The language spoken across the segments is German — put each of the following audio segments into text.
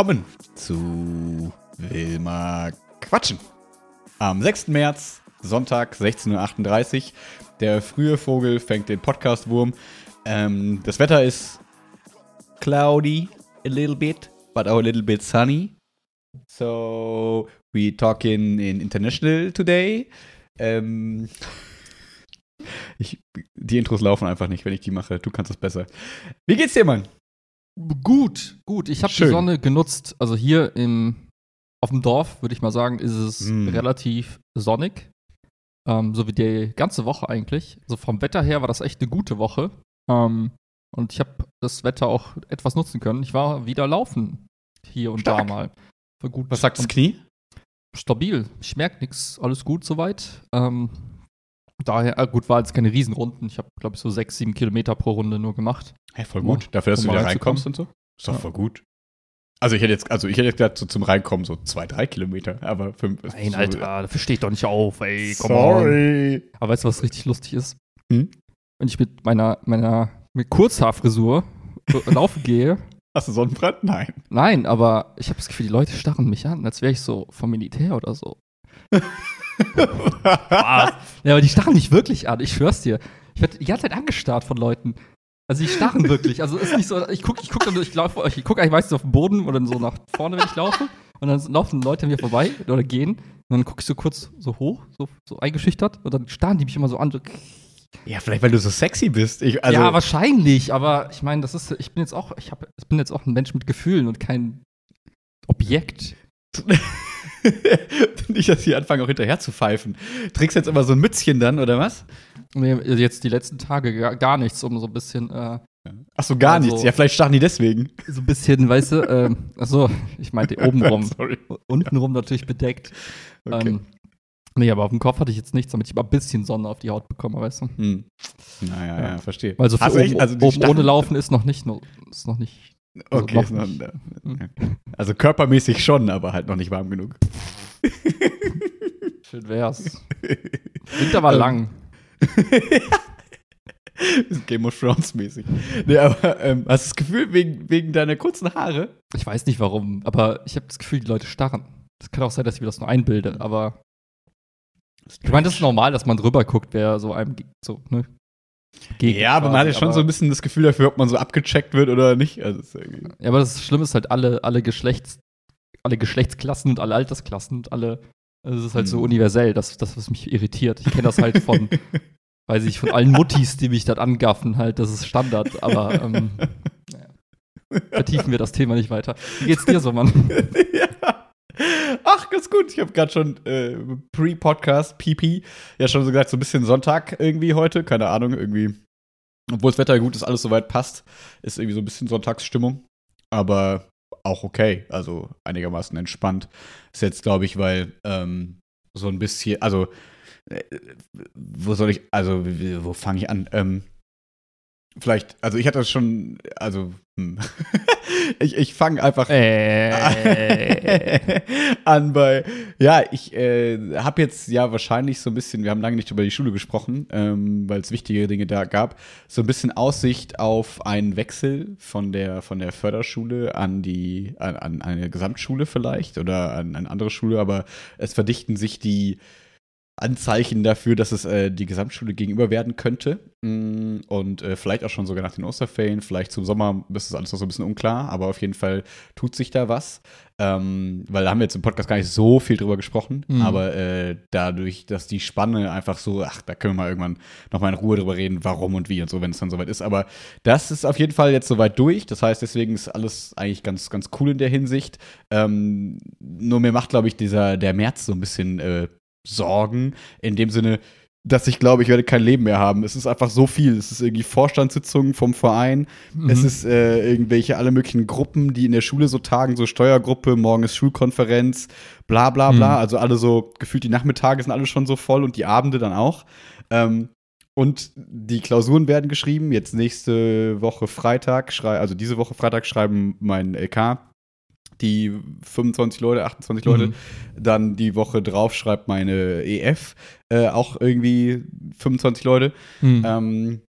Willkommen zu Wilma Quatschen. Am 6. März, Sonntag, 16.38 Uhr. Der frühe Vogel fängt den Podcastwurm. Ähm, das Wetter ist cloudy a little bit, but a little bit sunny. So, we talking in international today. Ähm, ich, die Intros laufen einfach nicht, wenn ich die mache. Du kannst es besser. Wie geht's dir, Mann? Gut, gut. Ich habe die. Sonne genutzt. Also hier im, auf dem Dorf, würde ich mal sagen, ist es Mm. relativ sonnig. Ähm, so wie die ganze Woche eigentlich. Also vom Wetter her war das echt eine gute Woche. Ähm, und ich habe das Wetter auch etwas nutzen können. Ich war wieder laufen. Hier und Stark. da mal. War gut. Was sagt das Knie? Stabil. Ich merke nichts. Alles gut soweit. Ähm, daher, äh, gut, war jetzt keine Riesenrunden. Ich habe, glaube ich, so sechs, sieben Kilometer pro Runde nur gemacht. Hey, voll Um gut. mal- Dafür, dass um du wieder reinkommst und so. Ist doch Ja. voll gut. Also ich hätte jetzt, also ich hätte jetzt gesagt, so zum Reinkommen so zwei, drei Kilometer, aber fünf ist Nein, so, Alter, dafür stehe ich doch nicht auf, ey. Come on. Sorry. Aber weißt du, was richtig lustig ist? Hm? Wenn ich mit meiner, meiner mit Kurzhaarfrisur laufen gehe. Hast du Sonnenbrand? Nein. Nein, aber ich habe das Gefühl, die Leute starren mich an, als wäre ich so vom Militär oder so. Was? Ja, aber die starren mich wirklich an, ich schwör's dir. Ich werde die ganze Zeit angestarrt von Leuten. Also die starren wirklich. Also ist nicht so, ich gucke, ich gucke, ich laufe, ich gucke eigentlich meistens auf den Boden oder so nach vorne, wenn ich laufe. Und dann laufen Leute an mir vorbei oder gehen. Und dann gucke ich so kurz so hoch, so, so eingeschüchtert. Und dann starren die mich immer so an. So, Ja, vielleicht weil du so sexy bist. Ich, also, ja, wahrscheinlich, aber ich meine, das ist, ich bin jetzt auch, ich habe, ich bin jetzt auch ein Mensch mit Gefühlen und kein Objekt. nicht, dass die anfangen auch hinterher zu pfeifen. Trägst jetzt immer so ein Mützchen dann, oder was? Nee, Jetzt die letzten Tage gar, nichts, um so ein bisschen, äh, Ach so, gar Also- nichts. Ja, vielleicht starren die deswegen. so ein bisschen, weißt du, ähm, achso, ich meinte oben rum, Sorry. untenrum natürlich bedeckt. Okay. Ähm, nee, aber auf dem Kopf hatte ich jetzt nichts, damit ich mal ein bisschen Sonne auf die Haut bekomme, weißt du? hm. Naja, ja, Ja. verstehe. So du oben, echt- also oben ohne Laufen ist noch nicht, ist noch nicht. Also Okay, noch ist noch, nicht. okay. also körpermäßig schon, aber halt noch nicht warm genug. Schön wär's. Winter war Ähm, lang. Game of Thrones mäßig. Nee, aber ähm, hast du das Gefühl, wegen, wegen deiner kurzen Haare? Ich weiß nicht warum, aber ich habe das Gefühl, die Leute starren. Das kann auch sein, dass ich mir das nur einbilde, aber ich meine, das ist normal, dass man drüber guckt, wer so einem so, ne? Gegen Ja, aber man hat ja schon so ein bisschen das Gefühl dafür, ob man so abgecheckt wird oder nicht. Also, Ja, aber das Schlimme ist halt alle, alle Geschlechts, alle Geschlechtsklassen und alle Altersklassen und alle, also es ist halt so Hm. universell, das, das, was mich irritiert. Ich kenne das halt von, weiß ich, von allen Muttis, die mich dann angaffen, halt, das ist Standard, aber ähm, vertiefen wir das Thema nicht weiter. Wie geht's dir so, Mann? ja. Ach, ganz gut. Ich habe gerade schon äh, Pre-Podcast, PP, ja schon so gesagt, so ein bisschen Sonntag irgendwie heute. Keine Ahnung, irgendwie. Obwohl das Wetter gut ist, alles soweit passt, ist irgendwie so ein bisschen Sonntagsstimmung. Aber auch okay. Also einigermaßen entspannt. Ist jetzt, glaube ich, weil ähm, so ein bisschen, also, äh, wo soll ich, also, wo fange ich an? Ähm, vielleicht, also ich hatte das schon, also, hm. ich, ich fange einfach Äh, an bei, ja, ich äh, habe jetzt ja wahrscheinlich so ein bisschen, wir haben lange nicht über die Schule gesprochen, ähm, weil es wichtige Dinge da gab, so ein bisschen Aussicht auf einen Wechsel von der, von der Förderschule an die, an, an eine Gesamtschule vielleicht oder an eine andere Schule, aber es verdichten sich die Anzeichen dafür, dass es äh, die Gesamtschule gegenüber werden könnte. Mm, Und äh, vielleicht auch schon sogar nach den Osterferien, vielleicht zum Sommer ist das alles noch so ein bisschen unklar, aber auf jeden Fall tut sich da was. Ähm, weil da haben wir jetzt im Podcast gar nicht so viel drüber gesprochen, Mhm. aber äh, dadurch, dass die Spanne einfach so, ach, da können wir mal irgendwann nochmal in Ruhe drüber reden, warum und wie und so, wenn es dann soweit ist. Aber das ist auf jeden Fall jetzt soweit durch. Das heißt, deswegen ist alles eigentlich ganz, ganz cool in der Hinsicht. Ähm, nur mir macht, glaube ich, dieser, der März so ein bisschen äh, Sorgen, in dem Sinne, dass ich glaube, ich werde kein Leben mehr haben. Es ist einfach so viel. Es ist irgendwie Vorstandssitzungen vom Verein. Mhm. Es ist äh, irgendwelche alle möglichen Gruppen, die in der Schule so tagen, so Steuergruppe, morgen ist Schulkonferenz, bla bla bla. Mhm. Also alle so, gefühlt die Nachmittage sind alle schon so voll und die Abende dann auch. Ähm, und die Klausuren werden geschrieben. Jetzt nächste Woche Freitag, also diese Woche Freitag schreiben mein LK die 25 Leute, 28 Leute. Mhm. Dann die Woche drauf schreibt meine EF äh, auch irgendwie 25 Leute. Mhm. Ähm,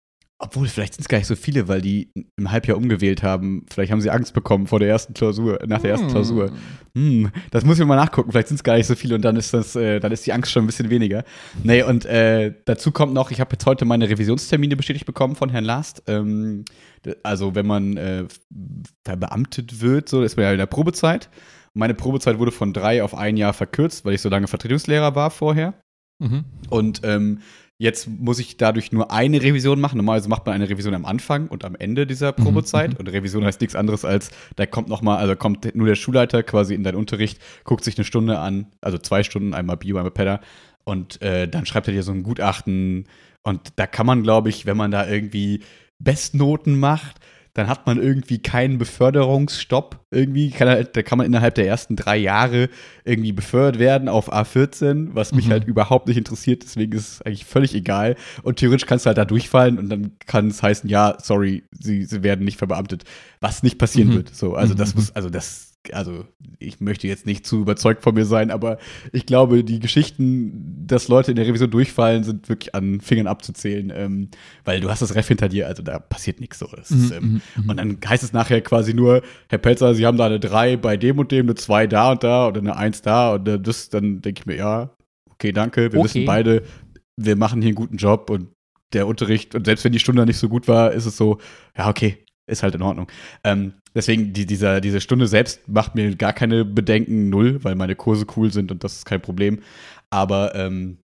Obwohl, vielleicht sind es gar nicht so viele, weil die im Halbjahr umgewählt haben. Vielleicht haben sie Angst bekommen vor der ersten Klausur, nach der ersten Hm. Klausur. Hm, das muss ich mal nachgucken. Vielleicht sind es gar nicht so viele und dann ist das, äh, dann ist die Angst schon ein bisschen weniger. Nee, und äh, dazu kommt noch, ich habe jetzt heute meine Revisionstermine bestätigt bekommen von Herrn Last. Ähm, also, wenn man äh, verbeamtet wird, so ist man ja in der Probezeit. Meine Probezeit wurde von drei auf ein Jahr verkürzt, weil ich so lange Vertretungslehrer war vorher. Mhm. Und ähm, jetzt muss ich dadurch nur eine Revision machen. Normalerweise macht man eine Revision am Anfang und am Ende dieser Probezeit. mhm. Und Revision heißt nichts anderes als, da kommt noch mal, also kommt nur der Schulleiter quasi in deinen Unterricht, guckt sich eine Stunde an, also zwei Stunden, einmal Bio, einmal Pedda. Und äh, dann schreibt er dir so ein Gutachten. Und da kann man, glaube ich, wenn man da irgendwie Bestnoten macht, dann hat man irgendwie keinen Beförderungsstopp. Irgendwie kann er, da kann man innerhalb der ersten drei Jahre irgendwie befördert werden auf A14, was mich Mhm. halt überhaupt nicht interessiert. Deswegen ist es eigentlich völlig egal. Und theoretisch kannst du halt da durchfallen und dann kann es heißen, ja, sorry, sie, sie werden nicht verbeamtet. Was nicht passieren Mhm. wird. So, also Mhm, das muss, also das, also ich möchte jetzt nicht zu überzeugt von mir sein, aber ich glaube, die Geschichten, dass Leute in der Revision durchfallen, sind wirklich an Fingern abzuzählen, ähm, weil du hast das Ref hinter dir, also da passiert nichts so. Das ist, ähm, Mhm, mhm, und dann heißt es nachher quasi nur, Herr Pelzer, Sie haben da eine 3 bei dem und dem, eine 2 da und da oder eine 1 da und äh, das, dann denke ich mir, ja, okay, danke, wir Okay. wissen beide, wir machen hier einen guten Job und der Unterricht, und selbst wenn die Stunde nicht so gut war, ist es so, ja, okay, ist halt in Ordnung. Ähm, deswegen, die, dieser, diese Stunde selbst macht mir gar keine Bedenken, null, weil meine Kurse cool sind und das ist kein Problem. Aber ähm,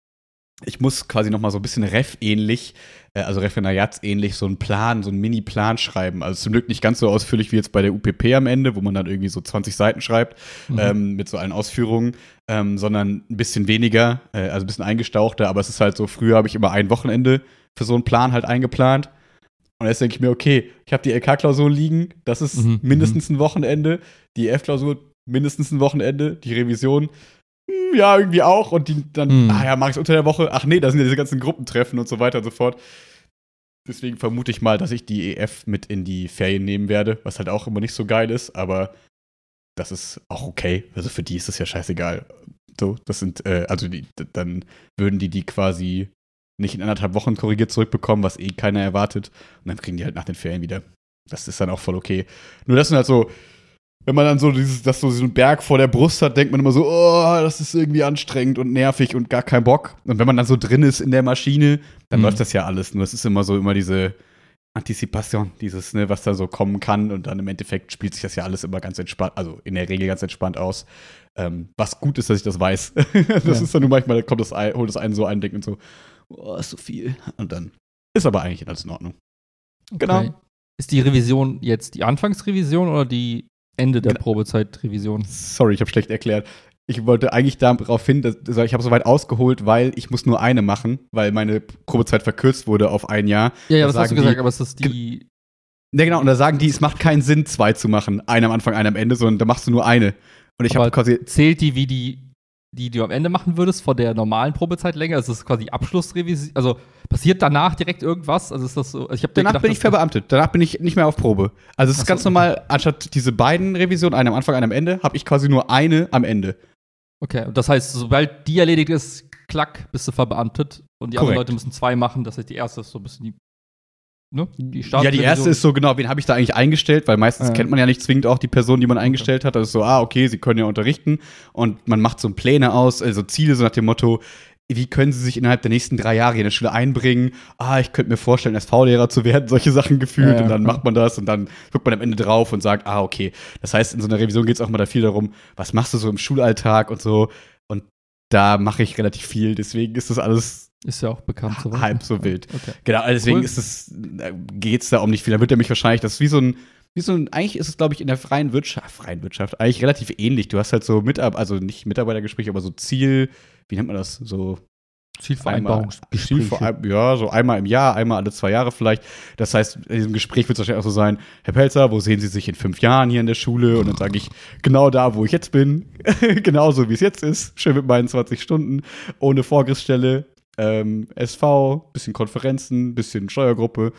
ich muss quasi noch mal so ein bisschen Ref-ähnlich, äh, also Referendariatsähnlich, so einen Plan, so einen Mini-Plan schreiben. Also zum Glück nicht ganz so ausführlich wie jetzt bei der UPP am Ende, wo man dann irgendwie so 20 Seiten schreibt mhm. ähm, mit so allen Ausführungen, ähm, sondern ein bisschen weniger, äh, also ein bisschen eingestauchter. Aber es ist halt so, früher habe ich immer ein Wochenende für so einen Plan halt eingeplant. Und jetzt denke ich mir, okay, ich habe die LK-Klausur liegen, das ist Mhm, mindestens ein Wochenende, die F-Klausur mindestens ein Wochenende, die Revision hm, ja, irgendwie auch. Und die dann, Mhm. ah ja, mach ich unter der Woche. Ach nee, da sind ja diese ganzen Gruppentreffen und so weiter und so fort. Deswegen vermute ich mal, dass ich die EF mit in die Ferien nehmen werde, was halt auch immer nicht so geil ist, aber das ist auch okay. Also für die ist es ja scheißegal. So, das sind, äh, also die, dann würden die die quasi nicht in anderthalb Wochen korrigiert zurückbekommen, was eh keiner erwartet. Und dann kriegen die halt nach den Ferien wieder. Das ist dann auch voll okay. Nur das sind halt so, wenn man dann so dieses, das so diesen Berg vor der Brust hat, denkt man immer so, oh, das ist irgendwie anstrengend und nervig und gar kein Bock. Und wenn man dann so drin ist in der Maschine, dann Mhm. läuft das ja alles. Nur es ist immer so immer diese Antizipation, dieses, ne, was da so kommen kann. Und dann im Endeffekt spielt sich das ja alles immer ganz entspannt, also in der Regel ganz entspannt aus. Ähm, was gut ist, dass ich das weiß. das Ja. ist dann nur manchmal, da kommt das ein, holt das einen so ein, denkt und so, oh, ist so viel. Und dann ist aber eigentlich alles in Ordnung. Genau. Okay. Ist die Revision jetzt die Anfangsrevision oder die Ende der Genau. Probezeit-Revision? Sorry, ich habe schlecht erklärt. Ich wollte eigentlich darauf hin, dass, ich habe so weit ausgeholt, weil ich muss nur eine machen, weil meine Probezeit verkürzt wurde auf ein Jahr. Ja, ja, Da das hast du gesagt, die- aber es ist die. Ja, genau, und da sagen die, es macht keinen Sinn, zwei zu machen. Eine am Anfang, eine am Ende, sondern da machst du nur eine. Und ich habe quasi, Zählt die wie die, die du am Ende machen würdest, vor der normalen Probezeitlänge? Also ist das quasi Abschlussrevision? Also passiert danach direkt irgendwas? Also ist das so? Ich habe danach bin ich verbeamtet. Danach bin ich nicht mehr auf Probe. Also es ist so, ganz normal, anstatt diese beiden Revisionen, eine am Anfang, eine am Ende, habe ich quasi nur eine am Ende. Okay, und das heißt, sobald die erledigt ist, klack, bist du verbeamtet und die anderen Korrekt. Leute müssen zwei machen. Das heißt, die erste ist so ein bisschen die. Ne? Die Ja, die erste ist so, genau, wen habe ich da eigentlich eingestellt? Weil meistens Ja. kennt man ja nicht zwingend auch die Person, die man eingestellt hat. Also so, ah, okay, sie können ja unterrichten. Und man macht so Pläne aus, also Ziele, so nach dem Motto, wie können sie sich innerhalb der nächsten drei Jahre in der Schule einbringen? Ah, ich könnte mir vorstellen, SV-Lehrer zu werden, solche Sachen gefühlt. Ja, ja, und dann ja. macht man das und dann guckt man am Ende drauf und sagt, ah, okay. Das heißt, in so einer Revision geht es auch mal da viel darum, was machst du so im Schulalltag und so. Und da mache ich relativ viel. Deswegen ist das alles Ist ja auch bekannt. So, halb so wild. Okay. Genau, also deswegen Cool. ist es, geht es da um nicht viel. Da wird er mich wahrscheinlich, das ist wie so ein, wie so ein, eigentlich ist es, glaube ich, in der freien Wirtschaft, freien Wirtschaft, eigentlich relativ ähnlich. Du hast halt so Mitarbeiter, also nicht Mitarbeitergespräche, aber so Ziel, wie nennt man das? So Zielvereinbarungsgespräche. Zielverein- ja, so einmal im Jahr, einmal alle zwei Jahre vielleicht. Das heißt, in diesem Gespräch wird es wahrscheinlich auch so sein, Herr Pelzer, wo sehen Sie sich in fünf Jahren hier in der Schule? Und dann sage ich, genau da, wo ich jetzt bin, genauso wie es jetzt ist, schön mit meinen 20 Stunden, ohne Vorgriffsstelle, ähm, SV, bisschen Konferenzen, bisschen Steuergruppe.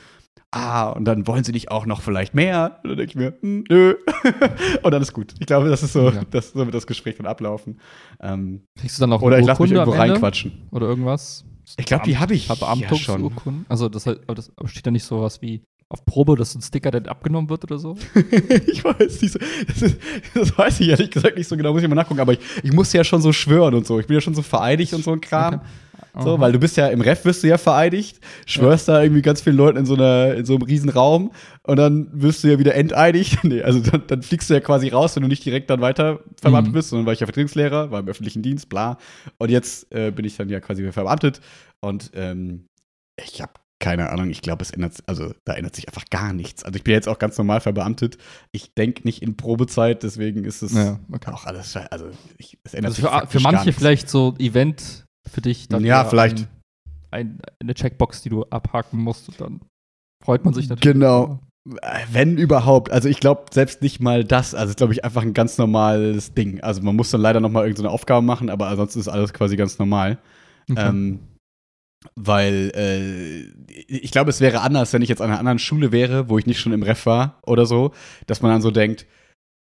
Ah, und dann wollen sie nicht auch noch vielleicht mehr? Und dann denke ich mir, hm, nö. und dann ist gut. Ich glaube, das ist so, Ja. das, so wird das Gespräch dann ablaufen. Ähm, Kriegst du dann auch oder ich lasse mich irgendwo reinquatschen. Oder irgendwas? Ich glaube, die habe ich Verbeamtungsurkunden. Also das, aber das aber steht da nicht sowas wie auf Probe, dass ein Sticker dann abgenommen wird oder so? ich weiß nicht so. Das, ist, das, weiß ich ehrlich gesagt nicht so genau, muss ich mal nachgucken. Aber ich, ich musste ja schon so schwören und so. Ich bin ja schon so vereidigt und so ein Kram. Okay. So, weil du bist ja im Ref wirst du ja vereidigt, schwörst ja. da irgendwie ganz vielen Leuten in so einer in so einem riesen Raum und dann wirst du ja wieder enteidigt. nee, also dann, dann, fliegst du ja quasi raus, wenn du nicht direkt dann weiter verbeamtet mhm. bist, sondern war ich ja Vertretungslehrer, war im öffentlichen Dienst, bla. Und jetzt äh, bin ich dann ja quasi verbeamtet und ähm, ich habe keine Ahnung, ich glaube, es ändert, also da ändert sich einfach gar nichts. Also ich bin jetzt auch ganz normal verbeamtet. Ich denke nicht in Probezeit, deswegen ist es ja, okay. auch alles, also ich, es ändert also für, für manche vielleicht so Event für dich dann ja, vielleicht ein, eine Checkbox, die du abhaken musst und dann freut man sich natürlich. Genau. Wenn überhaupt. Also ich glaube selbst nicht mal das. Also glaube ich einfach ein ganz normales Ding. Also man muss dann leider noch mal irgendeine Aufgabe machen, aber ansonsten ist alles quasi ganz normal. Okay. Ähm, weil äh, ich glaube, es wäre anders, wenn ich jetzt an einer anderen Schule wäre, wo ich nicht schon im Ref war oder so, dass man dann so denkt,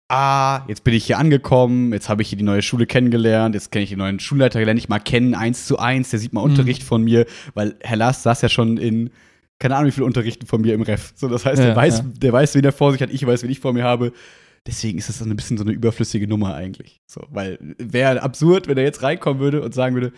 ah, jetzt bin ich hier angekommen, jetzt habe ich hier die neue Schule kennengelernt, jetzt kenne ich den neuen Schulleiter, lerne ich mal kennen, eins zu eins, der sieht mal mhm. Unterricht von mir, weil Herr Lars saß ja schon in, keine Ahnung, wie viele Unterrichten von mir im Ref. So, das heißt, ja, der, weiß, ja. der weiß, wen er vor sich hat, ich weiß, wen ich vor mir habe. Deswegen ist das ein bisschen so eine überflüssige Nummer eigentlich. So, weil wäre absurd, wenn er jetzt reinkommen würde und sagen würde,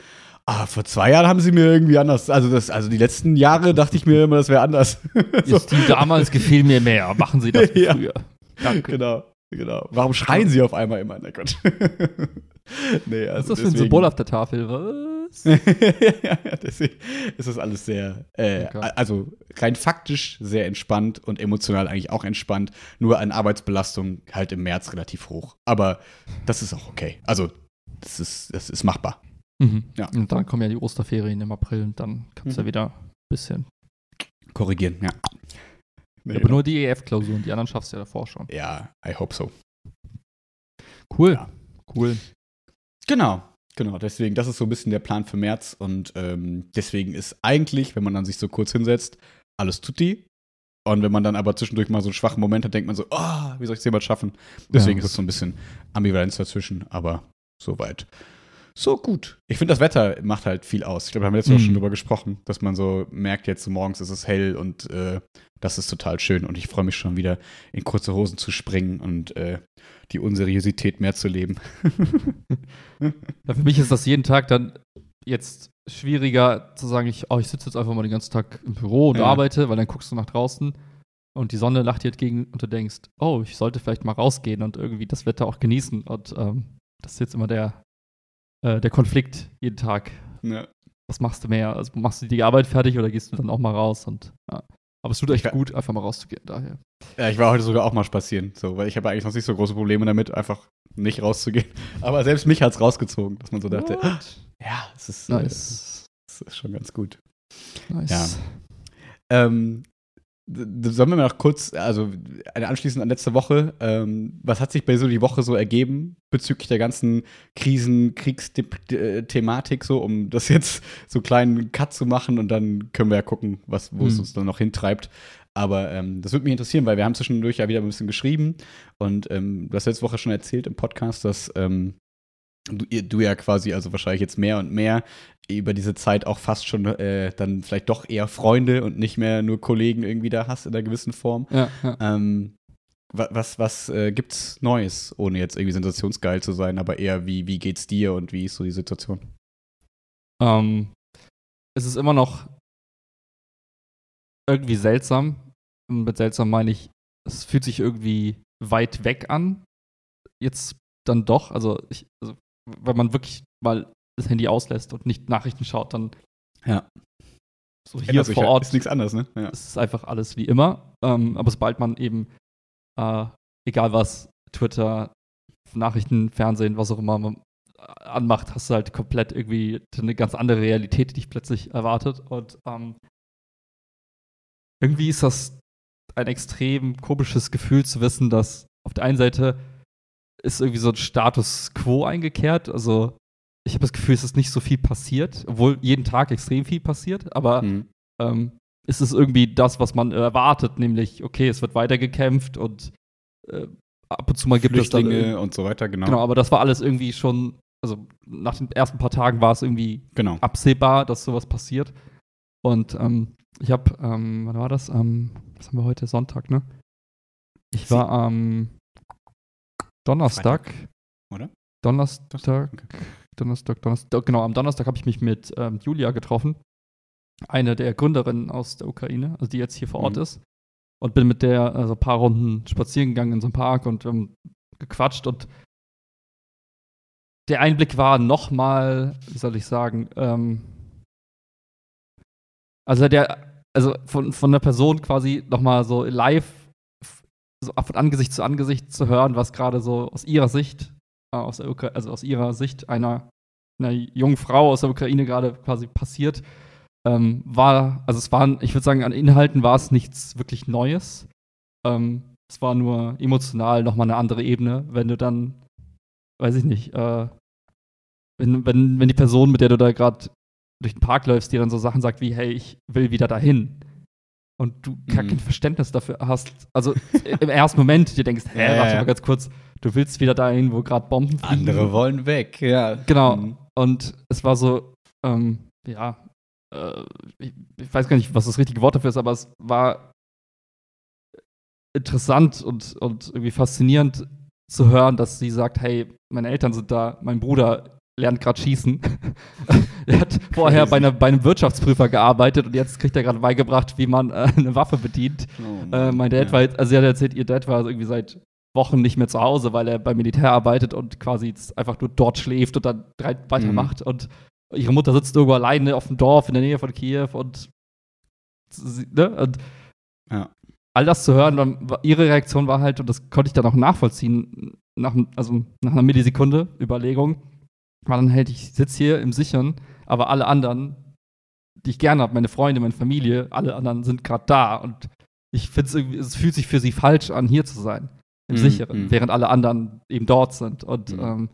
Ah, vor zwei Jahren haben sie mir irgendwie anders. Also, das, also die letzten Jahre dachte ich mir immer, das wäre anders. so. Die damals gefiel mir mehr. Machen Sie das ja. früher. Danke. Genau. Genau. Warum schreien sie auf einmal immer? Na Gott. nee, also Was ist das für ein Symbol auf der Tafel? Was? ja, deswegen ist das alles sehr, äh, okay. also rein faktisch sehr entspannt und emotional eigentlich auch entspannt. Nur an Arbeitsbelastung halt im März relativ hoch. Aber das ist auch okay. Also, das ist, das ist machbar. Mhm. Ja. Und dann kommen ja die Osterferien im April und dann kannst du mhm. ja wieder ein bisschen korrigieren, ja. Nee, aber genau. nur die EF-Klausuren, die anderen schaffst du ja davor schon. Ja, I hope so. Cool. Ja. Cool. Genau, genau. Deswegen, das ist so ein bisschen der Plan für März und ähm, deswegen ist eigentlich, wenn man dann sich so kurz hinsetzt, alles tutti. Und wenn man dann aber zwischendurch mal so einen schwachen Moment hat, denkt man so, oh, wie soll ich es jemals schaffen? Deswegen ja. ist es so ein bisschen Ambivalenz dazwischen, aber soweit so gut. Ich finde, das Wetter macht halt viel aus. Ich glaube, wir haben letztes Mal mhm. schon drüber gesprochen, dass man so merkt, jetzt so morgens ist es hell und äh, das ist total schön. Und ich freue mich schon wieder, in kurze Hosen zu springen und äh, die Unseriosität mehr zu leben. ja, für mich ist das jeden Tag dann jetzt schwieriger zu sagen, ich, oh, ich sitze jetzt einfach mal den ganzen Tag im Büro und ja. arbeite, weil dann guckst du nach draußen und die Sonne lacht dir entgegen und du denkst, oh, ich sollte vielleicht mal rausgehen und irgendwie das Wetter auch genießen. Und ähm, das ist jetzt immer der, äh, der Konflikt jeden Tag. Ja. Was machst du mehr? Also machst du die Arbeit fertig oder gehst du dann auch mal raus? Und, ja. Aber es tut echt gut, einfach mal rauszugehen, daher. Ja, ich war heute sogar auch mal spazieren, so, weil ich habe eigentlich noch nicht so große Probleme damit, einfach nicht rauszugehen. Aber selbst mich hat es rausgezogen, dass man so dachte, ja, es ist, äh, nice. äh, ist schon ganz gut. Nice. Ja. Ähm, Sollen wir mal noch kurz, also anschließend an letzte Woche, ähm, was hat sich bei so die Woche so ergeben bezüglich der ganzen Krisen, Kriegsthematik, so, um das jetzt so kleinen Cut zu machen und dann können wir ja gucken, was, wo es uns dann noch hintreibt. Aber ähm, das würde mich interessieren, weil wir haben zwischendurch ja wieder ein bisschen geschrieben und ähm, du hast letzte Woche schon erzählt im Podcast, dass ähm, du, du, ja quasi also wahrscheinlich jetzt mehr und mehr über diese Zeit auch fast schon äh, dann vielleicht doch eher Freunde und nicht mehr nur Kollegen irgendwie da hast in einer gewissen Form. Ja, ja. Ähm, was was äh, gibt's Neues, ohne jetzt irgendwie sensationsgeil zu sein, aber eher wie, wie geht's dir und wie ist so die Situation? Ähm, es ist immer noch irgendwie seltsam. Und mit seltsam meine ich, es fühlt sich irgendwie weit weg an. Jetzt dann doch, also, ich, also wenn man wirklich mal das Handy auslässt und nicht Nachrichten schaut, dann ja. so hier vor Ort ist nichts anderes, ne? Ja. Es ist einfach alles wie immer. Ähm, aber sobald man eben, äh, egal was, Twitter, Nachrichten, Fernsehen, was auch immer man anmacht, hast du halt komplett irgendwie eine ganz andere Realität, die dich plötzlich erwartet. Und ähm, irgendwie ist das ein extrem komisches Gefühl zu wissen, dass auf der einen Seite ist irgendwie so ein Status quo eingekehrt. Also ich habe das Gefühl, es ist nicht so viel passiert, obwohl jeden Tag extrem viel passiert, aber mhm. ähm, es ist irgendwie das, was man erwartet, nämlich, okay, es wird weitergekämpft und äh, ab und zu mal gibt es dann. und so weiter, genau. Genau, aber das war alles irgendwie schon also nach den ersten paar Tagen war es irgendwie Genau. absehbar, dass sowas passiert. Und ähm, ich habe, ähm, wann war das? Ähm, was haben wir heute? Sonntag, ne? Ich war am Donnerstag. oder? Donnerstag, Okay. Donnerstag, Donnerstag, genau, am Donnerstag habe ich mich mit ähm, Julia getroffen, eine der Gründerinnen aus der Ukraine, also die jetzt hier vor Ort Mhm. ist. Und bin mit der also ein paar Runden spazieren gegangen in so einem Park und ähm, gequatscht und der Einblick war nochmal, wie soll ich sagen, ähm, also der, also von, von der Person quasi nochmal so live, so von Angesicht zu Angesicht zu hören, was gerade so aus ihrer Sicht, äh, aus der Ukra also aus ihrer Sicht einer, einer jungen Frau aus der Ukraine gerade quasi passiert, ähm, war, also es waren, ich würde sagen, an Inhalten war es nichts wirklich Neues. Ähm, es war nur emotional nochmal eine andere Ebene, wenn du dann, weiß ich nicht, äh, wenn, wenn, wenn die Person, mit der du da gerade durch den Park läufst, dir dann so Sachen sagt wie, hey, ich will wieder dahin. Und du gar Mhm. kein Verständnis dafür hast. Also im ersten Moment dir denkst, hä, warte mal ganz kurz, du willst wieder dahin, wo gerade Bomben fliegen. Andere wollen weg, ja. Genau. Mhm. Und es war so, ähm, ja, äh, ich, ich weiß gar nicht, was das richtige Wort dafür ist, aber es war interessant und, und irgendwie faszinierend zu hören, dass sie sagt, hey, meine Eltern sind da, mein Bruder lernt gerade schießen. er hat vorher bei, einer, bei einem Wirtschaftsprüfer gearbeitet und jetzt kriegt er gerade beigebracht, wie man äh, eine Waffe bedient. Oh Äh, mein Dad ja. war, jetzt- also sie hat erzählt, ihr Dad war irgendwie seit Wochen nicht mehr zu Hause, weil er beim Militär arbeitet und quasi einfach nur dort schläft und dann weitermacht. Und ihre Mutter sitzt irgendwo alleine auf dem Dorf in der Nähe von Kiew und, ne? und Ja. all das zu hören, dann, ihre Reaktion war halt, und das konnte ich dann auch nachvollziehen, nach, also nach einer Millisekunde Überlegung, war dann halt, ich sitze hier im Sichern, aber alle anderen, die ich gerne habe, meine Freunde, meine Familie, alle anderen sind gerade da und ich finde es irgendwie, es fühlt sich für sie falsch an, hier zu sein, im Mhm, Sicheren, mhm. während alle anderen eben dort sind. Und Mhm. ähm,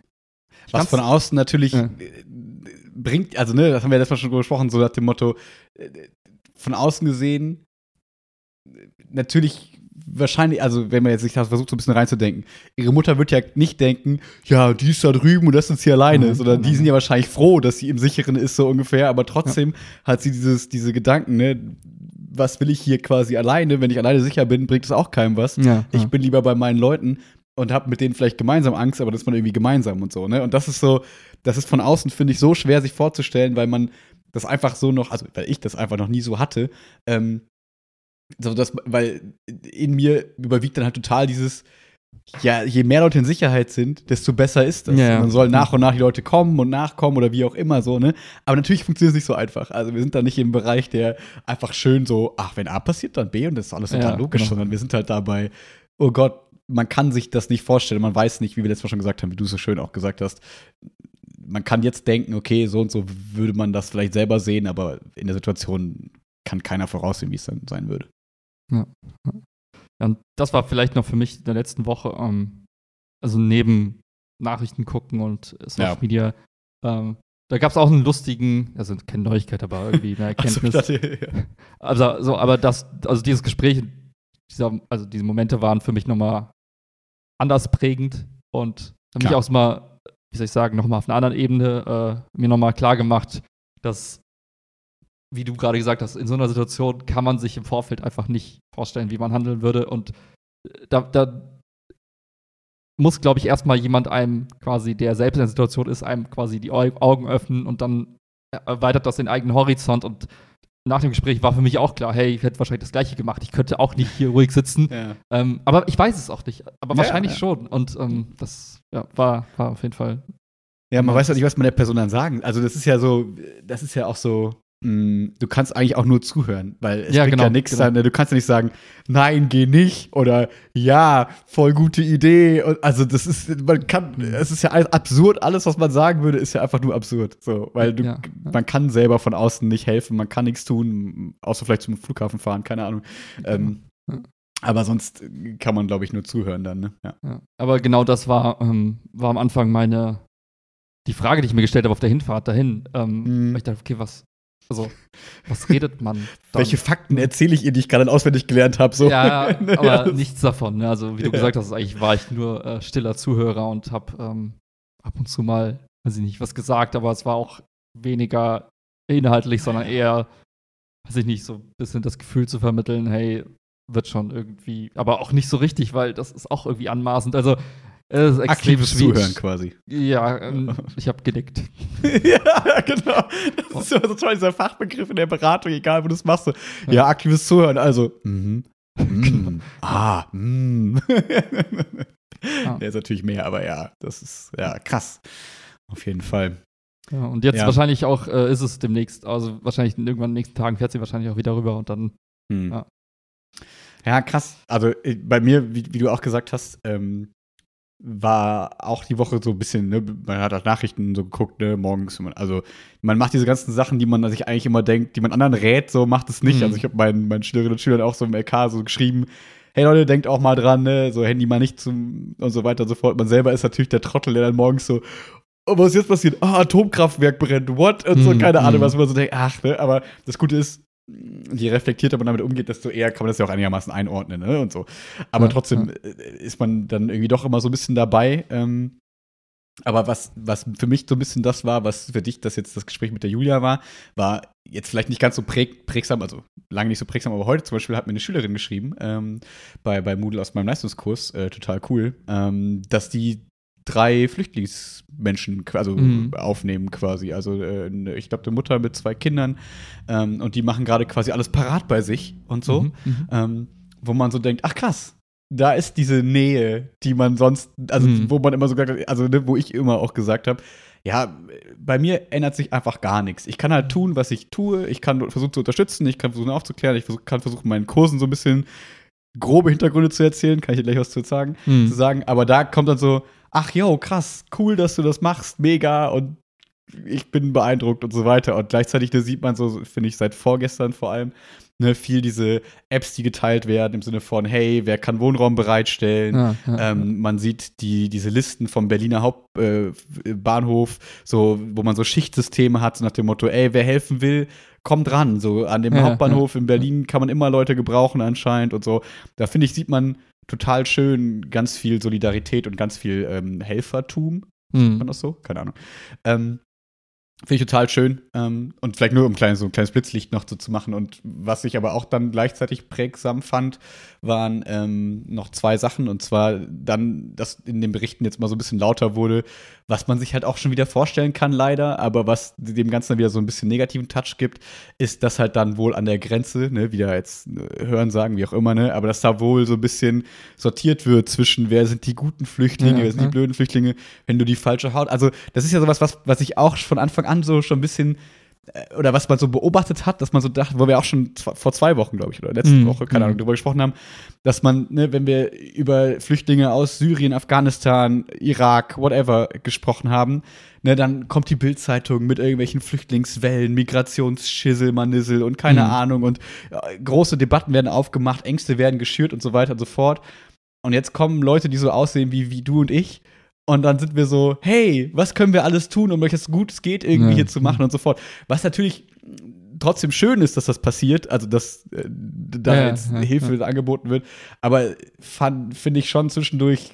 Was von außen natürlich Ja. äh, bringt, also ne, das haben wir letztes Mal schon gesprochen, so nach dem Motto, äh, von außen gesehen, äh, natürlich wahrscheinlich, also wenn man jetzt sich das versucht, so ein bisschen reinzudenken, ihre Mutter wird ja nicht denken, ja, die ist da drüben und das ist sie alleine, Nein, sondern die sind ja wahrscheinlich froh, dass sie im Sicheren ist, so ungefähr, aber trotzdem hat sie dieses, diese Gedanken, ne, was will ich hier quasi alleine, wenn ich alleine sicher bin, bringt es auch keinem was. ja, Ich ja. bin lieber bei meinen Leuten und habe mit denen vielleicht gemeinsam Angst, aber das ist man irgendwie gemeinsam und so, ne? Und das ist so, das ist von außen, finde ich, so schwer sich vorzustellen, weil man das einfach so noch, also weil ich das einfach noch nie so hatte, ähm, so dass, weil in mir überwiegt dann halt total dieses, ja, je mehr Leute in Sicherheit sind, desto besser ist das. Ja. Man soll nach und nach die Leute kommen und nachkommen oder wie auch immer so, ne? Aber natürlich funktioniert es nicht so einfach. Also wir sind da nicht im Bereich, der einfach schön so, ach, wenn A passiert, dann B und das ist alles total Ja, logisch, genau. sondern wir sind halt dabei, oh Gott, man kann sich das nicht vorstellen, man weiß nicht, wie wir letztes Mal schon gesagt haben, wie du es so schön auch gesagt hast. Man kann jetzt denken, okay, so und so würde man das vielleicht selber sehen, aber in der Situation kann keiner voraussehen, wie es dann sein würde. Und das war vielleicht noch für mich in der letzten Woche, ähm, also neben Nachrichten gucken und Social Ja. Media, ähm, da gab es auch einen lustigen, also keine Neuigkeit, aber irgendwie eine Also, Erkenntnis. dachte, ja. Also, so, aber das, also dieses Gespräch, dieser, also diese Momente waren für mich nochmal anders prägend und haben mich auch mal, wie soll ich sagen, nochmal auf einer anderen Ebene äh, mir nochmal klar gemacht, dass, wie du gerade gesagt hast, in so einer Situation kann man sich im Vorfeld einfach nicht vorstellen, wie man handeln würde und äh, da, da muss, glaube ich, erstmal jemand einem quasi, der selbst in der Situation ist, einem quasi die Au- Augen öffnen und dann erweitert das den eigenen Horizont und nach dem Gespräch war für mich auch klar, hey, ich hätte wahrscheinlich das Gleiche gemacht. Ich könnte auch nicht hier ruhig sitzen. ja. Ähm, aber ich weiß es auch nicht. Aber Ja, wahrscheinlich ja. schon. Und ähm, das ja, war, war auf jeden Fall. Ja, man Ja. weiß halt nicht, was man der Person dann sagen. Also das ist ja so, das ist ja auch so, mh, du kannst eigentlich auch nur zuhören, weil es Ja, bringt genau, ja nichts genau. ne? du kannst ja nicht sagen, nein, geh nicht oder ja, voll gute Idee. Und, also das ist, man kann, es ist ja alles absurd, alles, was man sagen würde, ist ja einfach nur absurd. So, weil du, Ja, ja. man kann selber von außen nicht helfen, man kann nichts tun, außer vielleicht zum Flughafen fahren, keine Ahnung. Ähm, Ja. aber sonst kann man, glaube ich, nur zuhören dann, ne? Ja. Ja. Aber genau das war, ähm, war am Anfang meine, die Frage, die ich mir gestellt habe auf der Hinfahrt dahin. Ähm, Mhm. weil Ich dachte, okay, was, also, was redet man? dann? Welche Fakten erzähle ich ihr, die ich gerade auswendig gelernt habe? So. Ja, Ja, aber das- nichts davon. Ne? Also, wie du Ja. gesagt hast, eigentlich war ich nur äh, stiller Zuhörer und habe ähm, ab und zu mal weiß ich nicht, was gesagt, aber es war auch weniger inhaltlich, sondern eher, weiß ich nicht, so ein bisschen das Gefühl zu vermitteln, hey, wird schon irgendwie, aber auch nicht so richtig, weil das ist auch irgendwie anmaßend. Also, es ist Aktives schwierig. Zuhören quasi. Ja, ähm, ich habe genickt. ja, genau. Das ist immer so toll, dieser Fachbegriff in der Beratung, egal wo du es machst. So. Ja, aktives Zuhören, also. Mhm. Mm. ah, mm. Ja. Der ist natürlich mehr, aber ja, das ist ja krass. Auf jeden Fall. Ja, und jetzt Ja. wahrscheinlich auch äh, ist es demnächst, also wahrscheinlich irgendwann in den nächsten Tagen fährt sie wahrscheinlich auch wieder rüber und dann. Hm. Ja. Ja. krass. Also äh, bei mir, wie, wie du auch gesagt hast, ähm, war auch die Woche so ein bisschen, ne, man hat auch Nachrichten so geguckt, ne, morgens. also man macht diese ganzen Sachen, die man sich eigentlich immer denkt, die man anderen rät, so macht es nicht. Mhm. Also ich habe meinen, meinen Schülerinnen und Schülern auch so im LK so geschrieben, hey Leute, denkt auch mal dran, ne, so Handy mal nicht zum und so weiter und so fort. Man selber ist natürlich der Trottel, der dann morgens so, oh, was ist jetzt passiert? Ah, Atomkraftwerk brennt, what? Und so, Mhm, keine Ahnung, mhm. was man so denkt, ach, ne, aber das Gute ist, je reflektierter man damit umgeht, desto eher kann man das ja auch einigermaßen einordnen, ne? Und so. Aber Ja, trotzdem äh, ist man dann irgendwie doch immer so ein bisschen dabei. Ähm, aber was, was für mich so ein bisschen das war, was für dich das jetzt das Gespräch mit der Julia war, war jetzt vielleicht nicht ganz so präg, prägsam, also lange nicht so prägsam, aber heute zum Beispiel hat mir eine Schülerin geschrieben, ähm, bei, bei Moodle aus meinem Leistungskurs, äh, total cool, ähm, dass die drei Flüchtlingsmenschen also Mhm. aufnehmen quasi. Also äh, ich glaube, eine Mutter mit zwei Kindern ähm, und die machen gerade quasi alles parat bei sich und so Mhm, mhm. ähm, wo man so denkt, ach krass, da ist diese Nähe, die man sonst, also Mhm. wo man immer so gesagt hat, also ne, wo ich immer auch gesagt habe, ja, bei mir ändert sich einfach gar nichts. Ich kann halt tun, was ich tue, ich kann versuchen zu unterstützen, ich kann versuchen aufzuklären, ich versuch, kann versuchen, meinen Kursen so ein bisschen grobe Hintergründe zu erzählen, kann ich dir gleich was zu sagen, Mhm. zu sagen, aber da kommt dann so, ach yo, krass, cool, dass du das machst, mega und ich bin beeindruckt und so weiter. Und gleichzeitig da sieht man so, finde ich, seit vorgestern vor allem, ne, viel diese Apps, die geteilt werden, im Sinne von, hey, wer kann Wohnraum bereitstellen? Ja, ja, Ähm, man sieht die, diese Listen vom Berliner Hauptbahnhof, äh, so, wo man so Schichtsysteme hat, so nach dem Motto, ey, wer helfen will, kommt dran. So an dem Ja, Hauptbahnhof in Berlin kann man immer Leute gebrauchen anscheinend und so. Da finde ich, sieht man total schön ganz viel Solidarität und ganz viel ähm, Helfertum. Mhm. War das so? Keine Ahnung. Ähm, Finde ich total schön. Ähm, und vielleicht nur um ein kleines, so ein kleines Blitzlicht noch so zu machen. Und was ich aber auch dann gleichzeitig prägsam fand, waren ähm, noch zwei Sachen. Und zwar dann, dass in den Berichten jetzt mal so ein bisschen lauter wurde, was man sich halt auch schon wieder vorstellen kann, leider, aber was dem Ganzen dann wieder so ein bisschen negativen Touch gibt, ist, dass halt dann wohl an der Grenze, ne, wieder jetzt äh, hören, sagen, wie auch immer, ne, aber dass da wohl so ein bisschen sortiert wird zwischen, wer sind die guten Flüchtlinge, Ja, wer sind die ja. blöden Flüchtlinge, wenn du die falsche Haut. Also, das ist ja sowas, was, was ich auch von Anfang an so schon ein bisschen äh, oder was man so beobachtet hat, dass man so dachte, wo wir auch schon vor zwei Wochen, glaube ich, oder letzte Mhm. Woche, keine Ahnung, Mhm. drüber gesprochen haben, dass man, ne, wenn wir über Flüchtlinge aus Syrien, Afghanistan, Irak, whatever gesprochen haben, ne, dann kommt die Bildzeitung mit irgendwelchen Flüchtlingswellen, Migrationsschissel, Manissel und keine Mhm. Ahnung und äh, große Debatten werden aufgemacht, Ängste werden geschürt und so weiter und so fort. Und jetzt kommen Leute, die so aussehen wie, wie du und ich. Und dann sind wir so, hey, was können wir alles tun, um euch das gut es geht irgendwie Ja. hier zu machen und so fort. Was natürlich trotzdem schön ist, dass das passiert, also dass äh, da Ja, jetzt ja, Hilfe angeboten wird. Aber finde ich schon zwischendurch,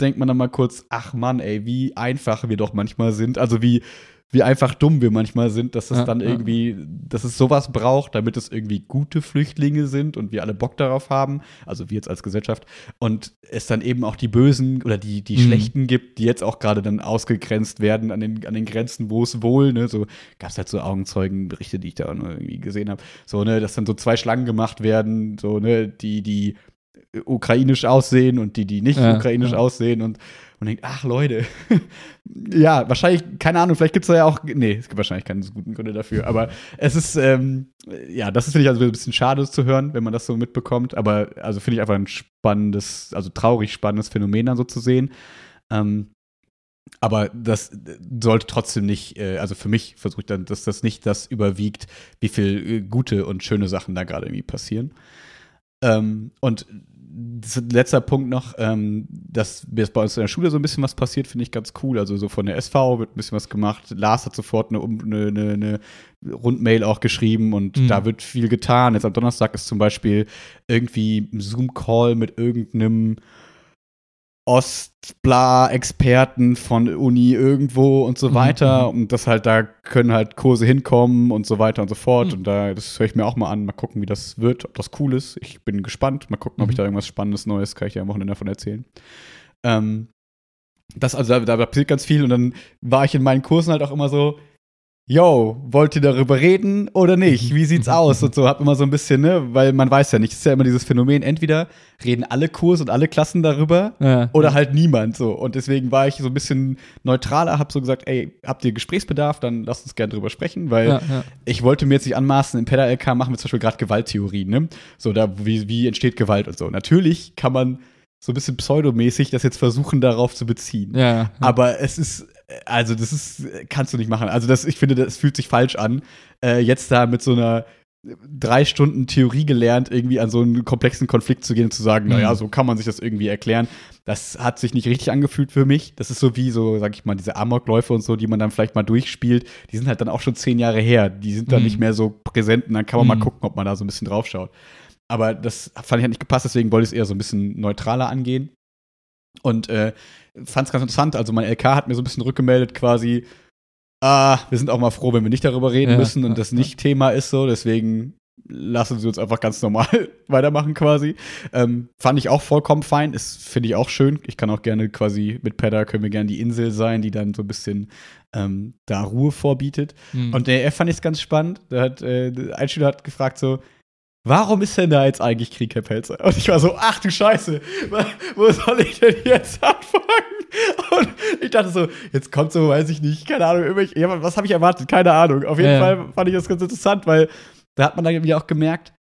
denkt man dann mal kurz, ach Mann, ey, wie einfach wir doch manchmal sind. Also wie, wie einfach dumm wir manchmal sind, dass es Ja, dann ja. irgendwie, dass es sowas braucht, damit es irgendwie gute Flüchtlinge sind und wir alle Bock darauf haben, also wir jetzt als Gesellschaft, und es dann eben auch die Bösen oder die, die Mhm. Schlechten gibt, die jetzt auch gerade dann ausgegrenzt werden an den, an den Grenzen, wo es wohl, ne, so gab es halt so Augenzeugenberichte, die ich da irgendwie gesehen habe, so, ne, dass dann so zwei Schlangen gemacht werden, so, ne, die, die ukrainisch aussehen und die, die nicht Ja, ukrainisch ja. aussehen und und denkt, ach Leute, ja, wahrscheinlich, keine Ahnung, vielleicht gibt es da ja auch, nee, es gibt wahrscheinlich keine so guten Gründe dafür, aber es ist, ähm, ja, das ist, finde ich, also ein bisschen schade zu hören, wenn man das so mitbekommt, aber also finde ich einfach ein spannendes, also traurig spannendes Phänomen dann so zu sehen. Ähm, aber das sollte trotzdem nicht, äh, also für mich versuche ich dann, dass das nicht das überwiegt, wie viel äh, gute und schöne Sachen da gerade irgendwie passieren. Ähm, und letzter Punkt noch, ähm, dass jetzt bei uns in der Schule so ein bisschen was passiert, finde ich ganz cool. Also so von der SV wird ein bisschen was gemacht. Lars hat sofort eine, eine, eine, eine Rundmail auch geschrieben und Mhm. da wird viel getan. Jetzt am Donnerstag ist zum Beispiel irgendwie ein Zoom-Call mit irgendeinem Ostbla-Experten von Uni irgendwo und so Mhm, weiter. mhm. Und das halt, da können halt Kurse hinkommen und so weiter und so fort. Mhm. Und da, das höre ich mir auch mal an, mal gucken, wie das wird, ob das cool ist. Ich bin gespannt. Mal gucken, ob Mhm. ich da irgendwas Spannendes, Neues, kann ich dir am Wochenende davon erzählen. Ähm, das, also da, da passiert ganz viel und dann war ich in meinen Kursen halt auch immer so, yo, wollt ihr darüber reden oder nicht? Wie sieht's aus? Und so, hab immer so ein bisschen, ne, weil man weiß ja nicht, es ist ja immer dieses Phänomen, entweder reden alle Kurse und alle Klassen darüber Ja. oder halt niemand so. Und deswegen war ich so ein bisschen neutraler, hab so gesagt, ey, habt ihr Gesprächsbedarf, dann lasst uns gerne drüber sprechen, weil ja, ja. ich wollte mir jetzt nicht anmaßen, im PEDA-LK machen wir zum Beispiel gerade Gewalttheorien, ne? So, da, wie, wie entsteht Gewalt und so. Natürlich kann man so ein bisschen pseudomäßig das jetzt versuchen, darauf zu beziehen. ja, ja. Aber es ist, also das ist, kannst du nicht machen. Also das, ich finde, das fühlt sich falsch an, äh, jetzt da mit so einer drei Stunden Theorie gelernt, irgendwie an so einen komplexen Konflikt zu gehen und zu sagen, Mhm. naja, so kann man sich das irgendwie erklären. Das hat sich nicht richtig angefühlt für mich. Das ist so wie so, sag ich mal, diese Amokläufe und so, die man dann vielleicht mal durchspielt. Die sind halt dann auch schon zehn Jahre her. Die sind dann Mhm. nicht mehr so präsent und dann kann man mal Mhm. gucken, ob man da so ein bisschen drauf schaut. Aber das fand ich halt nicht gepasst, deswegen wollte ich es eher so ein bisschen neutraler angehen. Und äh, fand es ganz interessant. Also mein LK hat mir so ein bisschen rückgemeldet, quasi, ah, wir sind auch mal froh, wenn wir nicht darüber reden Ja, müssen und ja, das nicht Thema ist so. Deswegen lassen sie uns einfach ganz normal weitermachen quasi. Ähm, fand ich auch vollkommen fein. Ist, finde ich auch schön. Ich kann auch gerne quasi mit Pedda können wir gerne die Insel sein, die dann so ein bisschen ähm, da Ruhe vorbietet. Mhm. Und der fand ich es ganz spannend. Da hat, äh, ein Schüler hat gefragt so, warum ist denn da jetzt eigentlich Krieg, Herr Pelzer? Und ich war so, ach du Scheiße, wo soll ich denn jetzt anfangen? Und ich dachte so, jetzt kommt so, weiß ich nicht, keine Ahnung, ja, was habe ich erwartet? Keine Ahnung. Auf jeden Ja. Fall fand ich das ganz interessant, weil da hat man dann irgendwie auch gemerkt,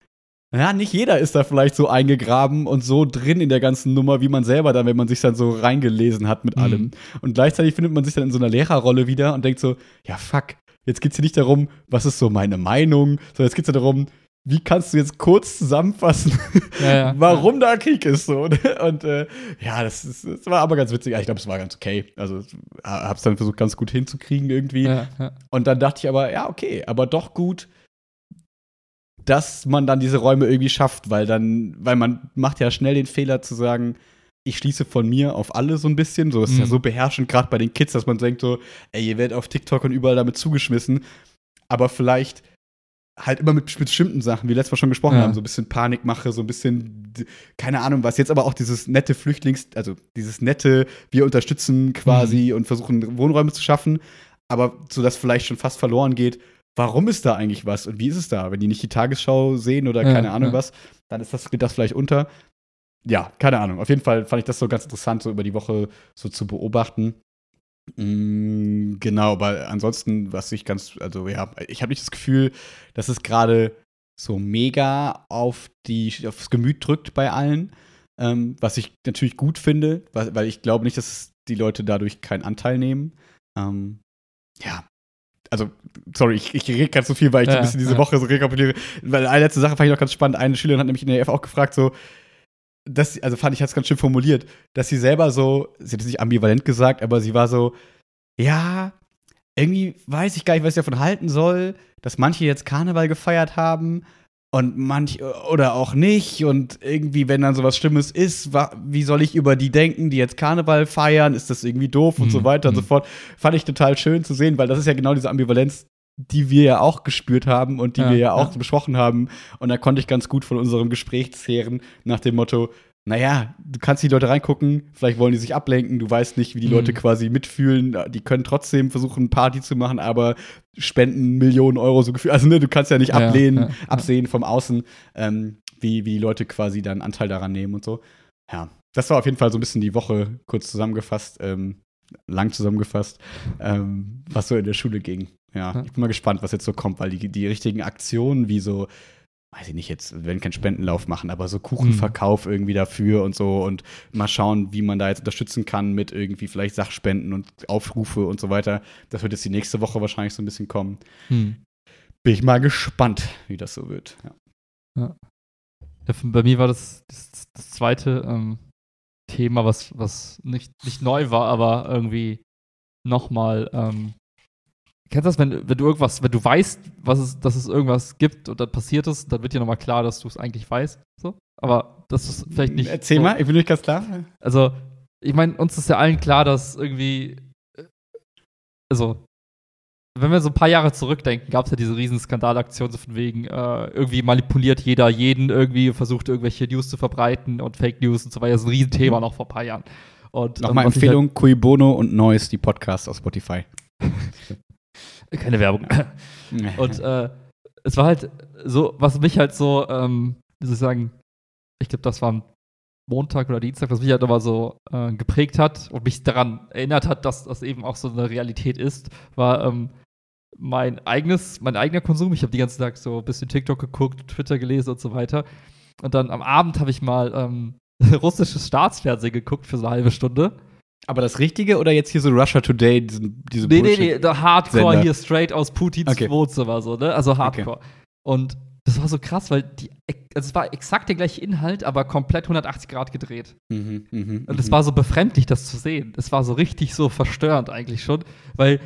ja, nicht jeder ist da vielleicht so eingegraben und so drin in der ganzen Nummer, wie man selber dann, wenn man sich dann so reingelesen hat mit Mhm. allem. Und gleichzeitig findet man sich dann in so einer Lehrerrolle wieder und denkt so, ja, fuck, jetzt geht's hier nicht darum, was ist so meine Meinung, sondern jetzt geht's ja darum, wie kannst du jetzt kurz zusammenfassen, Ja, ja. warum da Krieg ist so. Und äh, ja, das, ist, das war aber ganz witzig. Ja, Ich glaube, es war ganz okay. Also hab's dann versucht, ganz gut hinzukriegen irgendwie. ja, ja. Und dann dachte ich aber, ja, okay, aber doch gut, dass man dann diese Räume irgendwie schafft, weil dann, weil man macht ja schnell den Fehler zu sagen, ich schließe von mir auf alle so ein bisschen. So ist ja Mhm. so beherrschend, gerade bei den Kids, dass man denkt so, ey, ihr werdet auf TikTok und überall damit zugeschmissen. Aber vielleicht halt immer mit bestimmten Sachen, wie letztes Mal schon gesprochen Ja. haben, so ein bisschen Panikmache, so ein bisschen, keine Ahnung was. Jetzt aber auch dieses nette Flüchtlings-, also dieses nette, wir unterstützen quasi Mhm. und versuchen Wohnräume zu schaffen, aber so dass vielleicht schon fast verloren geht, warum ist da eigentlich was und wie ist es da? Wenn die nicht die Tagesschau sehen oder Ja, keine Ahnung ja. was, dann ist das, geht das vielleicht unter. Ja, keine Ahnung. Auf jeden Fall fand ich das so ganz interessant, so über die Woche so zu beobachten. Mm, genau, aber ansonsten, was ich ganz, also ja, ich habe nicht das Gefühl, dass es gerade so mega auf die, aufs Gemüt drückt bei allen. Ähm, was ich natürlich gut finde, weil, weil ich glaube nicht, dass die Leute dadurch keinen Anteil nehmen. Ähm, ja. Also, sorry, ich, ich rede ganz so viel, weil ich Ja, ein bisschen diese ja. Woche so rekapituliere. Weil eine letzte Sache fand ich noch ganz spannend. Eine Schülerin hat nämlich in der EF auch gefragt, so, dass, sie- also fand ich, hat es ganz schön formuliert, dass sie selber so, sie hat es nicht ambivalent gesagt, aber sie war so, ja, irgendwie weiß ich gar nicht, was ich davon halten soll, dass manche jetzt Karneval gefeiert haben und manch oder auch nicht und irgendwie, wenn dann sowas Schlimmes ist, wie soll ich über die denken, die jetzt Karneval feiern? Ist das irgendwie doof und Mhm, so weiter und so mhm. fort? Fand ich total schön zu sehen, weil das ist ja genau diese Ambivalenz, die wir ja auch gespürt haben und die Ja, wir ja auch ja. besprochen haben. Und da konnte ich ganz gut von unserem Gespräch zehren, nach dem Motto, naja, du kannst die Leute reingucken, vielleicht wollen die sich ablenken, du weißt nicht, wie die Mhm. Leute quasi mitfühlen, die können trotzdem versuchen, Party zu machen, aber spenden Millionen Euro so gefühlt. Also, ne, du kannst ja nicht ablehnen, ja. absehen vom Außen, ähm, wie, wie die Leute quasi dann Anteil daran nehmen und so. Ja, das war auf jeden Fall so ein bisschen die Woche kurz zusammengefasst, ähm, lang zusammengefasst, ähm, was so in der Schule ging. Ja, ich bin mal gespannt, was jetzt so kommt, weil die, die richtigen Aktionen, wie so, weiß ich nicht, jetzt wir werden keinen Spendenlauf machen, aber so Kuchenverkauf irgendwie dafür und so und mal schauen, wie man da jetzt unterstützen kann mit irgendwie vielleicht Sachspenden und Aufrufe und so weiter. Das wird jetzt die nächste Woche wahrscheinlich so ein bisschen kommen. Hm. Bin ich mal gespannt, wie das so wird. Ja. Ja, bei mir war das das, das zweite ähm, Thema, was, was nicht, nicht neu war, aber irgendwie nochmal. Ähm, kennst du das, wenn, wenn du irgendwas, wenn du weißt, was es, dass es irgendwas gibt und dann passiert es, dann wird dir nochmal klar, dass du es eigentlich weißt. So? Aber das ist vielleicht nicht. Erzähl so, mal, ich bin nicht ganz klar. Also, ich meine, uns ist ja allen klar, dass irgendwie, äh, also, wenn wir so ein paar Jahre zurückdenken, gab es ja diese riesen Skandalaktion so von wegen, äh, irgendwie manipuliert jeder jeden irgendwie, versucht irgendwelche News zu verbreiten und Fake News und so weiter. Das ist ein Riesenthema noch vor ein paar Jahren. Und, Nochmal ähm, Empfehlung, Cui Bono und Noise, die Podcasts auf Spotify. Halt, keine Werbung. Und äh, es war halt so, was mich halt so, ähm, wie soll ich sagen, ich glaube, das war am Montag oder Dienstag, was mich halt aber so äh, geprägt hat und mich daran erinnert hat, dass das eben auch so eine Realität ist, war ähm, mein eigenes, mein eigener Konsum. Ich habe die ganze Tag so ein bisschen TikTok geguckt, Twitter gelesen und so weiter. Und dann am Abend habe ich mal ähm, russisches Staatsfernsehen geguckt für so eine halbe Stunde. Aber das Richtige oder jetzt hier so Russia Today, diesen, diese Nee, nee, Bullshit? nee, Hardcore hier straight aus Putins Okay. Wohnzimmer, so, ne? Also Hardcore. Und das war so krass, weil die, also es war exakt der gleiche Inhalt, aber komplett 180 Grad gedreht. Mhm, mhm, Und es mhm. war so befremdlich, das zu sehen. Es war so richtig so verstörend eigentlich schon, weil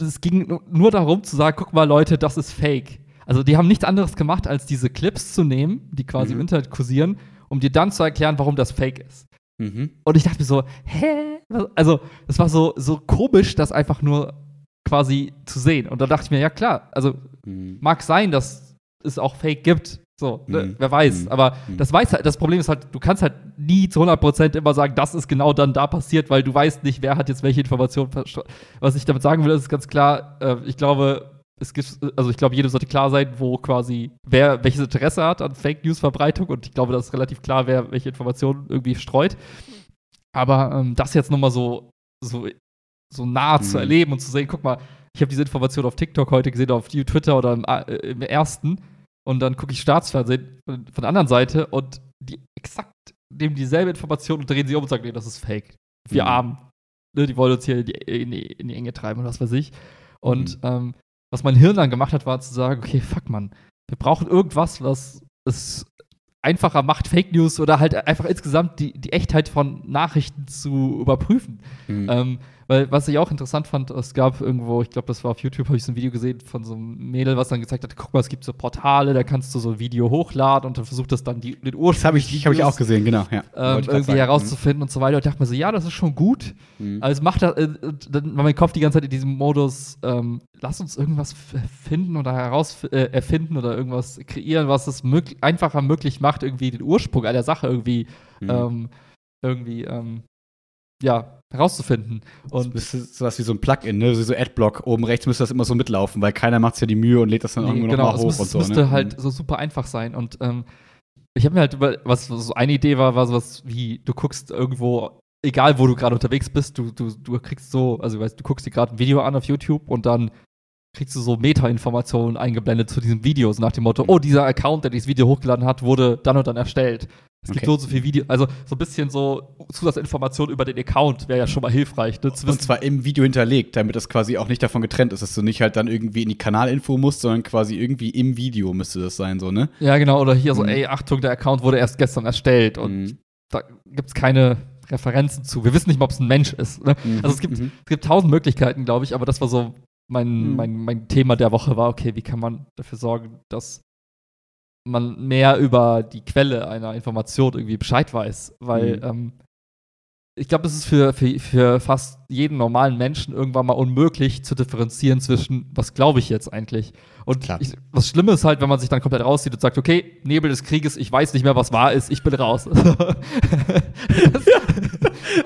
es ging nu- nur darum zu sagen, guck mal Leute, das ist fake. Also die haben nichts anderes gemacht, als diese Clips zu nehmen, die quasi im Mhm. Internet kursieren, um dir dann zu erklären, warum das fake ist. Mhm. Und ich dachte mir so, hä? Also, es war so, so komisch, das einfach nur quasi zu sehen. Und da dachte ich mir, ja klar, also Mhm. mag sein, dass es auch Fake gibt. So, ne? Mhm. wer weiß. Mhm. Aber Mhm. das weiß halt, das Problem ist halt, du kannst halt nie zu 100% immer sagen, das ist genau dann da passiert, weil du weißt nicht, wer hat jetzt welche Informationen. Was ich damit sagen will, ist ganz klar, äh, ich glaube, es gibt, also ich glaube, jedem sollte klar sein, wo quasi, wer welches Interesse hat an Fake News Verbreitung und ich glaube, das ist relativ klar, wer welche Informationen irgendwie streut. Aber ähm, das jetzt nochmal so, so, so nah zu Mhm. erleben und zu sehen, guck mal, ich habe diese Information auf TikTok heute gesehen, auf Twitter oder im, äh, im ersten und dann gucke ich Staatsfernsehen von, der anderen Seite und die exakt nehmen dieselbe Information und drehen sie um und sagen, nee, das ist fake. Wir Mhm. Armen. Ne, die wollen uns hier in die, in, die, in die Enge treiben oder was weiß ich. Und Mhm. ähm, was mein Hirn dann gemacht hat, war zu sagen, okay, fuck man, wir brauchen irgendwas, was es einfacher macht, Fake News oder halt einfach insgesamt die, die Echtheit von Nachrichten zu überprüfen. Mhm. Ähm, weil, was ich auch interessant fand, es gab irgendwo, ich glaube, das war auf YouTube, habe ich so ein Video gesehen von so einem Mädel, was dann gezeigt hat, guck mal, es gibt so Portale, da kannst du so ein Video hochladen und dann versucht das dann die, den Ursprung. das habe ich, hab ich auch gesehen, genau. Ja. Ähm, ich irgendwie sagen. herauszufinden und so weiter. Und ich dachte mir so, ja, das ist schon gut. Mhm. Also es macht da, äh, dann war mein Kopf die ganze Zeit in diesem Modus, ähm, lass uns irgendwas finden oder heraus äh, erfinden oder irgendwas kreieren, was es möglich, einfacher möglich macht, irgendwie den Ursprung einer Sache irgendwie, Mhm. ähm, irgendwie, ähm, ja, herauszufinden. Das Und müsste sowas wie so ein Plugin, ne? So Adblock. Oben rechts müsste das immer so mitlaufen, weil keiner macht sich ja die Mühe und lädt das dann Nee, irgendwo genau, noch mal es hoch müsste, und es so. müsste ne? halt so super einfach sein. Und ähm, ich habe mir halt über, was so eine Idee war, war sowas wie, du guckst irgendwo, egal wo du gerade unterwegs bist, du, du, du kriegst so, also weißt, du guckst dir gerade ein Video an auf YouTube und dann kriegst du so Meta-Informationen eingeblendet zu diesem Video, so nach dem Motto, oh, dieser Account, der dieses Video hochgeladen hat, wurde dann und dann erstellt. Es gibt Okay. so und so viel Video, also so ein bisschen so Zusatzinformationen über den Account wäre ja schon mal hilfreich, ne, Und zwar im Video hinterlegt, damit das quasi auch nicht davon getrennt ist, dass du nicht halt dann irgendwie in die Kanalinfo musst, sondern quasi irgendwie im Video müsste das sein, so, ne? Ja, genau, oder hier so, Mhm. ey, Achtung, der Account wurde erst gestern erstellt und Mhm. da gibt es keine Referenzen zu. Wir wissen nicht mal, ob es ein Mensch ist. Ne? Mhm, Also es gibt, mhm. es gibt tausend Möglichkeiten, glaube ich, aber das war so mein, Mhm. mein, mein Thema der Woche war, okay, wie kann man dafür sorgen, dass man mehr über die Quelle einer Information irgendwie Bescheid weiß. Weil Mhm. ähm, ich glaube, es ist für, für, für fast jeden normalen Menschen irgendwann mal unmöglich zu differenzieren zwischen, was glaube ich jetzt eigentlich. Und Klar. ich, was Schlimmes ist halt, wenn man sich dann komplett rauszieht und sagt, okay, Nebel des Krieges, ich weiß nicht mehr, was wahr ist, ich bin raus. das,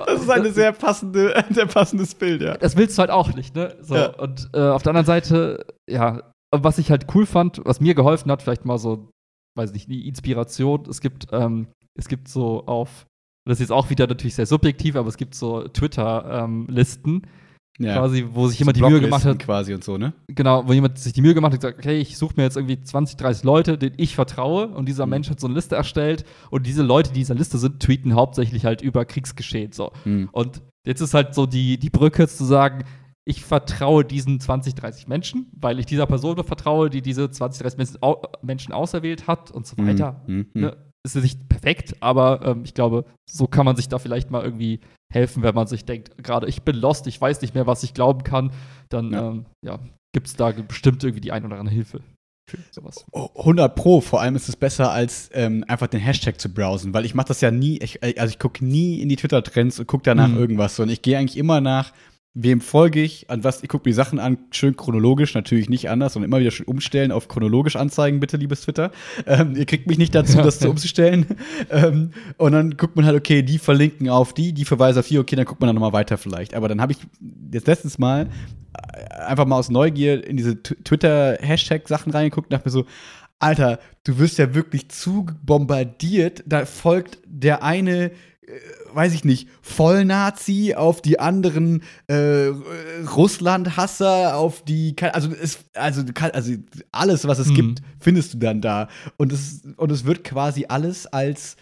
Das ist eine sehr passende, sehr passendes Bild, ja. das willst du halt auch nicht, ne? So, Ja. Und äh, auf der anderen Seite, ja, was ich halt cool fand, was mir geholfen hat, vielleicht mal so, weiß nicht, die Inspiration, es gibt, ähm, es gibt so auf, das ist jetzt auch wieder natürlich sehr subjektiv, aber es gibt so Twitter-Listen, ja. quasi, wo sich So jemand die Mühe gemacht hat, quasi und so, ne? genau, wo jemand sich die Mühe gemacht hat und gesagt, okay, ich suche mir jetzt irgendwie 20, 30 Leute, denen ich vertraue und dieser Mhm. Mensch hat so eine Liste erstellt und diese Leute, die in dieser Liste sind, tweeten hauptsächlich halt über Kriegsgeschehen, so. Mhm. Und jetzt ist halt so die, die Brücke zu sagen, ich vertraue diesen 20, 30 Menschen, weil ich dieser Person vertraue, die diese 20, 30 Menschen, au Menschen auserwählt hat und so weiter. Mhm. Mhm. Ne? Ist ja nicht perfekt, aber ähm, ich glaube, so kann man sich da vielleicht mal irgendwie helfen, wenn man sich denkt, gerade ich bin lost, ich weiß nicht mehr, was ich glauben kann, dann Ja. ähm, ja, gibt es da bestimmt irgendwie die ein oder andere Hilfe. für sowas. 100 Pro, vor allem ist es besser, als ähm, einfach den Hashtag zu browsen, weil ich mache das ja nie, ich, äh, also ich gucke nie in die Twitter-Trends und gucke danach Mhm. irgendwas, sondern ich gehe eigentlich immer nach, wem folge ich, an was, ich gucke mir die Sachen an, schön chronologisch, natürlich nicht anders, sondern immer wieder schön umstellen auf chronologisch anzeigen, bitte, liebes Twitter. Ähm, ihr kriegt mich nicht dazu, das zu umzustellen. ähm, und dann guckt man halt, okay, die verlinken auf die, die verweisen auf die, okay, dann guckt man dann nochmal weiter vielleicht. Aber dann habe ich jetzt letztens mal äh, einfach mal aus Neugier in diese Twitter-Hashtag-Sachen reingeguckt und dachte mir so, Alter, du wirst ja wirklich zu bombardiert. Da folgt der eine, weiß ich nicht, Vollnazi auf die anderen äh, Russland-Hasser, auf die, also es, also, also alles, was es Mhm. gibt, findest du dann da. Und es, und es wird quasi alles als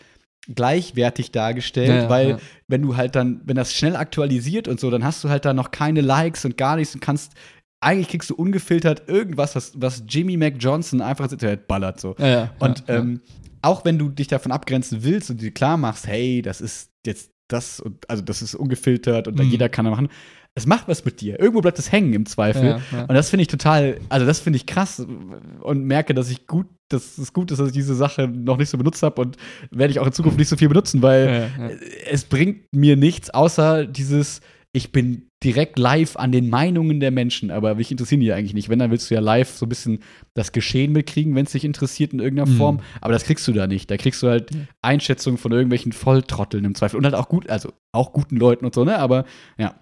gleichwertig dargestellt, Ja, ja, weil ja. wenn du halt dann, wenn das schnell aktualisiert und so, dann hast du halt da noch keine Likes und gar nichts und kannst, eigentlich kriegst du ungefiltert irgendwas, was, was Jimmy Mac Johnson einfach ins Internet ballert so. Und ähm, auch wenn du dich davon abgrenzen willst und dir klar machst, hey, das ist jetzt das und also das ist ungefiltert und Mhm. jeder kann da machen, es macht was mit dir. Irgendwo bleibt es hängen im Zweifel. Ja, ja. Und das finde ich total, also das finde ich krass und merke, dass ich gut, dass es gut ist, dass ich diese Sache noch nicht so benutzt habe und werde ich auch in Zukunft nicht so viel benutzen, weil Ja, es bringt mir nichts, außer dieses, ich bin direkt live an den Meinungen der Menschen, aber mich interessieren die eigentlich nicht. Wenn, dann willst du ja live so ein bisschen das Geschehen mitkriegen, wenn es dich interessiert in irgendeiner Mhm. Form, aber das kriegst du da nicht. Da kriegst du halt Einschätzungen von irgendwelchen Volltrotteln im Zweifel und halt auch gut, also auch guten Leuten und so, ne, aber ja.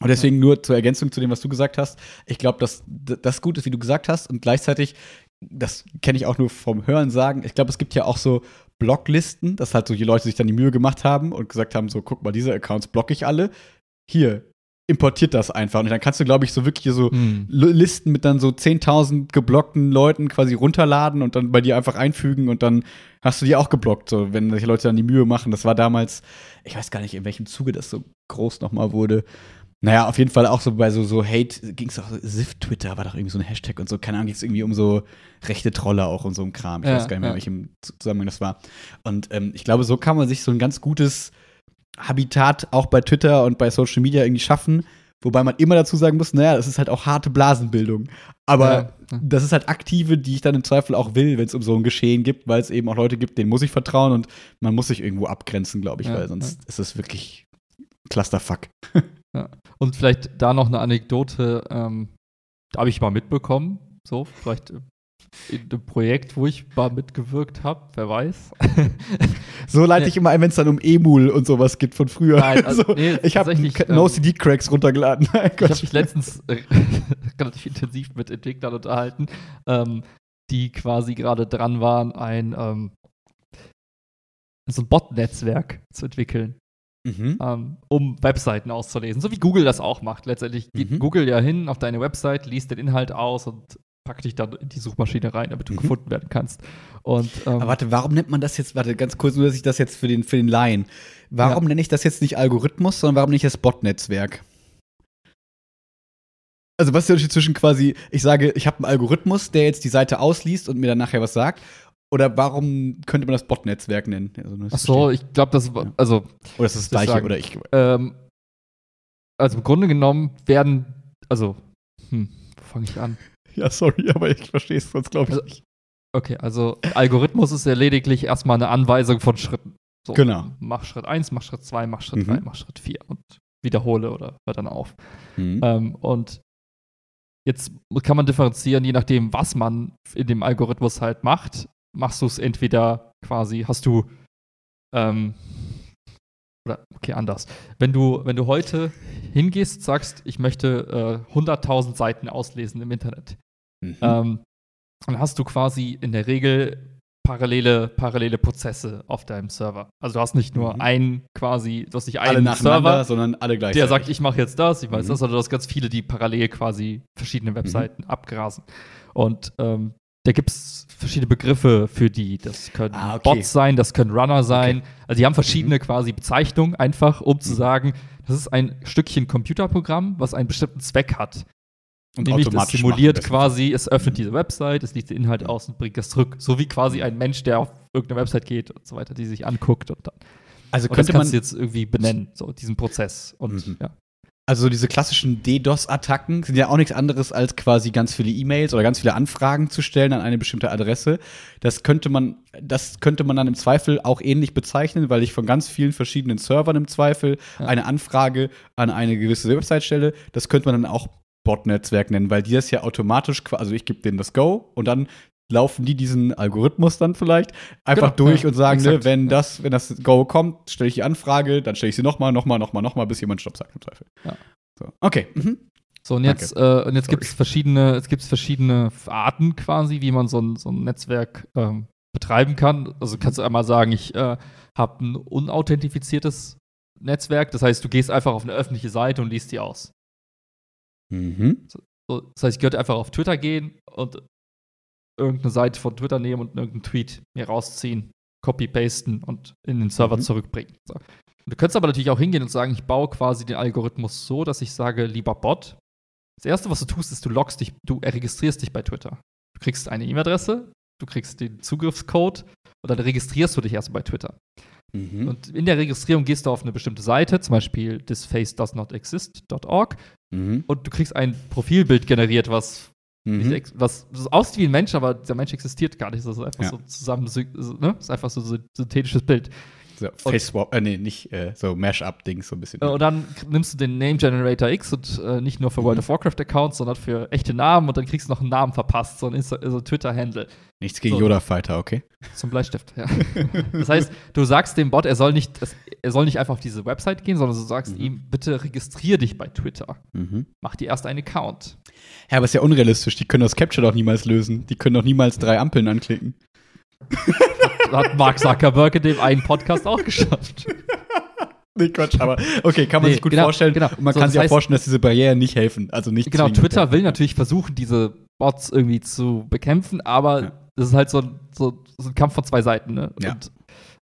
Und deswegen nur zur Ergänzung zu dem, was du gesagt hast. Ich glaube, dass das gut ist, wie du gesagt hast und gleichzeitig das kenne ich auch nur vom Hören sagen. Ich glaube, es gibt ja auch so Blocklisten, dass halt so die Leute sich dann die Mühe gemacht haben und gesagt haben: so, guck mal, diese Accounts blocke ich alle. Hier, importiert das einfach. Und dann kannst du, glaube ich, so wirklich so. L- Listen mit dann so 10.000 geblockten Leuten quasi runterladen und dann bei dir einfach einfügen und dann hast du die auch geblockt, so, wenn sich Leute dann die Mühe machen. Das war damals, ich weiß gar nicht, in welchem Zuge das so groß nochmal wurde. Naja, auf jeden Fall auch so bei so, so Hate ging es auch, Sif-Twitter war doch irgendwie so ein Hashtag und so, keine Ahnung, ging es irgendwie um so rechte Trolle auch und so ein Kram. Ich Ja, weiß gar nicht mehr, ja. in welchem Zusammenhang das war. Und ähm, ich glaube, so kann man sich so ein ganz gutes Habitat auch bei Twitter und bei Social Media irgendwie schaffen, wobei man immer dazu sagen muss, naja, das ist halt auch harte Blasenbildung. Aber Ja, ja. das ist halt aktive, die ich dann im Zweifel auch will, wenn es um so ein Geschehen gibt, weil es eben auch Leute gibt, denen muss ich vertrauen und man muss sich irgendwo abgrenzen, glaube ich, Ja, weil sonst ist es wirklich Clusterfuck. Und vielleicht da noch eine Anekdote, ähm, da habe ich mal mitbekommen, so, vielleicht äh, in einem Projekt, wo ich mal mitgewirkt habe, wer weiß. So leite ich immer ein, wenn es dann um Emul und sowas gibt von früher. Nein, also, so, nee, ich habe tatsächlich, ähm, No-CD-Cracks runtergeladen. Nein, Ich habe mich letztens äh, relativ intensiv mit Entwicklern unterhalten, ähm, die quasi gerade dran waren, ein ähm, so ein Bot-Netzwerk zu entwickeln, mhm. ähm, um Webseiten auszulesen, so wie Google das auch macht. Letztendlich geht Mhm. Google ja hin auf deine Website, liest den Inhalt aus und packt dich dann in die Suchmaschine rein, damit du Mhm. gefunden werden kannst. Und ähm, Aber warte, warum nennt man das jetzt, warte, ganz kurz, nur dass ich das jetzt für den, für den Laien. Warum Ja. nenne ich das jetzt nicht Algorithmus, sondern warum nicht das Bot-Netzwerk? Also, was ist der Unterschied zwischen quasi, ich sage, ich habe einen Algorithmus, der jetzt die Seite ausliest und mir dann nachher was sagt? Oder warum könnte man das Bot-Netzwerk nennen? Also, ach ich so, ich glaube, das war, also Oder ist das das ich gleiche? sagen. Oder ich. Ähm, also im Grunde genommen werden, also, hm, wo fange ich an? Ja, sorry, aber ich verstehe es sonst, glaube ich Also- nicht. Okay, also Algorithmus ist ja lediglich erstmal eine Anweisung von Schritten. So, Genau. Mach Schritt 1, mach Schritt 2, mach Schritt Mhm. 3, mach Schritt 4 und wiederhole oder hör dann auf. Mhm. Ähm, und jetzt kann man differenzieren, je nachdem, was man in dem Algorithmus halt macht. Machst du es entweder quasi, hast du ähm, oder okay, anders. Wenn du, wenn du heute hingehst, sagst, ich möchte äh, 100.000 Seiten auslesen im Internet, Mhm. ähm, dann hast du quasi in der Regel parallele, parallele Prozesse auf deinem Server. Also du hast nicht nur Mhm. einen quasi, du hast nicht alle einen Server, sondern alle gleichzeitig. der sagt, ich mache jetzt das, ich weiß Mhm. das, sondern du hast ganz viele, die parallel quasi verschiedene Webseiten abgrasen. Und ähm, da gibt es verschiedene Begriffe für die. Das können Ah, okay. Bots sein, das können Runner sein. Also die haben verschiedene Mhm. quasi Bezeichnungen, einfach um zu Mhm. sagen, das ist ein Stückchen Computerprogramm, was einen bestimmten Zweck hat. Und Nämlich das simuliert quasi, es öffnet diese Website, es liest den Inhalt aus und bringt das zurück. So wie quasi ein Mensch, der auf irgendeine Website geht und so weiter, die sich anguckt und dann. Also könnte man jetzt irgendwie benennen, so diesen Prozess. Und Mhm. ja. Also diese klassischen DDoS-Attacken sind ja auch nichts anderes als quasi ganz viele E-Mails oder ganz viele Anfragen zu stellen an eine bestimmte Adresse. Das könnte man, das könnte man dann im Zweifel auch ähnlich bezeichnen, weil ich von ganz vielen verschiedenen Servern im Zweifel Ja. eine Anfrage an eine gewisse Website stelle. Das könnte man dann auch Bot-Netzwerk nennen, weil die das ja automatisch, also ich gebe denen das Go und dann laufen die diesen Algorithmus dann vielleicht einfach Genau, durch ja, und sagen, ne, exakt, wenn ja. das, wenn das Go kommt, stelle ich die Anfrage, dann stelle ich sie nochmal, nochmal, nochmal, nochmal, bis jemand Stopp sagt im Zweifel. Ja. So. Okay. Mhm. So, und jetzt, äh, und jetzt gibt es verschiedene, es gibt verschiedene Arten quasi, wie man so ein, so ein Netzwerk ähm, betreiben kann. Also kannst du einmal sagen, ich äh, habe ein unauthentifiziertes Netzwerk, das heißt, du gehst einfach auf eine öffentliche Seite und liest die aus. Mhm. So, das heißt, ich könnte einfach auf Twitter gehen und irgendeine Seite von Twitter nehmen und irgendeinen Tweet mir rausziehen, copy-pasten und in den Server Mhm. zurückbringen. So. Du könntest aber natürlich auch hingehen und sagen, ich baue quasi den Algorithmus so, dass ich sage, lieber Bot, das erste, was du tust, ist, du loggst dich, du registrierst dich bei Twitter. Du kriegst eine E-Mail-Adresse, du kriegst den Zugriffscode und dann registrierst du dich erst bei Twitter. Mhm. Und in der Registrierung gehst du auf eine bestimmte Seite, zum Beispiel thisfacedoesnotexist.org Mhm. und du kriegst ein Profilbild generiert, was Mhm. was aussieht wie ein Mensch, aber der Mensch existiert gar nicht. Das ist einfach Ja. so zusammen, ne? Das ist einfach so ein synthetisches Bild. So, Face Swap, äh, nee, nicht äh, so Mash-up-Dings, so ein bisschen. Und dann nimmst du den Name Generator X und äh, nicht nur für Mhm. World of Warcraft Accounts, sondern für echte Namen und dann kriegst du noch einen Namen verpasst, so ein Insta so Twitter-Handle Nichts gegen so. Yoda-Fighter, okay? zum Bleistift. Ja. das heißt, du sagst dem Bot, er soll nicht, er soll nicht einfach auf diese Website gehen, sondern du sagst Mhm. ihm, bitte registrier dich bei Twitter. Mhm. Mach dir erst einen Account. Ja, aber ist ja unrealistisch. Die können das Capture doch niemals lösen. Die können doch niemals drei Ampeln anklicken. Hat Mark Zuckerberg in dem einen Podcast auch geschafft. Nee, Quatsch, aber okay, kann man Nee, sich gut genau, vorstellen. genau. Und man So, kann sich auch vorstellen, dass diese Barrieren nicht helfen. Also nicht Genau, Twitter helfen. will natürlich versuchen, diese Bots irgendwie zu bekämpfen, aber Ja. das ist halt so, ein- so, so ein Kampf von zwei Seiten. Ne? Ja. Und,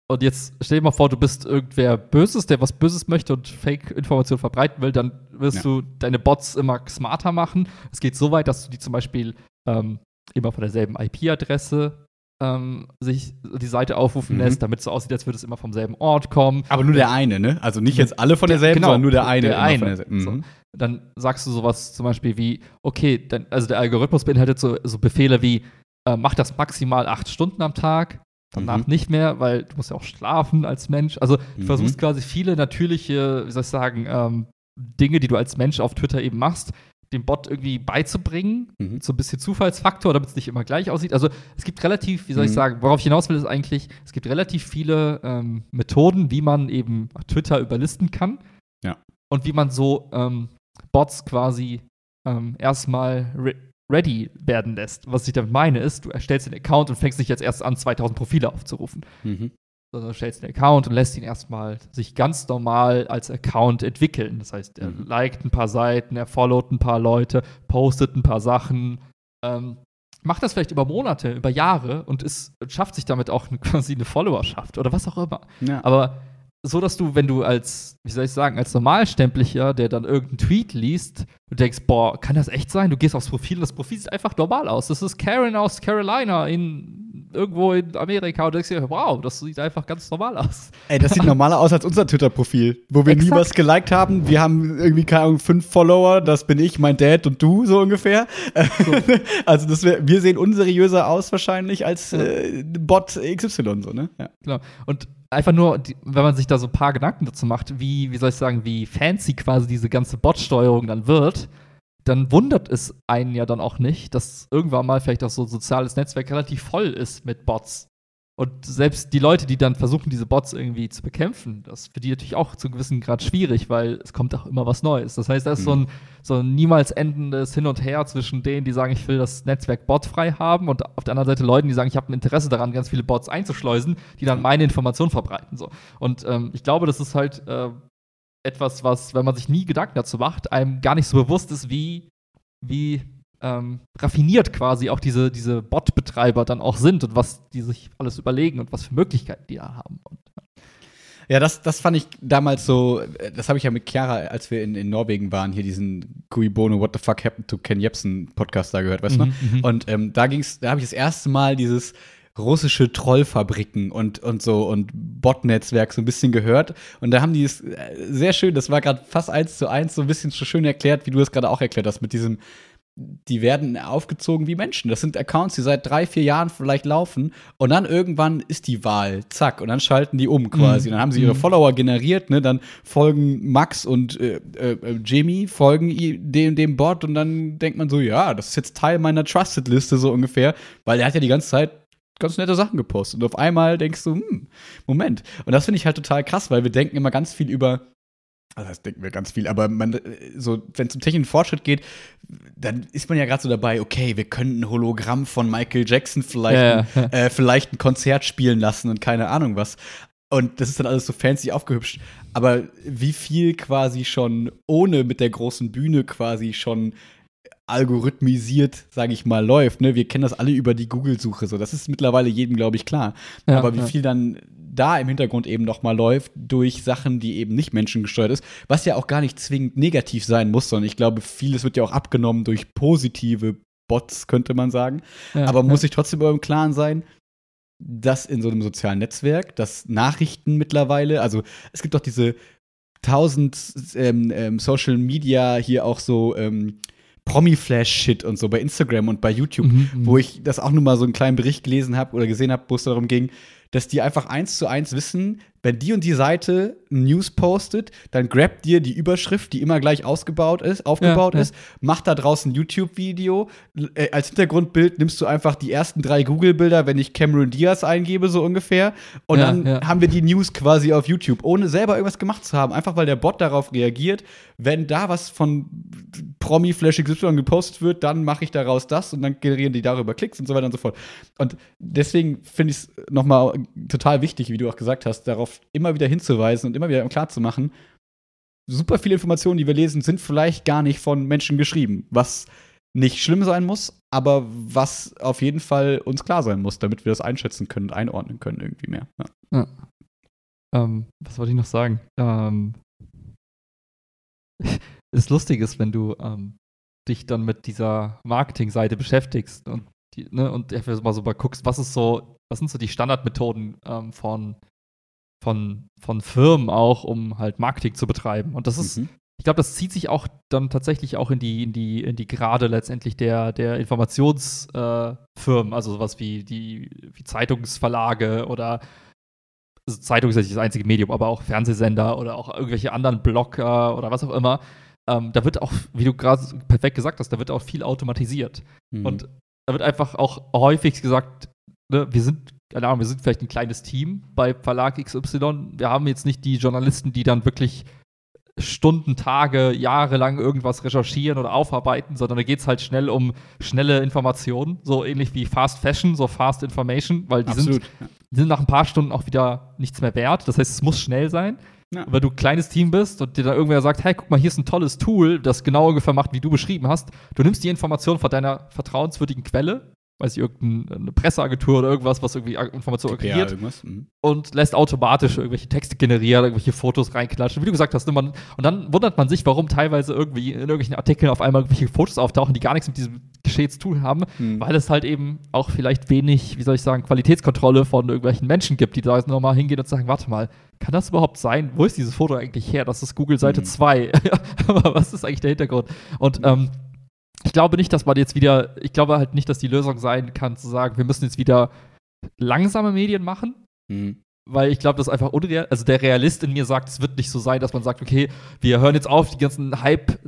und jetzt stell dir mal vor, du bist irgendwer Böses, der was Böses möchte und Fake-Informationen verbreiten will, dann wirst Ja. du deine Bots immer smarter machen. Es geht so weit, dass du die zum Beispiel ähm, immer von derselben IP-Adresse ähm, sich die Seite aufrufen Mhm. lässt, damit es so aussieht, als würde es immer vom selben Ort kommen. Aber nur der eine, ne? Also nicht jetzt alle von derselben, Genau, sondern nur der eine. der eine. Von derselben. So. Mhm. dann sagst du sowas zum Beispiel wie, okay, dann, also der Algorithmus beinhaltet so, so Befehle wie, äh, mach das maximal acht Stunden am Tag, danach Mhm. nicht mehr, weil du musst ja auch schlafen als Mensch. Also du Mhm. versuchst quasi viele natürliche, wie soll ich sagen, ähm, Dinge, die du als Mensch auf Twitter eben machst, dem Bot irgendwie beizubringen. Mhm. So ein bisschen Zufallsfaktor, damit es nicht immer gleich aussieht. Also es gibt relativ, wie soll ich Mhm. sagen, worauf ich hinaus will, ist eigentlich, es gibt relativ viele ähm, Methoden, wie man eben Twitter überlisten kann. Ja. Und wie man so ähm, Bots quasi ähm, erstmal re ready werden lässt. Was ich damit meine, ist, du erstellst den Account und fängst nicht jetzt erst an, 2000 Profile aufzurufen Mhm. Sondern du stellst den Account und lässt ihn erstmal sich ganz normal als Account entwickeln. Das heißt, er Mhm. liked ein paar Seiten, er followt ein paar Leute, postet ein paar Sachen, ähm, macht das vielleicht über Monate, über Jahre und ist, schafft sich damit auch quasi eine Followerschaft oder was auch immer. Ja. Aber so, dass du, wenn du als, wie soll ich sagen, als Normalstemplicher, der dann irgendeinen Tweet liest, du denkst, boah, kann das echt sein? Du gehst aufs Profil und das Profil sieht einfach normal aus. Das ist Karen aus Carolina in irgendwo in Amerika und denkst dir, wow, das sieht einfach ganz normal aus. Ey, das sieht normaler aus als unser Twitter-Profil, wo wir nie Exakt. was geliked haben. Wir haben irgendwie, keine Ahnung, fünf Follower, das bin ich, mein Dad und du, so ungefähr. also das wär, wir sehen unseriöser aus wahrscheinlich als äh, Bot XY, so, ne? Ja. Genau. Und einfach nur, die, wenn man sich da so ein paar Gedanken dazu macht, wie, wie soll ich sagen, wie fancy quasi diese ganze Bot-Steuerung dann wird, dann wundert es einen ja dann auch nicht, dass irgendwann mal vielleicht auch so ein soziales Netzwerk relativ voll ist mit Bots. Und selbst die Leute, die dann versuchen, diese Bots irgendwie zu bekämpfen, das ist für die natürlich auch zu einem gewissen Grad schwierig, weil es kommt auch immer was Neues. Das heißt, da ist so, ein, so ein niemals endendes Hin und Her zwischen denen, die sagen, ich will das Netzwerk botfrei haben und auf der anderen Seite Leuten, die sagen, ich habe ein Interesse daran, ganz viele Bots einzuschleusen, die dann meine Informationen verbreiten. So. Und ähm, ich glaube, das ist halt äh, etwas, was, wenn man sich nie Gedanken dazu macht, einem gar nicht so bewusst ist, wie, wie ähm, raffiniert quasi auch diese, diese Bot-Betreiber dann auch sind und was die sich alles überlegen und was für Möglichkeiten die da haben. Und, Ja, das, das fand ich damals so, äh, das habe ich ja mit Chiara, als wir in, in Norwegen waren, hier diesen Cui Bono What the Fuck Happened to Ken Jebsen Podcast da gehört, weißt du? Mhm, noch? mhm. Und ähm, da ging's, da habe ich das erste Mal dieses russische Trollfabriken und, und so und Botnetzwerk so ein bisschen gehört. Und da haben die es äh, sehr schön, das war gerade fast eins zu eins, so ein bisschen so schön erklärt, wie du es gerade auch erklärt hast, mit diesem die werden aufgezogen wie Menschen. Das sind Accounts, die seit drei, vier Jahren vielleicht laufen und dann irgendwann ist die Wahl, zack, und dann schalten die um quasi. Mhm. Dann haben sie ihre mhm. Follower generiert, ne? Dann folgen Max und äh, äh, Jamie, folgen dem, dem Bot und dann denkt man so, ja, das ist jetzt Teil meiner Trusted-Liste so ungefähr, weil er hat ja die ganze Zeit ganz nette Sachen gepostet. Und auf einmal denkst du, hm, Moment. Und das finde ich halt total krass, weil wir denken immer ganz viel über also das denken wir ganz viel, aber man, so, wenn es um technischen Fortschritt geht, dann ist man ja gerade so dabei, okay, wir könnten ein Hologramm von Michael Jackson vielleicht, ja, ja. Äh, vielleicht ein Konzert spielen lassen und keine Ahnung was. Und das ist dann alles so fancy aufgehübscht. Aber wie viel quasi schon ohne mit der großen Bühne quasi schon algorithmisiert, sage ich mal, läuft. Ne? Wir kennen das alle über die Google-Suche. So, das ist mittlerweile jedem, glaube ich, klar. Ja, Aber wie viel dann da im Hintergrund eben noch mal läuft durch Sachen, die eben nicht menschengesteuert ist, was ja auch gar nicht zwingend negativ sein muss, sondern ich glaube, vieles wird ja auch abgenommen durch positive Bots, könnte man sagen. Ja, Aber muss sich trotzdem über im Klaren sein, dass in so einem sozialen Netzwerk, dass Nachrichten mittlerweile, also es gibt doch diese tausend ähm, ähm, Social Media hier auch so ähm, Promi-Flash-Shit und so bei Instagram und bei YouTube, mhm, mhm. wo ich das auch nur mal so einen kleinen Bericht gelesen habe oder gesehen habe, wo es darum ging, dass die einfach eins zu eins wissen, wenn die und die Seite News postet, dann grabt dir die Überschrift, die immer gleich ausgebaut ist, aufgebaut ja, ja. ist, macht da draußen ein YouTube-Video. Äh, als Hintergrundbild nimmst du einfach die ersten drei Google-Bilder, wenn ich Cameron Diaz eingebe, so ungefähr. Und ja, dann haben wir die News quasi auf YouTube, ohne selber irgendwas gemacht zu haben. Einfach weil der Bot darauf reagiert. Wenn da was von Promi Flash XY gepostet wird, dann mache ich daraus das und dann generieren die darüber Klicks und so weiter und so fort. Und deswegen finde ich es nochmal total wichtig, wie du auch gesagt hast, darauf immer wieder hinzuweisen und immer wieder klar zu machen, super viele Informationen, die wir lesen, sind vielleicht gar nicht von Menschen geschrieben, was nicht schlimm sein muss, aber was auf jeden Fall uns klar sein muss, damit wir das einschätzen können und einordnen können irgendwie mehr. Ja. Ja. Ähm, was wollte ich noch sagen? Ähm, das Lustige ist, wenn du ähm, dich dann mit dieser Marketingseite beschäftigst und die, ne, und einfach mal so mal guckst, was ist so, was sind so die Standardmethoden ähm, von von, von Firmen auch, um halt Marketing zu betreiben. Und das ist, mhm. ich glaube, das zieht sich auch dann tatsächlich auch in die, in die, in die Gerade letztendlich der, der Informationsfirmen, äh, also sowas wie die wie Zeitungsverlage oder also Zeitung ist nicht das einzige Medium, aber auch Fernsehsender oder auch irgendwelche anderen Blogger oder was auch immer. Ähm, da wird auch, wie du gerade perfekt gesagt hast, da wird auch viel automatisiert. Mhm. Und da wird einfach auch häufig gesagt, ne, wir sind keine Ahnung, wir sind vielleicht ein kleines Team bei Verlag XY. Wir haben jetzt nicht die Journalisten, die dann wirklich Stunden, Tage, Jahre lang irgendwas recherchieren oder aufarbeiten, sondern da geht es halt schnell um schnelle Informationen, so ähnlich wie Fast Fashion, so Fast Information, weil die, sind, die sind nach ein paar Stunden auch wieder nichts mehr wert. Das heißt, es muss schnell sein. Ja. Weil du ein kleines Team bist und dir dann irgendwer sagt, hey, guck mal, hier ist ein tolles Tool, das genau ungefähr macht, wie du beschrieben hast. Du nimmst die Information von deiner vertrauenswürdigen Quelle weiß ich, irgendeine Presseagentur oder irgendwas, was irgendwie Informationen aggregiert mhm. und lässt automatisch irgendwelche Texte generieren, irgendwelche Fotos reinklatschen. Wie du gesagt hast, ne, man, und dann wundert man sich, warum teilweise irgendwie in irgendwelchen Artikeln auf einmal irgendwelche Fotos auftauchen, die gar nichts mit diesem Geschehen zu tun haben, mhm. weil es halt eben auch vielleicht wenig, wie soll ich sagen, Qualitätskontrolle von irgendwelchen Menschen gibt, die da jetzt nochmal hingehen und sagen, warte mal, kann das überhaupt sein? Wo ist dieses Foto eigentlich her? Das ist Google Seite mhm. 2. Aber was ist eigentlich der Hintergrund? Und ähm, ich glaube nicht, dass man jetzt wieder, ich glaube halt nicht, dass die Lösung sein kann, zu sagen, wir müssen jetzt wieder langsame Medien machen. Mhm. Weil ich glaube, das ist einfach unreal. Also der Realist in mir sagt, es wird nicht so sein, dass man sagt, okay, wir hören jetzt auf, die ganzen Hype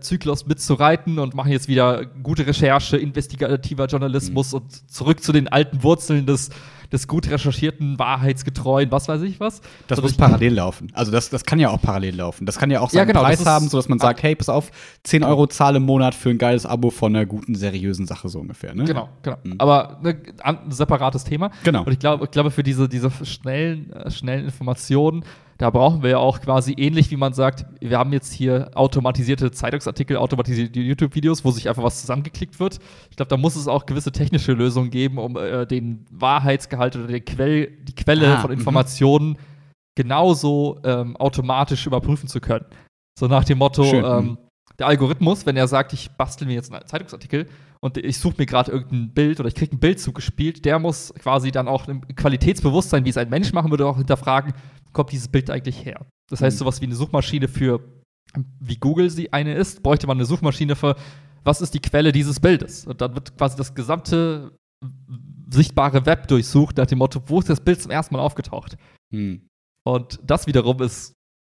Zyklus mitzureiten und machen jetzt wieder gute Recherche, investigativer Journalismus mhm. und zurück zu den alten Wurzeln des, des gut recherchierten, wahrheitsgetreuen, was weiß ich was. Das so muss parallel laufen. Also das, das kann ja auch parallel laufen. Das kann ja auch seinen ja, genau, Preis haben, sodass man sagt, hey, pass auf, 10 Euro zahle im Monat für ein geiles Abo von einer guten, seriösen Sache so ungefähr. Ne? Genau, genau. Mhm. Aber ne, ein separates Thema. Genau. Und ich glaube, ich glaube für diese, diese schnellen, äh, schnellen Informationen da brauchen wir ja auch quasi ähnlich, wie man sagt, wir haben jetzt hier automatisierte Zeitungsartikel, automatisierte YouTube-Videos, wo sich einfach was zusammengeklickt wird. Ich glaube, da muss es auch gewisse technische Lösungen geben, um äh, den Wahrheitsgehalt oder den Quell, die Quelle ah, von mhm. Informationen genauso ähm, automatisch überprüfen zu können. So nach dem Motto, ähm, der Algorithmus, wenn er sagt, ich bastel mir jetzt einen Zeitungsartikel und ich suche mir gerade irgendein Bild oder ich kriege ein Bild zugespielt, der muss quasi dann auch im Qualitätsbewusstsein, wie es ein Mensch machen würde, auch hinterfragen, kommt dieses Bild eigentlich her? Das heißt, Mhm. sowas wie eine Suchmaschine für, wie Google sie eine ist, bräuchte man eine Suchmaschine für, was ist die Quelle dieses Bildes? Und dann wird quasi das gesamte sichtbare Web durchsucht nach dem Motto, wo ist das Bild zum ersten Mal aufgetaucht? Hm. Und das wiederum ist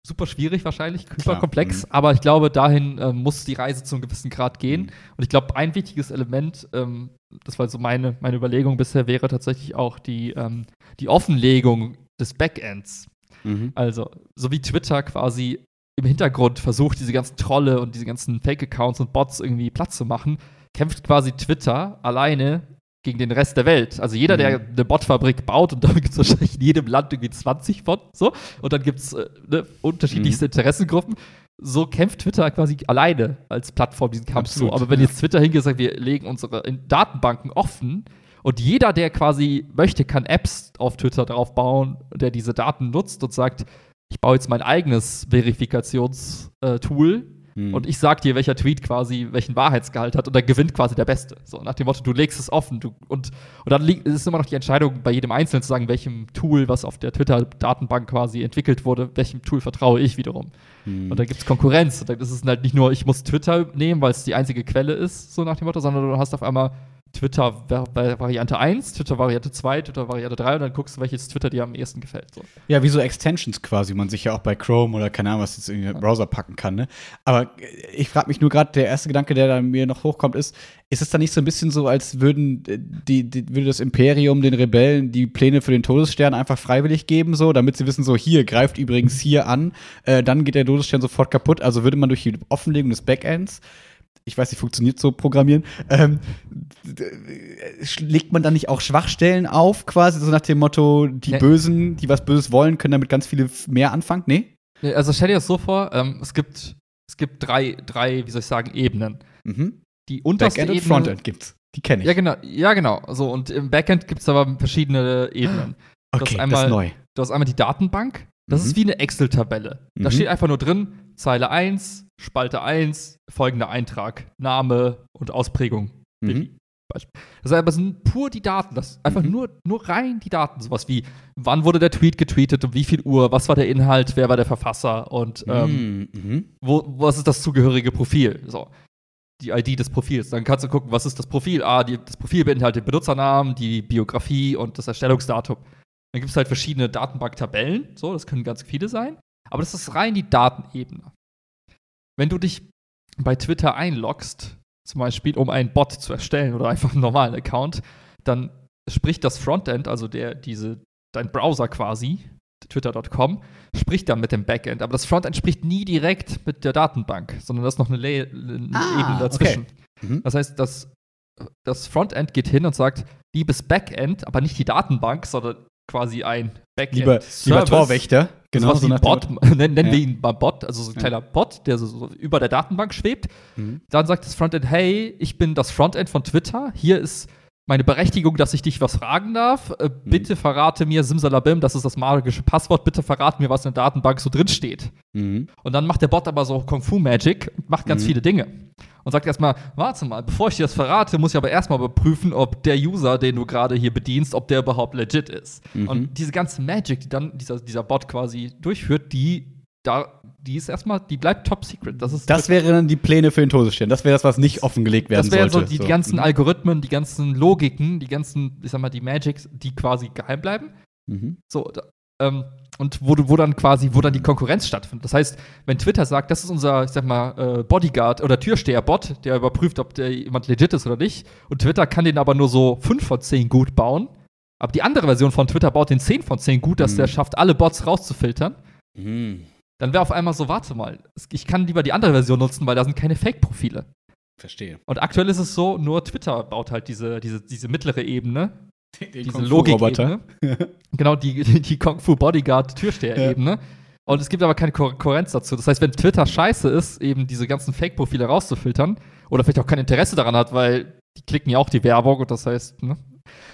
super schwierig wahrscheinlich, hyperkomplex, mhm. aber ich glaube, dahin ähm, muss die Reise zu einem gewissen Grad gehen. Mhm. Und ich glaube, ein wichtiges Element, ähm, das war so meine, meine Überlegung bisher, wäre tatsächlich auch die, ähm, die Offenlegung des Backends. Mhm. Also, so wie Twitter quasi im Hintergrund versucht, diese ganzen Trolle und diese ganzen Fake-Accounts und Bots irgendwie platt zu machen, kämpft quasi Twitter alleine gegen den Rest der Welt. Also jeder, der Mhm. eine Botfabrik baut, und da gibt es wahrscheinlich in jedem Land irgendwie 20 von, so, und dann gibt es äh, ne, unterschiedlichste Interessengruppen. So kämpft Twitter quasi alleine als Plattform diesen Kampf Absolut, so. Aber wenn jetzt Twitter hingeht und sagt, wir legen unsere Datenbanken offen und jeder, der quasi möchte, kann Apps auf Twitter drauf bauen, der diese Daten nutzt und sagt, ich baue jetzt mein eigenes Verifikationstool Hm. und ich sag dir, welcher Tweet quasi welchen Wahrheitsgehalt hat und dann gewinnt quasi der Beste. So nach dem Motto, du legst es offen du, und, und dann liegt, es ist immer noch die Entscheidung bei jedem Einzelnen zu sagen, welchem Tool, was auf der Twitter-Datenbank quasi entwickelt wurde, welchem Tool vertraue ich wiederum. Hm. Und dann gibt es Konkurrenz. Und dann ist es halt nicht nur, ich muss Twitter nehmen, weil es die einzige Quelle ist, so nach dem Motto, sondern du hast auf einmal Twitter Va- Va- Variante 1, Twitter Variante 2, Twitter Variante 3 und dann guckst du, welches Twitter dir am ehesten gefällt. So. Ja, wie so Extensions quasi, man sich ja auch bei Chrome oder keine Ahnung, was jetzt in den Browser packen kann. Ne? Aber äh, ich frage mich nur gerade, der erste Gedanke, der da mir noch hochkommt, ist, ist es dann nicht so ein bisschen so, als würden äh, die, die würde das Imperium den Rebellen die Pläne für den Todesstern einfach freiwillig geben, so, damit sie wissen, so hier greift übrigens hier an, äh, dann geht der Todesstern sofort kaputt. Also würde man durch die Offenlegung des Backends ich weiß nicht, funktioniert so Programmieren, ähm, legt man dann nicht auch Schwachstellen auf, quasi, so nach dem Motto, die Ja. Bösen, die was Böses wollen, können damit ganz viele mehr anfangen? Nee? Nee, Also stell dir das so vor, ähm, es gibt, es gibt drei, drei, wie soll ich sagen, Ebenen. Mhm. Die unterste Backend und Ebene. Frontend gibt's. Die kenne ich. Ja, genau, ja, genau. So, und im Backend gibt es aber verschiedene Ebenen. okay, das das einmal- ist neu. Du hast einmal die Datenbank. Das Mhm. ist wie eine Excel-Tabelle. Da Mhm. steht einfach nur drin, Zeile 1, Spalte 1, folgender Eintrag, Name und Ausprägung. Mhm. Das heißt, aber sind pur die Daten. Das einfach Mhm. nur, nur rein die Daten. Sowas wie, wann wurde der Tweet getweetet, um wie viel Uhr, was war der Inhalt, wer war der Verfasser und ähm, Mhm. Mhm. wo, was ist das zugehörige Profil? So. Die ID des Profils. Dann kannst du gucken, was ist das Profil? Ah, die, das Profil beinhaltet den Benutzernamen, die Biografie und das Erstellungsdatum. Dann gibt es halt verschiedene Datenbanktabellen. So, das können ganz viele sein. Aber das ist rein die Datenebene. Wenn du dich bei Twitter einloggst, zum Beispiel, um einen Bot zu erstellen oder einfach einen normalen Account, dann spricht das Frontend, also der, diese, dein Browser quasi, twitter.com, spricht dann mit dem Backend. Aber das Frontend spricht nie direkt mit der Datenbank, sondern das ist noch eine, Le Ah, Ebene dazwischen. Mhm. Das heißt, das, das Frontend geht hin und sagt, liebes Backend, aber nicht die Datenbank, sondern quasi ein Backend. Lieber, lieber. Torwächter. Genau, so so Bot, nennen, nennen wir Ja. ihn mal Bot, also so ein Ja. kleiner Bot, der so, so über der Datenbank schwebt. Mhm. Dann sagt das Frontend, hey, ich bin das Frontend von Twitter, hier ist meine Berechtigung, dass ich dich was fragen darf. Äh, Mhm. bitte verrate mir, Simsalabim, das ist das magische Passwort, bitte verrate mir, was in der Datenbank so drin steht. Mhm. Und dann macht der Bot aber so Kung Fu Magic und macht ganz Mhm. viele Dinge. Und sagt erstmal, warte mal, bevor ich dir das verrate, muss ich aber erstmal überprüfen, ob der User, den du gerade hier bedienst, ob der überhaupt legit ist. Mhm. Und diese ganze Magic, die dann dieser, dieser Bot quasi durchführt, die, da, die ist erstmal, die bleibt top secret. Das ist Das wären dann die Pläne für den Todesstern. Das wäre das, was nicht offengelegt werden das wären so sollte. die, die ganzen Mhm. Algorithmen, die ganzen Logiken, die ganzen, ich sag mal, die Magics, die quasi geheim bleiben. Mhm. So, ähm, und wo, wo dann quasi, wo dann die Konkurrenz stattfindet. Das heißt, wenn Twitter sagt, das ist unser, ich sag mal, äh, Bodyguard oder Türsteher-Bot, der überprüft, ob der jemand legit ist oder nicht, und Twitter kann den aber nur so 5 von 10 gut bauen, aber die andere Version von Twitter baut den 10 von 10 gut, dass Mhm. der schafft, alle Bots rauszufiltern, Mhm. dann wäre auf einmal so, warte mal, ich kann lieber die andere Version nutzen, weil da sind keine Fake-Profile. Verstehe. Und aktuell ist es so, nur Twitter baut halt diese, diese, diese mittlere Ebene, Den diese Kung Fu Roboter. Logik-Ebene. genau, die, die, Kung Fu Bodyguard Türsteher-Ebene. Und es gibt aber keine Ko- Kohärenz dazu. Das heißt, wenn Twitter scheiße ist, eben diese ganzen Fake-Profile rauszufiltern oder vielleicht auch kein Interesse daran hat, weil die klicken ja auch die Werbung und das heißt, ne?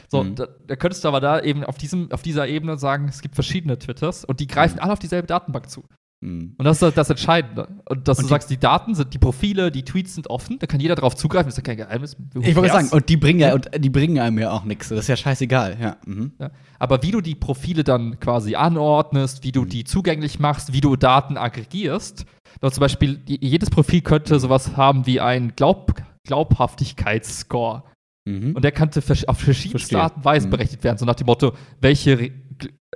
So, Mhm. da, da könntest du aber da eben auf, diesem, auf dieser Ebene sagen, es gibt verschiedene Twitters und die greifen Mhm. alle auf dieselbe Datenbank zu. Mhm. Und das ist das Entscheidende. Und dass Und du die- sagst, die Daten sind, die Profile, die Tweets sind offen, da kann jeder darauf zugreifen, das ist ja kein Geheimnis. Ich wollte sagen, und die bringen ja, und die bringen einem ja auch nichts. Das ist ja scheißegal, ja. Mhm. Ja. Aber wie du die Profile dann quasi anordnest, wie du die zugänglich machst, wie du Daten aggregierst. Also zum Beispiel, jedes Profil könnte sowas haben wie ein Glaub Glaubhaftigkeitsscore. Mhm. Und der könnte auf verschiedenste. Art und Weise Mhm. berechnet werden. So nach dem Motto, welche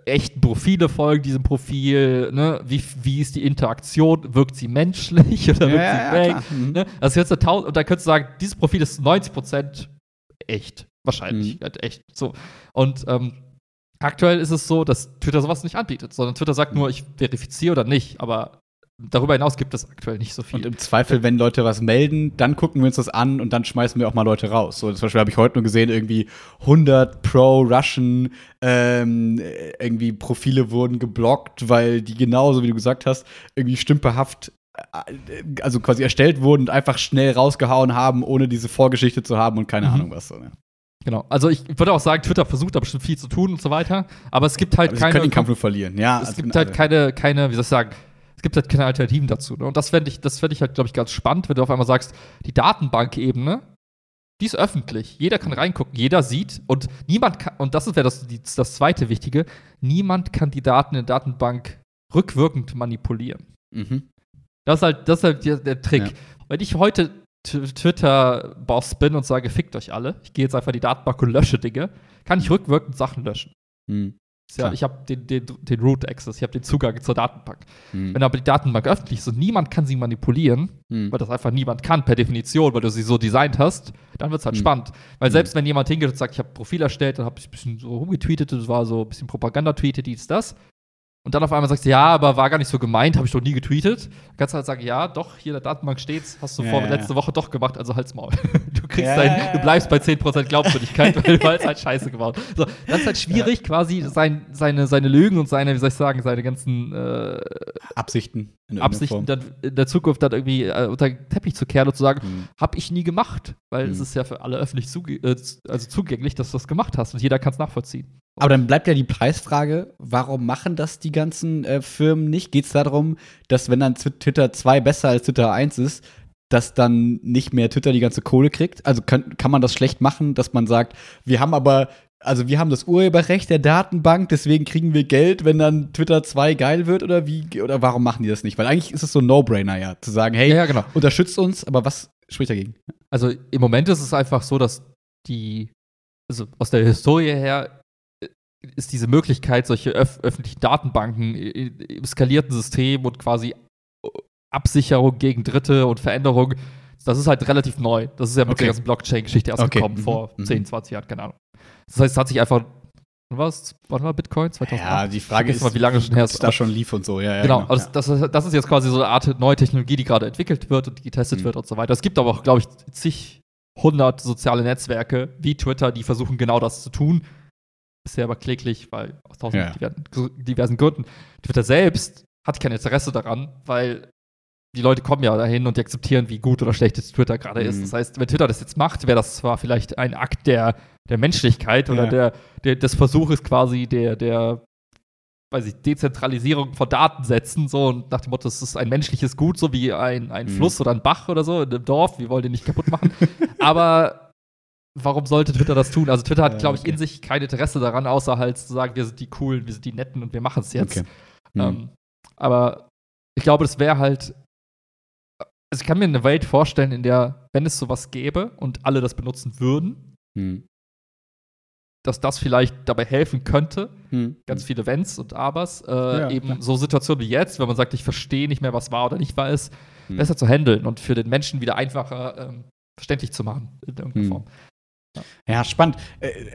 echten Profile folgen diesem Profil, ne? wie, wie ist die Interaktion, wirkt sie menschlich oder wirkt Ja, sie ja, fake? klar. Mhm. Ne? Also jetzt tausend, und da könntest du sagen, dieses Profil ist 90% echt. Wahrscheinlich. Mhm. Halt echt. So. Und ähm, aktuell ist es so, dass Twitter sowas nicht anbietet, sondern Twitter sagt nur, ich verifiziere oder nicht, aber darüber hinaus gibt es aktuell nicht so viel. Und im Zweifel, wenn Leute was melden, dann gucken wir uns das an und dann schmeißen wir auch mal Leute raus. So, zum Beispiel habe ich heute nur gesehen, irgendwie 100 Pro-Russian ähm, irgendwie Profile wurden geblockt, weil die genauso, wie du gesagt hast, irgendwie stümperhaft äh, also quasi erstellt wurden und einfach schnell rausgehauen haben, ohne diese Vorgeschichte zu haben und keine Mhm. Ahnung was. So, ne? genau. Also ich würde auch sagen, Twitter versucht da bestimmt viel zu tun und so weiter, aber es gibt halt Aber sie keine können den Kampf nur verlieren. Ja, es also gibt halt keine, keine, wie soll ich sagen, es gibt halt keine Alternativen dazu. Ne? Und das fände ich, das fänd ich halt, glaube ich, ganz spannend, wenn du auf einmal sagst, die Datenbankebene, die ist öffentlich. Jeder kann reingucken, jeder sieht und niemand kann, und das wäre das, das zweite Wichtige, niemand kann die Daten in der Datenbank rückwirkend manipulieren. Mhm. Das ist halt, das ist halt der, der Trick. Ja. Wenn ich heute Twitter-Boss bin und sage, fickt euch alle, ich gehe jetzt einfach in die Datenbank und lösche Dinge, kann ich rückwirkend Sachen löschen. Mhm. Ja, ich habe den, den, den Root Access, ich habe den Zugang zur Datenbank. Mhm. Wenn aber die Datenbank öffentlich ist und niemand kann sie manipulieren, Mhm. weil das einfach niemand kann per Definition, weil du sie so designt hast, dann wird es halt Mhm. spannend. Weil Mhm. selbst wenn jemand hingeht und sagt, ich habe ein Profil erstellt, dann habe ich ein bisschen so rumgetweetet, das war so ein bisschen Propaganda-Tweete, dies, das. Und dann auf einmal sagst du, ja, aber war gar nicht so gemeint, habe ich doch nie getweetet. Dann kannst du halt sagen, ja, doch, hier in der Datenbank steht's, hast du Ja, vor ja, letzte Woche doch gemacht, also halt's Maul. Du kriegst Ja, dein, du bleibst bei 10% Glaubwürdigkeit, weil du hast halt Scheiße gebaut. So, dann ist halt schwierig, quasi sein, seine, seine Lügen und seine, wie soll ich sagen, seine ganzen äh, Absichten. in Absichten dann in der Zukunft dann irgendwie äh, unter den Teppich zu kehren und zu sagen, Mhm. hab ich nie gemacht, weil es Mhm. ist ja für alle öffentlich zuge äh, also zugänglich, dass du das gemacht hast und jeder kann es nachvollziehen. Aber dann bleibt ja die Preisfrage, warum machen das die ganzen äh, Firmen nicht? Geht es darum, dass wenn dann Twi- Twitter 2 besser als Twitter 1 ist, dass dann nicht mehr Twitter die ganze Kohle kriegt? Also kann, kann man das schlecht machen, dass man sagt, wir haben aber, also wir haben das Urheberrecht der Datenbank, deswegen kriegen wir Geld, wenn dann Twitter 2 geil wird oder wie? Oder warum machen die das nicht? Weil eigentlich ist es so ein No-Brainer ja, zu sagen, hey, Ja, ja, genau. unterstützt uns, aber was spricht dagegen? Also im Moment ist es einfach so, dass die, also aus der Historie her ist diese Möglichkeit, solche öf öffentlichen Datenbanken i- i- im skalierten System und quasi äh, Absicherung gegen Dritte und Veränderung, das ist halt relativ neu. Das ist ja mit Okay. der ganzen Blockchain-Geschichte erst Okay. gekommen, Mhm. vor Mhm. 10, 20 Jahren, keine Ahnung. Das heißt, es hat sich einfach, wann war es, wann war Bitcoin? 2008? Ja, die Frage ist, mal, wie lange schon her ist. da schon lief und so. Ja, ja, Genau, also ja. das, das, das ist jetzt quasi so eine Art neue Technologie, die gerade entwickelt wird und die getestet Mhm. wird und so weiter. Es gibt aber auch, glaube ich, zig hundert soziale Netzwerke wie Twitter, die versuchen genau das zu tun. Bisher aber kläglich, weil aus tausend Ja. diversen, diversen Gründen. Twitter selbst hat kein Interesse daran, weil die Leute kommen ja dahin und die akzeptieren, wie gut oder schlecht jetzt Twitter gerade ist. Mhm. Das heißt, wenn Twitter das jetzt macht, wäre das zwar vielleicht ein Akt der, der Menschlichkeit oder Ja. der, der, des Versuches quasi der, der weiß ich, Dezentralisierung von Datensätzen, so und nach dem Motto, es ist ein menschliches Gut, so wie ein, ein Mhm. Fluss oder ein Bach oder so in einem Dorf, wir wollen den nicht kaputt machen. Aber warum sollte Twitter das tun? Also Twitter hat, glaube ich, okay. in sich kein Interesse daran, außer halt zu sagen, wir sind die Coolen, wir sind die Netten und wir machen es jetzt. Okay. Mhm. Ähm, aber ich glaube, das wäre halt. Also ich kann mir eine Welt vorstellen, in der, wenn es sowas gäbe und alle das benutzen würden, Hm. dass das vielleicht dabei helfen könnte, Hm. ganz viele Wenns und Abers, äh, Ja, eben klar. so Situationen wie jetzt, wenn man sagt, ich verstehe nicht mehr, was war oder nicht war, ist, Hm. besser zu handeln und für den Menschen wieder einfacher ähm, verständlich zu machen in irgendeiner Hm. Form. Ja, spannend. Äh, äh,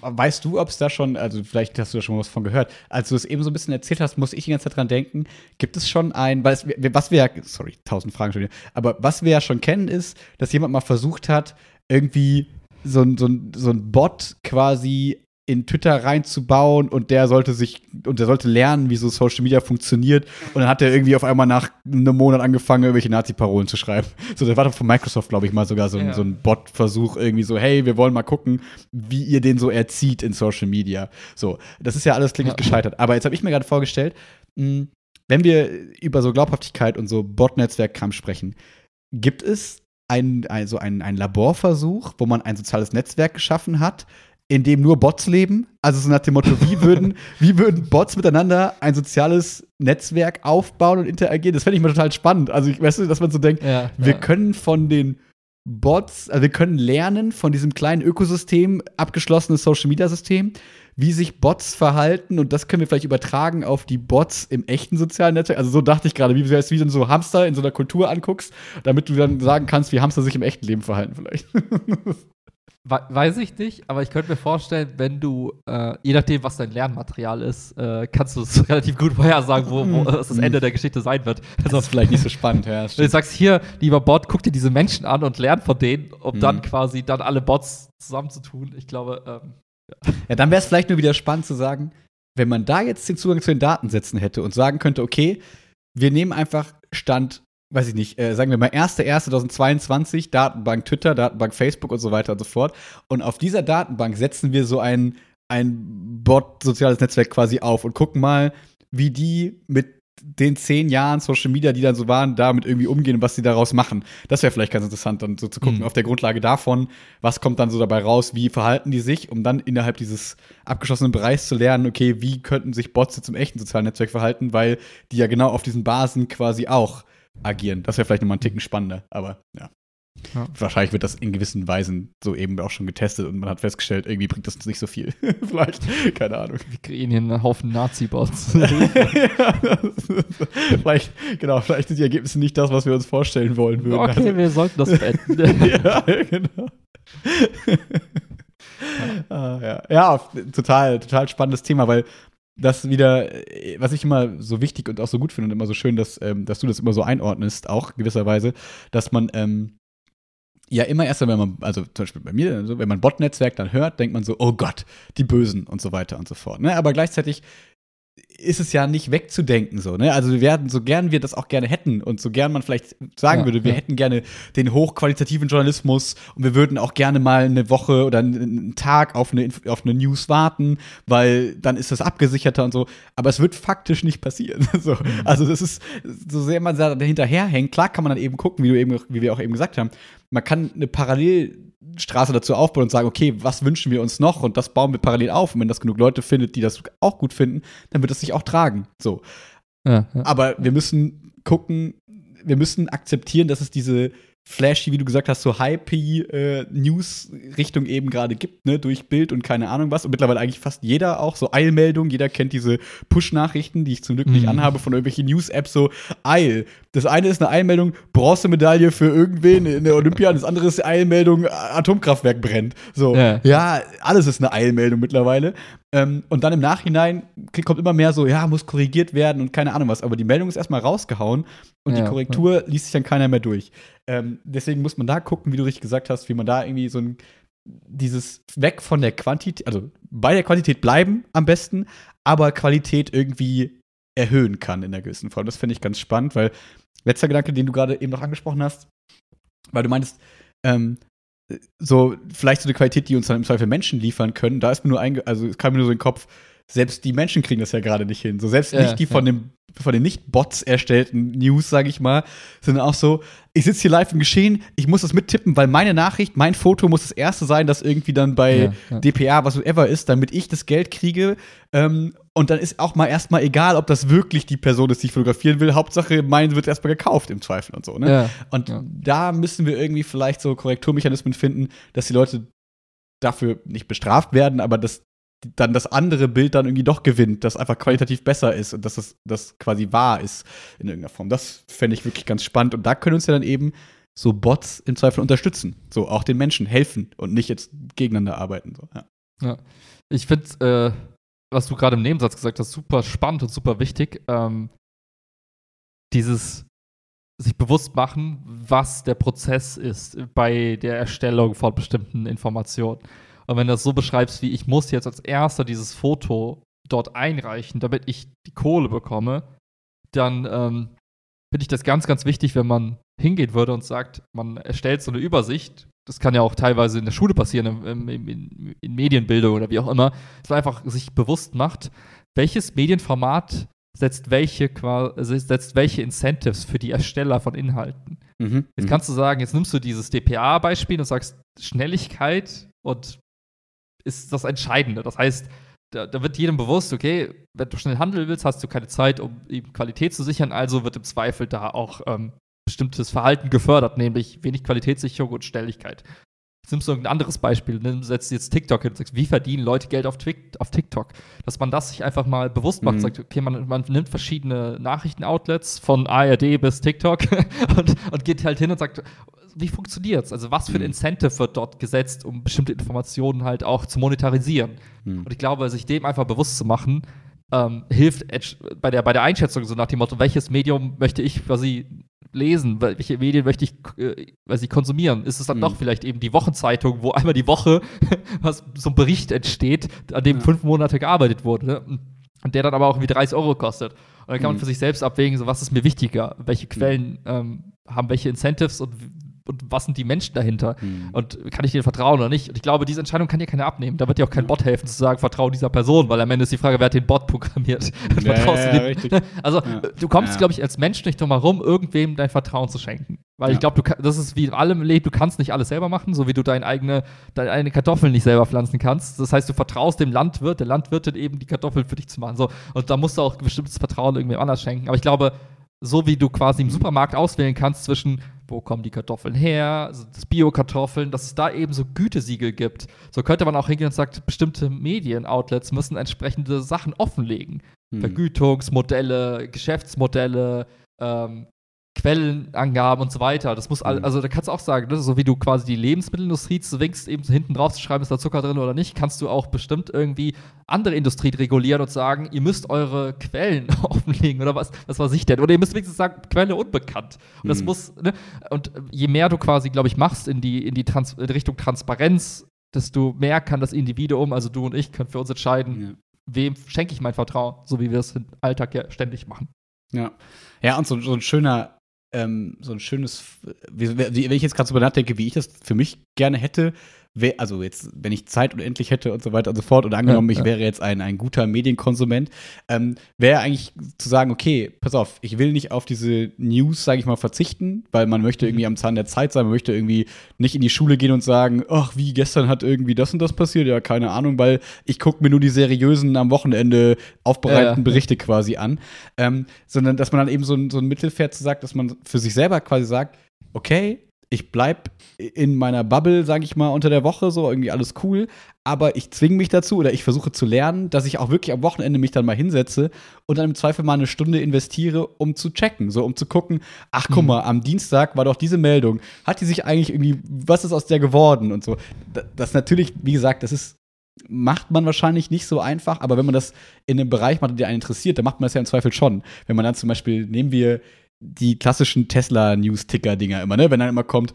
weißt du, ob es da schon, also vielleicht hast du da schon was von gehört, als du es eben so ein bisschen erzählt hast, muss ich die ganze Zeit dran denken, gibt es schon ein, weil es, was wir ja, sorry, tausend Fragen schon wieder, aber was wir ja schon kennen ist, dass jemand mal versucht hat, irgendwie so ein, so ein, so ein Bot quasi in Twitter reinzubauen und der sollte sich und der sollte lernen, wie so Social Media funktioniert und dann hat er irgendwie auf einmal nach einem Monat angefangen, irgendwelche Nazi-Parolen zu schreiben. So, das war doch von Microsoft, glaube ich, mal sogar so ein, Ja. so ein Bot-Versuch irgendwie so, hey, wir wollen mal gucken, wie ihr den so erzieht in Social Media. So, das ist ja alles kläglich Ja. gescheitert. Aber jetzt habe ich mir gerade vorgestellt, mh, wenn wir über so Glaubhaftigkeit und so Bot-Netzwerkkram sprechen, gibt es ein, also ein, ein Laborversuch, wo man ein soziales Netzwerk geschaffen hat, in dem nur Bots leben? Also so nach dem Motto, wie würden, wie würden Bots miteinander ein soziales Netzwerk aufbauen und interagieren? Das fände ich mal total spannend. Also, ich weißt du, dass man so denkt, Ja, wir ja. können von den Bots, also wir können lernen von diesem kleinen Ökosystem, abgeschlossenes Social Media System, wie sich Bots verhalten und das können wir vielleicht übertragen auf die Bots im echten sozialen Netzwerk. Also so dachte ich gerade, wie du wie so Hamster in so einer Kultur anguckst, damit du dann sagen kannst, wie Hamster sich im echten Leben verhalten vielleicht. We weiß ich nicht, aber ich könnte mir vorstellen, wenn du, äh, je nachdem, was dein Lernmaterial ist, äh, kannst du es relativ gut vorhersagen, wo, wo das Ende der Geschichte sein wird. Das Also, ist vielleicht nicht so spannend, ja. wenn du sagst, hier, lieber Bot, guck dir diese Menschen an und lern von denen, um Mhm. dann quasi dann alle Bots zusammenzutun. Ich glaube, ähm, Ja, dann wäre es vielleicht nur wieder spannend zu sagen, wenn man da jetzt den Zugang zu den Datensätzen hätte und sagen könnte, okay, wir nehmen einfach Stand, weiß ich nicht, äh, sagen wir mal 1.1.2022, Datenbank Twitter, Datenbank Facebook und so weiter und so fort. Und auf dieser Datenbank setzen wir so ein, ein Bot-soziales Netzwerk quasi auf und gucken mal, wie die mit den zehn Jahren Social Media, die dann so waren, damit irgendwie umgehen und was sie daraus machen. Das wäre vielleicht ganz interessant, dann so zu gucken, Mhm. auf der Grundlage davon, was kommt dann so dabei raus, wie verhalten die sich, um dann innerhalb dieses abgeschlossenen Bereichs zu lernen, okay, wie könnten sich Bots jetzt im echten sozialen Netzwerk verhalten, weil die ja genau auf diesen Basen quasi auch agieren. Das wäre vielleicht nochmal einen Ticken spannender, aber ja. Ja. Wahrscheinlich wird das in gewissen Weisen so eben auch schon getestet und man hat festgestellt, irgendwie bringt das uns nicht so viel. vielleicht, keine Ahnung. wir kreieren hier einen Haufen Nazi-Bots. Ja, vielleicht, genau, vielleicht sind die Ergebnisse nicht das, was wir uns vorstellen wollen würden. okay, wir sollten das beenden. ja, genau. Ah, ja. ja, total, total spannendes Thema, weil das wieder, äh, was ich immer so wichtig und auch so gut finde und immer so schön, dass, ähm, dass du das immer so einordnest, auch gewisserweise, dass man ähm, ja immer erst, wenn man, also zum Beispiel bei mir, wenn man Bot-Netzwerk dann hört, denkt man so, oh Gott, die Bösen und so weiter und so fort. Ne? Aber gleichzeitig ist es ja nicht wegzudenken so, ne? Also wir werden, so gern wir das auch gerne hätten und so gern man vielleicht sagen Ja, würde, wir ja. hätten gerne den hochqualitativen Journalismus und wir würden auch gerne mal eine Woche oder einen, Tag auf eine, auf eine News warten, weil dann ist das abgesicherter und so. Aber es wird faktisch nicht passieren. so. Mhm. Also das ist, so sehr man da hinterherhängt, klar kann man dann eben gucken, wie du eben, wie wir auch eben gesagt haben, man kann eine Parallelstraße dazu aufbauen und sagen, okay, was wünschen wir uns noch? Und das bauen wir parallel auf. Und wenn das genug Leute findet, die das auch gut finden, dann wird es sich auch tragen. So. ja, ja. Aber wir müssen gucken, wir müssen akzeptieren, dass es diese flashy, wie du gesagt hast, so hypey äh, News-Richtung eben gerade gibt, ne, durch Bild und keine Ahnung was. Und mittlerweile eigentlich fast jeder auch so Eilmeldungen. Jeder kennt diese Push-Nachrichten, die ich zum Glück nicht Mhm. anhabe von irgendwelchen News-Apps, so Eil. Das eine ist eine Eilmeldung, Bronzemedaille für irgendwen in der Olympia, das andere ist Eilmeldung, Atomkraftwerk brennt. So, Ja. ja, alles ist eine Eilmeldung mittlerweile. Ähm, und dann im Nachhinein kommt immer mehr so, ja, muss korrigiert werden und keine Ahnung was. Aber die Meldung ist erstmal rausgehauen und Ja, die Korrektur liest sich dann keiner mehr durch. Ähm, deswegen muss man da gucken, wie du richtig gesagt hast, wie man da irgendwie so ein dieses weg von der Quantität, also bei der Quantität bleiben am besten, aber Qualität irgendwie erhöhen kann in einer gewissen Form. Das finde ich ganz spannend, weil letzter Gedanke, den du gerade eben noch angesprochen hast, weil du meintest, ähm, so vielleicht so eine Qualität, die uns dann im Zweifel Menschen liefern können, da ist mir nur einge also es kam mir nur so in den Kopf, selbst die Menschen kriegen das ja gerade nicht hin. So selbst Ja, nicht die von dem von den nicht Bots erstellten News, sage ich mal, sind auch so, ich sitze hier live im Geschehen, ich muss das mittippen, weil meine Nachricht, mein Foto muss das erste sein, das irgendwie dann bei Ja, ja. DPA, was ever ist, damit ich das Geld kriege. Ähm, und dann ist auch mal erstmal egal, ob das wirklich die Person ist, die ich fotografieren will. Hauptsache, mein wird erstmal gekauft im Zweifel und so. Ne? Ja. Und Ja. da müssen wir irgendwie vielleicht so Korrekturmechanismen finden, dass die Leute dafür nicht bestraft werden, aber dass dann das andere Bild dann irgendwie doch gewinnt, das einfach qualitativ besser ist und dass das, das quasi wahr ist in irgendeiner Form. Das fände ich wirklich ganz spannend. Und da können uns ja dann eben so Bots im Zweifel unterstützen. So auch den Menschen helfen und nicht jetzt gegeneinander arbeiten. So. Ja. Ich finde, äh, was du gerade im Nebensatz gesagt hast, super spannend und super wichtig. Ähm, dieses sich bewusst machen, was der Prozess ist bei der Erstellung von bestimmten Informationen. Und wenn du das so beschreibst, wie ich muss jetzt als erster dieses Foto dort einreichen, damit ich die Kohle bekomme, dann ähm, finde ich das ganz, ganz wichtig, wenn man hingehen würde und sagt, man erstellt so eine Übersicht. Das kann ja auch teilweise in der Schule passieren, im, in, in Medienbildung oder wie auch immer, dass man einfach sich bewusst macht, welches Medienformat setzt welche, setzt welche Incentives für die Ersteller von Inhalten. Mhm. Jetzt mhm. kannst du sagen, jetzt nimmst du dieses DPA-Beispiel und sagst Schnelligkeit und ist das Entscheidende. Das heißt, da, da, wird jedem bewusst, okay, wenn du schnell handeln willst, hast du keine Zeit, um eben Qualität zu sichern, also wird im Zweifel da auch ähm, bestimmtes Verhalten gefördert, nämlich wenig Qualitätssicherung und Schnelligkeit. Jetzt nimmst du irgendein anderes Beispiel, nimm, setzt jetzt TikTok hin und sagst, wie verdienen Leute Geld auf, auf TikTok? Dass man das sich einfach mal bewusst macht, mhm. sagt, okay, man, man nimmt verschiedene Nachrichtenoutlets von ARD bis TikTok und, und geht halt hin und sagt, wie funktioniert es? Also, was für ein mhm. Incentive wird dort gesetzt, um bestimmte Informationen halt auch zu monetarisieren? Mhm. Und ich glaube, sich dem einfach bewusst zu machen, ähm, hilft bei der, bei der Einschätzung so nach dem Motto, welches Medium möchte ich quasi lesen, welche Medien möchte ich äh, weiß ich, konsumieren? Ist es dann mhm. doch vielleicht eben die Wochenzeitung, wo einmal die Woche was, so ein Bericht entsteht, an dem ja. fünf Monate gearbeitet wurde, ne? und der dann aber auch irgendwie 30 Euro kostet. Und dann kann man mhm. für sich selbst abwägen, so was ist mir wichtiger, welche Quellen ähm, haben welche Incentives und und was sind die Menschen dahinter? Mhm. Und kann ich denen vertrauen oder nicht? Und ich glaube, diese Entscheidung kann dir keiner abnehmen. Da wird dir auch kein Bot helfen, zu sagen, vertraue dieser Person, weil am Ende ist die Frage, wer hat den Bot programmiert? Ja, ja? Also, ja. du kommst, glaube ich, als Mensch nicht drum herum, irgendwem dein Vertrauen zu schenken. Weil ich glaube, das ist wie in allem Leben, du kannst nicht alles selber machen, so wie du deine eigene, deine eigene Kartoffeln nicht selber pflanzen kannst. Das heißt, du vertraust dem Landwirt, der Landwirt hat eben die Kartoffeln für dich zu machen. So. Und da musst du auch bestimmtes Vertrauen irgendwem anders schenken. Aber ich glaube, so wie du quasi im Supermarkt auswählen kannst zwischen, wo kommen die Kartoffeln her, also das Bio-Kartoffeln, dass es da eben so Gütesiegel gibt. So könnte man auch hingehen und sagen, bestimmte Medien-Outlets müssen entsprechende Sachen offenlegen. Hm. Vergütungsmodelle, Geschäftsmodelle, ähm, Quellenangaben und so weiter. Das muss all, mhm. also da kannst du auch sagen, ne, so wie du quasi die Lebensmittelindustrie zwingst, eben hinten drauf zu schreiben, ist da Zucker drin oder nicht, kannst du auch bestimmt irgendwie andere Industrie regulieren und sagen, ihr müsst eure Quellen offenlegen oder was, was weiß ich denn. Oder ihr müsst wenigstens sagen, Quelle unbekannt. Und das mhm. muss, ne, und je mehr du quasi, glaube ich, machst in die, in die Trans in Richtung Transparenz, desto mehr kann das Individuum, also du und ich, können für uns entscheiden, ja. wem schenke ich mein Vertrauen, so wie wir es im Alltag ja ständig machen. Ja. Ja, und so, so ein schöner ähm, so ein schönes, wenn ich jetzt gerade so nachdenke, wie ich das für mich gerne hätte, also jetzt, wenn ich Zeit unendlich hätte und so weiter und so fort, und angenommen, ja, ja. ich wäre jetzt ein, ein guter Medienkonsument, ähm, wäre eigentlich zu sagen, okay, pass auf, ich will nicht auf diese News, sage ich mal, verzichten, weil man möchte irgendwie am Zahn der Zeit sein, man möchte irgendwie nicht in die Schule gehen und sagen, ach, wie gestern hat irgendwie das und das passiert, ja, keine Ahnung, weil ich gucke mir nur die seriösen am Wochenende aufbereiteten ja, Berichte quasi an, ähm, sondern dass man dann eben so ein, so ein Mittelfährt zu sagt, dass man für sich selber quasi sagt, okay, ich bleib in meiner Bubble, sage ich mal, unter der Woche, so irgendwie alles cool, aber ich zwinge mich dazu oder ich versuche zu lernen, dass ich auch wirklich am Wochenende mich dann mal hinsetze und dann im Zweifel mal eine Stunde investiere, um zu checken, so um zu gucken, ach guck mhm. mal, am Dienstag war doch diese Meldung, hat die sich eigentlich irgendwie, was ist aus der geworden und so. Das natürlich, wie gesagt, das ist macht man wahrscheinlich nicht so einfach, aber wenn man das in einem Bereich macht, der einen interessiert, dann macht man das ja im Zweifel schon. Wenn man dann zum Beispiel, nehmen wir die klassischen Tesla-News-Ticker-Dinger immer, ne? Wenn dann immer kommt,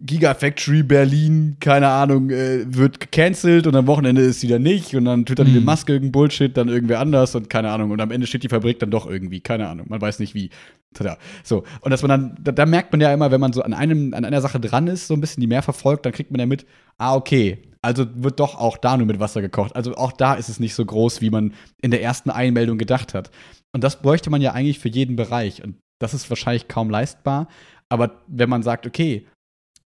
Gigafactory Berlin, keine Ahnung, äh, wird gecancelt und am Wochenende ist wieder nicht und dann tut dann mhm. die Maske irgendein Bullshit, dann irgendwer anders und keine Ahnung und am Ende steht die Fabrik dann doch irgendwie, keine Ahnung, man weiß nicht wie. Tada. So, und dass man dann, da, da, merkt man ja immer, wenn man so an einem, an einer Sache dran ist, so ein bisschen die mehr verfolgt, dann kriegt man ja mit, ah, okay, also wird doch auch da nur mit Wasser gekocht. Also auch da ist es nicht so groß, wie man in der ersten Einmeldung gedacht hat. Und das bräuchte man ja eigentlich für jeden Bereich. Und das ist wahrscheinlich kaum leistbar. Aber wenn man sagt, okay,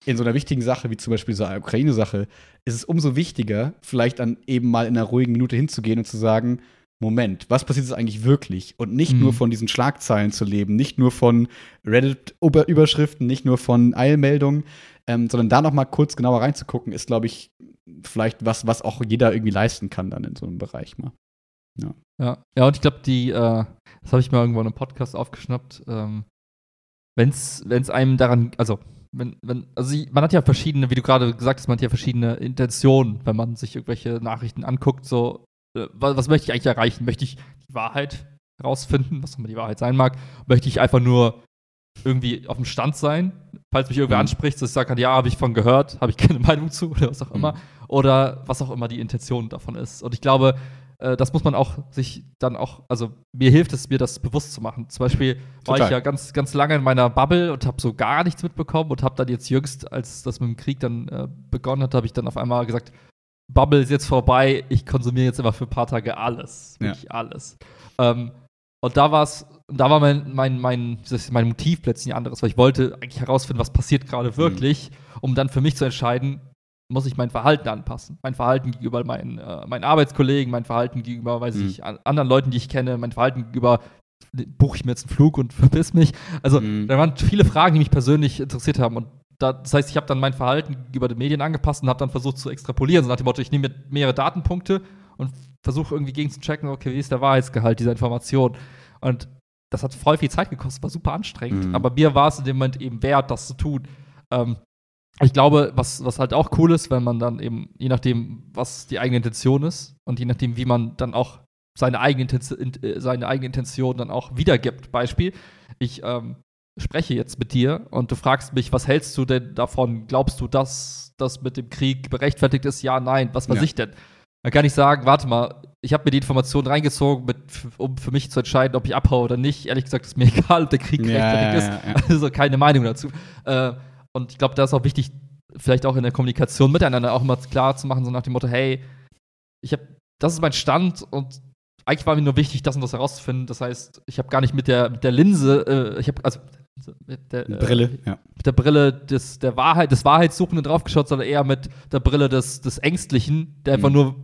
in so einer wichtigen Sache wie zum Beispiel so einer Ukraine-Sache ist es umso wichtiger, vielleicht dann eben mal in einer ruhigen Minute hinzugehen und zu sagen, Moment, was passiert jetzt eigentlich wirklich? Und nicht mhm. nur von diesen Schlagzeilen zu leben, nicht nur von Reddit-Überschriften, nicht nur von Eilmeldungen, ähm, sondern da noch mal kurz genauer reinzugucken, ist, glaube ich, vielleicht was, was auch jeder irgendwie leisten kann dann in so einem Bereich mal. Ja. Ja, ja und ich glaube, die, äh, das habe ich mal irgendwo in einem Podcast aufgeschnappt, ähm, wenn es einem daran, also wenn, wenn, also man hat ja verschiedene, wie du gerade gesagt hast, man hat ja verschiedene Intentionen, wenn man sich irgendwelche Nachrichten anguckt, so, äh, was, was, möchte ich eigentlich erreichen? Möchte ich die Wahrheit herausfinden, was auch immer die Wahrheit sein mag? Möchte ich einfach nur irgendwie auf dem Stand sein, falls mich irgendwer mhm. anspricht, dass ich kann, ja, habe ich von gehört, habe ich keine Meinung zu oder was auch immer. Mhm. Oder was auch immer die Intention davon ist. Und ich glaube, äh, das muss man auch sich dann auch, also mir hilft es, mir das bewusst zu machen. Zum Beispiel war Total. ich ja ganz, ganz lange in meiner Bubble und habe so gar nichts mitbekommen und habe dann jetzt jüngst, als das mit dem Krieg dann äh, begonnen hat, habe ich dann auf einmal gesagt, Bubble ist jetzt vorbei, ich konsumiere jetzt immer für ein paar Tage alles. Wirklich ja. alles. Ähm, Und da war es, da war mein, mein, mein, mein Motiv plötzlich ein anderes, weil ich wollte eigentlich herausfinden, was passiert gerade wirklich, mhm. um dann für mich zu entscheiden, muss ich mein Verhalten anpassen. Mein Verhalten gegenüber meinen, äh, meinen Arbeitskollegen, mein Verhalten gegenüber, weiß mhm. ich, anderen Leuten, die ich kenne, mein Verhalten gegenüber, buche ich mir jetzt einen Flug und verpiss mich. Also, mhm. da waren viele Fragen, die mich persönlich interessiert haben. Und da, das heißt, ich habe dann mein Verhalten gegenüber den Medien angepasst und habe dann versucht zu extrapolieren, so nach dem Motto, ich nehme mir mehrere Datenpunkte und versuche irgendwie gegen zu checken, okay, wie ist der Wahrheitsgehalt dieser Information. Und das hat voll viel Zeit gekostet, war super anstrengend. Mhm. Aber mir war es in dem Moment eben wert, das zu tun. Ähm, ich glaube, was, was halt auch cool ist, wenn man dann eben, je nachdem, was die eigene Intention ist und je nachdem, wie man dann auch seine eigene, Intention, äh, seine eigene Intention dann auch wiedergibt. Beispiel, ich ähm, spreche jetzt mit dir und du fragst mich, was hältst du denn davon? Glaubst du, dass das mit dem Krieg berechtfertigt ist? Ja, nein, was weiß ja. ich denn? Dann kann ich sagen, warte mal, ich habe mir die Informationen reingezogen, mit, um für mich zu entscheiden, ob ich abhaue oder nicht. Ehrlich gesagt ist mir egal, ob der Krieg ja, gerechtfertigt ja, ist. Also keine Meinung dazu. Äh, und ich glaube, da ist auch wichtig, vielleicht auch in der Kommunikation miteinander auch mal klar zu machen, so nach dem Motto, hey, ich habe, das ist mein Stand und eigentlich war mir nur wichtig, das und das herauszufinden. Das heißt, ich habe gar nicht mit der, mit der Linse, äh, ich habe also mit der Brille, äh, ja. Mit der Brille des, der Wahrheit, des Wahrheitssuchenden draufgeschaut, sondern eher mit der Brille des, des Ängstlichen, der mhm. einfach nur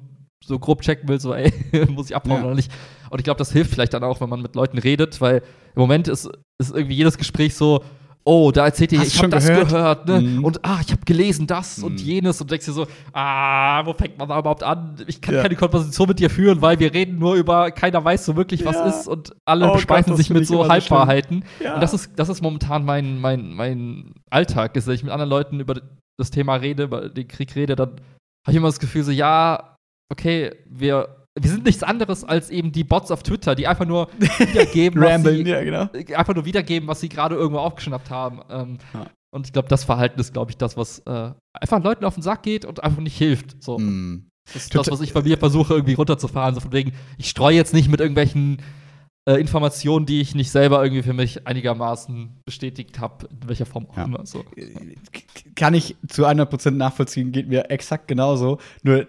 so grob checken will, so, ey, muss ich abhauen ja. oder nicht. Und ich glaube, das hilft vielleicht dann auch, wenn man mit Leuten redet, weil im Moment ist, ist irgendwie jedes Gespräch so, oh, da erzählt ihr, ich habe das gehört, gehört ne? Mhm. und ah, ich habe gelesen das mhm. und jenes und denkst dir so, ah, wo fängt man da überhaupt an? Ich kann ja. keine Konversation mit dir führen, weil wir reden nur über, keiner weiß so wirklich, was ja. ist und alle oh, bespeisen Gott, sich mit so Halbwahrheiten. Ja. Und das ist, das ist momentan mein, mein, mein Alltag, ist, wenn ich mit anderen Leuten über das Thema rede, über den Krieg rede, dann habe ich immer das Gefühl so, ja, okay, wir wir sind nichts anderes als eben die Bots auf Twitter, die einfach nur wiedergeben, was sie, ja, genau. einfach nur wiedergeben, was sie gerade irgendwo aufgeschnappt haben. Ähm, ja. Und ich glaube, das Verhalten ist, glaube ich, das, was äh, einfach Leuten auf den Sack geht und einfach nicht hilft. So. Mm. Das ist das, was ich bei mir versuche, irgendwie runterzufahren. So von wegen, ich streue jetzt nicht mit irgendwelchen äh, Informationen, die ich nicht selber irgendwie für mich einigermaßen bestätigt habe, in welcher Form auch ja. immer. So. Kann ich zu 100% nachvollziehen, geht mir exakt genauso. Nur,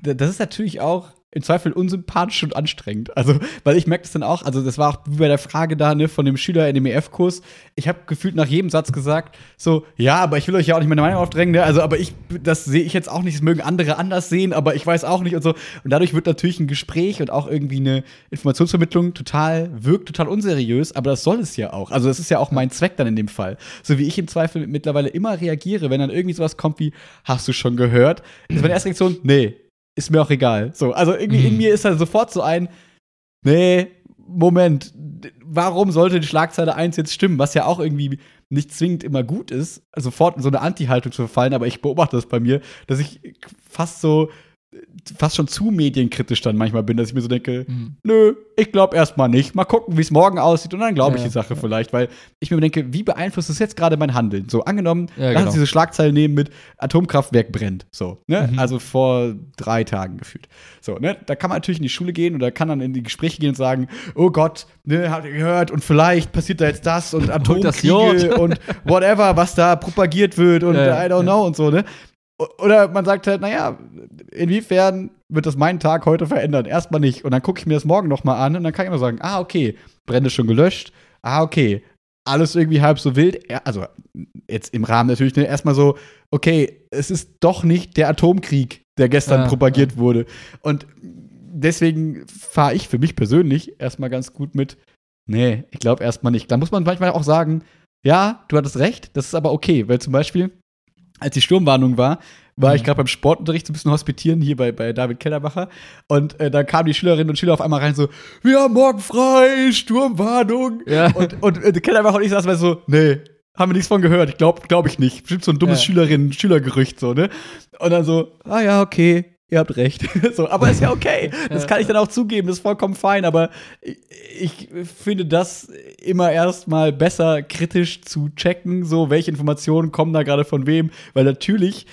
das ist natürlich auch im Zweifel unsympathisch und anstrengend. Also, weil ich merke das dann auch, also das war auch wie bei der Frage da, ne, von dem Schüler in dem EF-Kurs. Ich habe gefühlt nach jedem Satz gesagt, so, ja, aber ich will euch ja auch nicht meine Meinung aufdrängen, ne? Also, aber ich, das sehe ich jetzt auch nicht, das mögen andere anders sehen, aber ich weiß auch nicht und so. Und dadurch wird natürlich ein Gespräch und auch irgendwie eine Informationsvermittlung total, wirkt total unseriös, aber das soll es ja auch. Also, das ist ja auch mein Zweck dann in dem Fall. So wie ich im Zweifel mittlerweile immer reagiere, wenn dann irgendwie sowas kommt wie, hast du schon gehört? Ist meine erste Reaktion, nee ist mir auch egal. So, also irgendwie mhm. in mir ist da sofort so ein, nee, Moment, warum sollte die Schlagzeile 1 jetzt stimmen, was ja auch irgendwie nicht zwingend immer gut ist, sofort in so eine Anti-Haltung zu verfallen, aber ich beobachte das bei mir, dass ich fast so fast schon zu medienkritisch dann manchmal bin, dass ich mir so denke, mhm. nö, ich glaube erstmal nicht. Mal gucken, wie es morgen aussieht und dann glaube ich ja, die Sache ja. vielleicht, weil ich mir denke, wie beeinflusst das jetzt gerade mein Handeln? So angenommen, ja, lass uns genau. diese Schlagzeile nehmen mit Atomkraftwerk brennt, so, ne? Mhm. Also vor drei Tagen gefühlt. So, ne? Da kann man natürlich in die Schule gehen oder kann dann in die Gespräche gehen und sagen, oh Gott, ne, habt ihr gehört und vielleicht passiert da jetzt das und Atomkriege und whatever, was da propagiert wird und I don't know und so, ne? Oder man sagt halt, naja, inwiefern wird das meinen Tag heute verändern? Erstmal nicht. Und dann gucke ich mir das morgen nochmal an und dann kann ich immer sagen, ah, okay, Brände schon gelöscht. Ah, okay, alles irgendwie halb so wild. Also jetzt im Rahmen natürlich ne, erstmal so, okay, es ist doch nicht der Atomkrieg, der gestern ja, propagiert ja. wurde. Und deswegen fahre ich für mich persönlich erstmal ganz gut mit, nee, ich glaube erstmal nicht. Da muss man manchmal auch sagen, ja, du hattest recht, das ist aber okay, weil zum Beispiel als die Sturmwarnung war, war ich mhm. gerade beim Sportunterricht so ein bisschen hospitieren hier bei, bei David Kellerbacher. Und äh, da kamen die Schülerinnen und Schüler auf einmal rein so, wir haben morgen frei, Sturmwarnung. Ja. Und, und äh, Kellerbacher und ich saßen so, nee, haben wir nichts von gehört. Ich glaube glaub ich nicht. Bestimmt so ein dummes ja. Schülerinnen-Schülergerücht so, ne? Und dann so, ah ja, okay, ihr habt recht. so, aber ist ja okay. Das kann ich dann auch zugeben, das ist vollkommen fein. Aber ich, ich finde das immer erstmal besser kritisch zu checken, so welche Informationen kommen da gerade von wem. Weil natürlich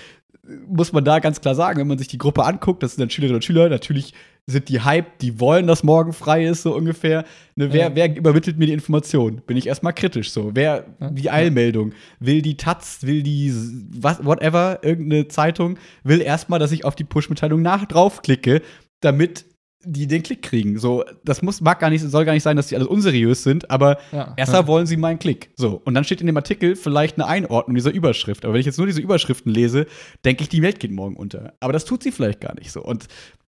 muss man da ganz klar sagen, wenn man sich die Gruppe anguckt, das sind dann Schülerinnen und Schüler, natürlich sind die Hype, die wollen, dass morgen frei ist, so ungefähr. Ne, wer, ja. wer übermittelt mir die Information? Bin ich erstmal kritisch so. Wer die Eilmeldung? Will die Taz, will die was, whatever, irgendeine Zeitung, will erstmal, dass ich auf die Push-Mitteilung nach draufklicke, damit die den Klick kriegen. So, das muss, mag gar nicht, soll gar nicht sein, dass die alle unseriös sind, aber Ja. erstmal Ja. wollen sie meinen Klick. So, und dann steht in dem Artikel vielleicht eine Einordnung dieser Überschrift. Aber wenn ich jetzt nur diese Überschriften lese, denke ich, die Welt geht morgen unter. Aber das tut sie vielleicht gar nicht so. Und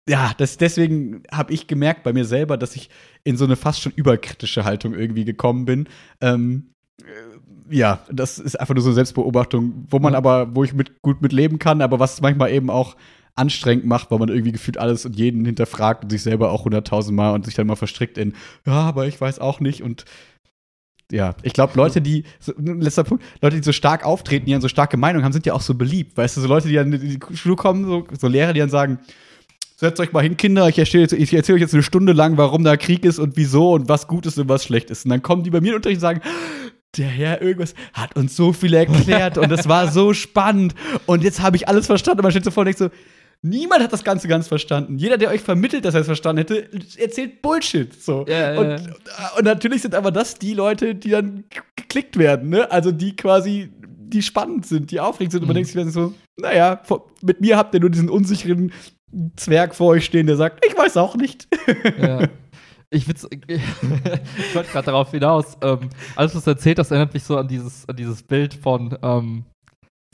ja, das, deswegen habe ich gemerkt bei mir selber, dass ich in so eine fast schon überkritische Haltung irgendwie gekommen bin. Ähm, äh, ja, das ist einfach nur so eine Selbstbeobachtung, wo man aber, wo ich mit, gut mit leben kann, aber was manchmal eben auch anstrengend macht, weil man irgendwie gefühlt alles und jeden hinterfragt und sich selber auch hunderttausendmal und sich dann mal verstrickt in, ja, aber ich weiß auch nicht und ja, ich glaube, Leute, die, so, letzter Punkt, Leute, die so stark auftreten, die dann so starke Meinung haben, sind ja auch so beliebt. Weißt du, so Leute, die dann in die Schule kommen, so, so Lehrer, die dann sagen, setzt euch mal hin, Kinder, ich erzähle ich erzähl euch jetzt eine Stunde lang, warum da Krieg ist und wieso und was gut ist und was schlecht ist. Und dann kommen die bei mir in den Unterricht und sagen, der Herr irgendwas hat uns so viel erklärt und es war so spannend und jetzt habe ich alles verstanden. Und man steht so vor und denkt so, niemand hat das Ganze ganz verstanden. Jeder, der euch vermittelt, dass er es verstanden hätte, erzählt Bullshit. So. Ja, ja, und, ja. und natürlich sind aber das die Leute, die dann geklickt werden, ne? Also die quasi, die spannend sind, die aufregend sind. Und man Mhm. denkt sich dann so, naja, mit mir habt ihr nur diesen unsicheren Zwerg vor euch stehen, der sagt, ich weiß auch nicht. Ja. Ich, ich wollte gerade darauf hinaus. Ähm, alles, was du erzählt hast, erinnert mich so an dieses, an dieses Bild von ähm,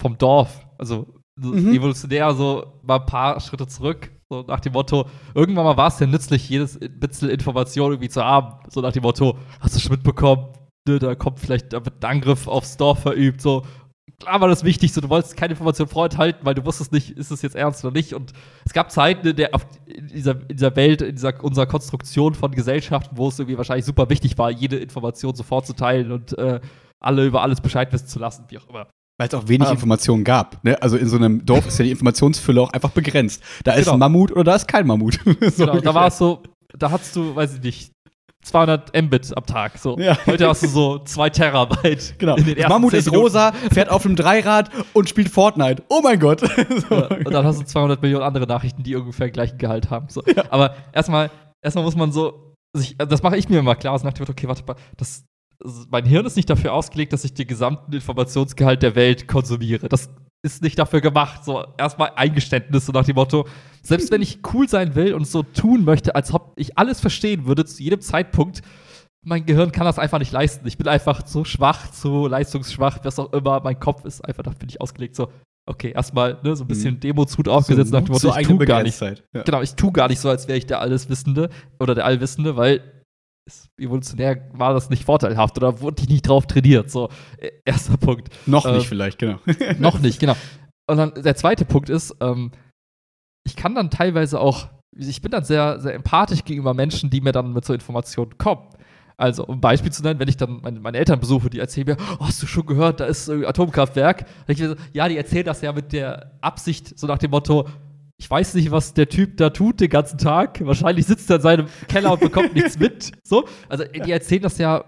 vom Dorf. Also so Mhm. evolutionär so mal ein paar Schritte zurück. So nach dem Motto, irgendwann mal war es ja nützlich, jedes bisschen Information irgendwie zu haben. So nach dem Motto, hast du schon mitbekommen, da kommt vielleicht, da wird ein Angriff aufs Dorf verübt. So, klar war das wichtig, so du wolltest keine Information vorenthalten, weil du wusstest nicht, ist es jetzt ernst oder nicht. Und es gab Zeiten in, der, auf, in, dieser, in dieser Welt, in dieser unserer Konstruktion von Gesellschaften, wo es irgendwie wahrscheinlich super wichtig war, jede Information sofort zu teilen und äh, alle über alles Bescheid wissen zu lassen, wie auch immer. Weil es auch wenig Ähm. Informationen gab. Ne? Also in so einem Dorf ist ja die Informationsfülle auch einfach begrenzt. Da ist Genau. ein Mammut oder da ist kein Mammut. so Genau, da war es so, da hattest du, weiß ich nicht, 200 Mbit am Tag. So. Ja. Heute hast du so 2 Terabyte. Genau. den Mammut 10 ist rosa, fährt auf einem Dreirad und spielt Fortnite. Oh mein Gott. so. Ja, und dann hast du 200 Millionen andere Nachrichten, die ungefähr gleichen Gehalt haben. So. Aber erstmal, erstmal muss man so, sich, also das mache ich mir immer klar, so nach dem Motto, okay, warte mal, das, also mein Hirn ist nicht dafür ausgelegt, dass ich den gesamten Informationsgehalt der Welt konsumiere. Das ist nicht dafür gemacht. So, erstmal Eingeständnis, so nach dem Motto, selbst wenn ich cool sein will und so tun möchte, als ob ich alles verstehen würde, zu jedem Zeitpunkt, mein Gehirn kann das einfach nicht leisten. Ich bin einfach zu schwach, zu leistungsschwach, was auch immer. Mein Kopf ist einfach dafür nicht ausgelegt. So, okay, erstmal ne, so ein bisschen Demozut aufgesetzt nach dem Motto, ich eigenen tu gar nicht. Ja. Genau, ich tu gar nicht so, als wäre ich der Alleswissende oder der Allwissende, weil es, evolutionär war das nicht vorteilhaft oder wurde ich nicht drauf trainiert. So, äh, erster Punkt. Noch Äh, nicht vielleicht, genau. Noch nicht, genau. Und dann der zweite Punkt ist, ähm, ich kann dann teilweise auch, ich bin dann sehr, sehr empathisch gegenüber Menschen, die mir dann mit so Informationen kommen. Also, um ein Beispiel zu nennen, wenn ich dann meine, meine Eltern besuche, die erzählen mir, oh, hast du schon gehört, da ist ein Atomkraftwerk. Ich so, ja, die erzählen das ja mit der Absicht, so nach dem Motto, ich weiß nicht, was der Typ da tut den ganzen Tag. Wahrscheinlich sitzt er in seinem Keller und bekommt nichts mit. So, also die erzählen das ja,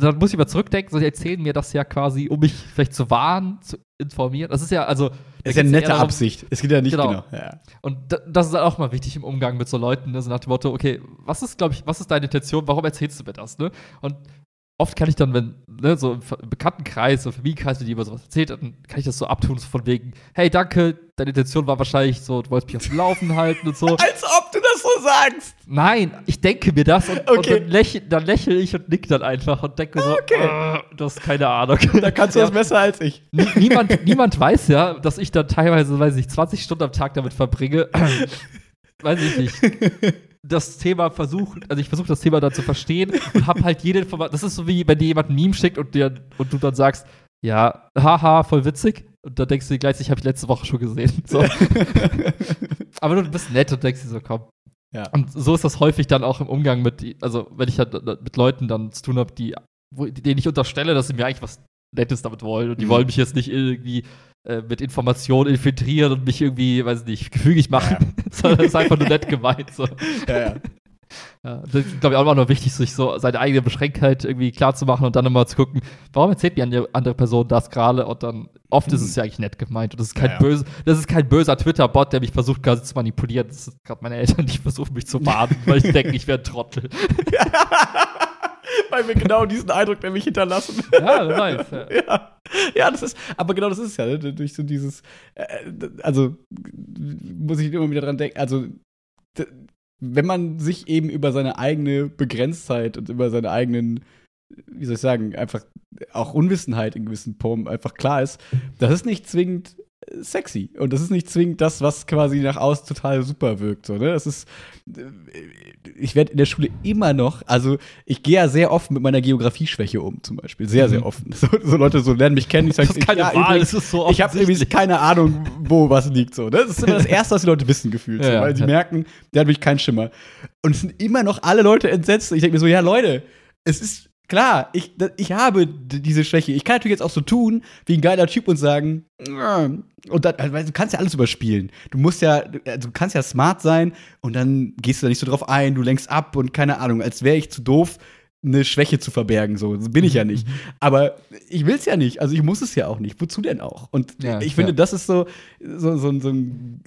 dann muss ich mal zurückdenken, so, die erzählen mir das ja quasi, um mich vielleicht zu warnen, zu informieren. Das ist ja, also. da Das ist ja eine nette darum- Absicht. Es geht ja nicht Genau. genau. Ja. und da- das ist auch mal wichtig im Umgang mit so Leuten, ne? so nach dem Motto, okay, was ist, glaube ich, was ist deine Intention, warum erzählst du mir das, ne? Und oft kann ich dann, wenn, ne, so im im Bekanntenkreis, so Familienkreis, wenn jemand sowas erzählt, dann kann ich das so abtun, so von wegen, hey, danke, deine Intention war wahrscheinlich so, du wolltest mich auf dem Laufen halten und so. Als ob du so sagst. Nein, ich denke mir das und, Okay. und dann, lächel, dann lächle ich und nick dann einfach und denke so, Okay. äh, du hast keine Ahnung. Da kannst du Ja. das besser als ich. Nie- niemand, niemand weiß ja, dass ich dann teilweise, weiß ich, 20 Stunden am Tag damit verbringe. weiß ich nicht. Das Thema versuchen, also ich versuche das Thema dann zu verstehen und habe halt jede Information. Das ist so wie, wenn dir jemand ein Meme schickt und, dir, und du dann sagst, ja, haha, voll witzig. Und dann denkst du dir gleich, ich habe ich letzte Woche schon gesehen. So. Aber du bist nett und denkst dir so, komm. Ja. Und so ist das häufig dann auch im Umgang mit, also wenn ich halt mit Leuten dann zu tun habe, die, wo, denen ich unterstelle, dass sie mir eigentlich was Nettes damit wollen und die Mhm. wollen mich jetzt nicht irgendwie äh, mit Informationen infiltrieren und mich irgendwie, weiß nicht, gefügig machen, sondern das ist einfach nur nett gemeint. So. Ja, ja. Das ist, glaube ich, auch immer noch wichtig, sich so seine eigene Beschränktheit irgendwie klar zu machen und dann immer zu gucken, warum erzählt mir eine andere Person das gerade und dann oft ist es ja eigentlich nett gemeint und das ist kein Ja, ja. böse, das ist kein böser Twitter-Bot, der mich versucht quasi zu manipulieren. Das sind gerade meine Eltern, die versuchen mich zu baden, weil ich denke, ich wäre ein Trottel. Weil wir genau diesen Eindruck nämlich hinterlassen. Ja, weiß. Ja. ja. ja, das ist, aber genau das ist es ja, ne? durch so dieses, äh, also muss ich immer wieder dran denken, also wenn man sich eben über seine eigene Begrenztheit und über seine eigenen, wie soll ich sagen, einfach auch Unwissenheit in gewissen Formen einfach klar ist, das ist nicht zwingend sexy. Und das ist nicht zwingend das, was quasi nach außen total super wirkt. So, ne? Das ist, äh, ich werde in der Schule immer noch, also ich gehe ja sehr offen mit meiner Geografieschwäche um, zum Beispiel. Sehr, sehr Mhm. offen. So, so Leute so lernen mich kennen, ich sage, Das ist keine ja, übrigens, so ich habe offensichtlich. keine Ahnung, wo was liegt. So, ne? Das ist immer das Erste, was die Leute wissen, gefühlt. So, Ja, ja. weil sie merken, der hat wirklich keinen Schimmer. Und es sind immer noch alle Leute entsetzt. Ich denke mir so, ja, Leute, es ist klar, ich, ich habe diese Schwäche. Ich kann natürlich jetzt auch so tun, wie ein geiler Typ und sagen, und dann, also, du kannst ja alles überspielen. Du musst ja, also du kannst ja smart sein und dann gehst du da nicht so drauf ein, du lenkst ab und keine Ahnung, als wäre ich zu doof, eine Schwäche zu verbergen. So das bin ich ja nicht. Aber ich will es ja nicht. Also ich muss es ja auch nicht. Wozu denn auch? Und Ja, ich finde, ja. das ist so, so, so, so ein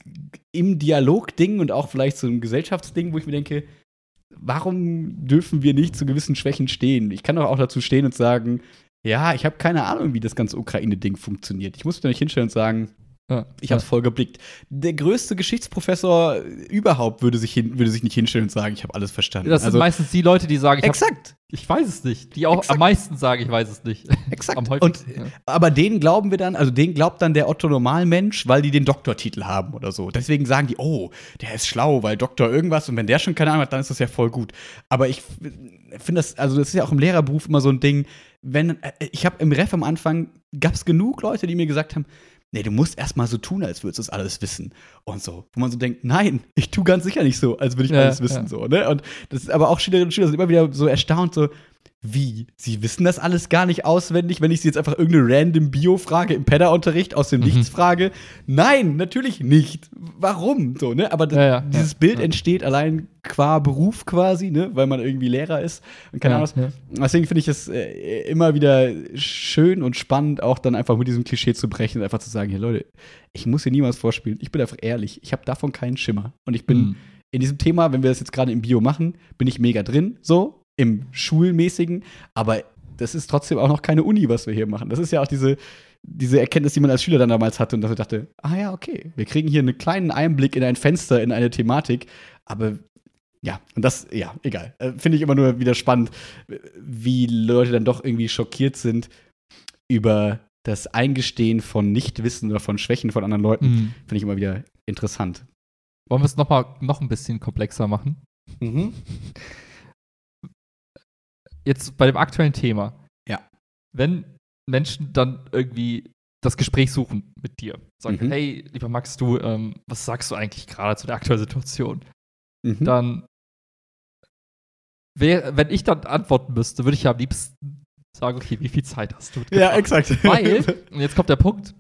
im Dialog-Ding und auch vielleicht so ein Gesellschaftsding, wo ich mir denke, warum dürfen wir nicht zu gewissen Schwächen stehen? Ich kann doch auch dazu stehen und sagen, ja, ich habe keine Ahnung, wie das ganze Ukraine-Ding funktioniert. Ich muss da nicht hinstellen und sagen, Ja. ich habe es voll geblickt. Der größte Geschichtsprofessor überhaupt würde sich, hin, würde sich nicht hinstellen und sagen, ich habe alles verstanden. Das sind also, meistens die Leute, die sagen, ich, hab, exakt, ich weiß es nicht. Die auch Exakt. am meisten sagen, ich weiß es nicht. exakt. Am Und, ja. aber denen glauben wir dann, also denen glaubt dann der Otto-Normalmensch, weil die den Doktortitel haben oder so. Deswegen sagen die, oh, der ist schlau, weil Doktor irgendwas und wenn der schon keine Ahnung hat, dann ist das ja voll gut. Aber ich finde das, also das ist ja auch im Lehrerberuf immer so ein Ding, wenn, äh, ich habe im Ref am Anfang, gab es genug Leute, die mir gesagt haben, nee, du musst erst mal so tun, als würdest du das alles wissen und so. Wo man so denkt, nein, ich tu ganz sicher nicht so, als würde ich Ja, alles wissen, ja. so, ne? Und das ist aber auch Schülerinnen und Schüler sind immer wieder so erstaunt, so, wie? Sie wissen das alles gar nicht auswendig, wenn ich sie jetzt einfach irgendeine random Bio-Frage im Pedda-Unterricht aus dem Mhm. Nichts frage? Nein, natürlich nicht. Warum? So, ne? Aber Ja, ja, dieses ja, Bild entsteht allein qua Beruf quasi, ne? Weil man irgendwie Lehrer ist und keine Ahnung was. Deswegen finde ich es äh, immer wieder schön und spannend, auch dann einfach mit diesem Klischee zu brechen und einfach zu sagen, hier Leute, ich muss hier niemals vorspielen. Ich bin einfach ehrlich. Ich habe davon keinen Schimmer. Und ich bin Mhm. in diesem Thema, wenn wir das jetzt gerade im Bio machen, bin ich mega drin, so im Schulmäßigen. Aber das ist trotzdem auch noch keine Uni, was wir hier machen. Das ist ja auch diese, diese Erkenntnis, die man als Schüler dann damals hatte und dafür dachte, ah ja, okay, wir kriegen hier einen kleinen Einblick in ein Fenster, in eine Thematik. Aber ja, und das, ja, egal. Äh, Finde ich immer nur wieder spannend, wie Leute dann doch irgendwie schockiert sind über das Eingestehen von Nichtwissen oder von Schwächen von anderen Leuten. Mhm. Finde ich immer wieder interessant. Wollen wir es noch mal noch ein bisschen komplexer machen? Jetzt bei dem aktuellen Thema. Ja. Wenn Menschen dann irgendwie das Gespräch suchen mit dir, sagen, Mhm. hey, lieber Max, du, ähm, was sagst du eigentlich gerade zu der aktuellen Situation? Mhm. Dann, wär, wenn ich dann antworten müsste, würde ich ja am liebsten sagen, okay, wie viel Zeit hast du? Ja, exakt. Weil, und jetzt kommt der Punkt,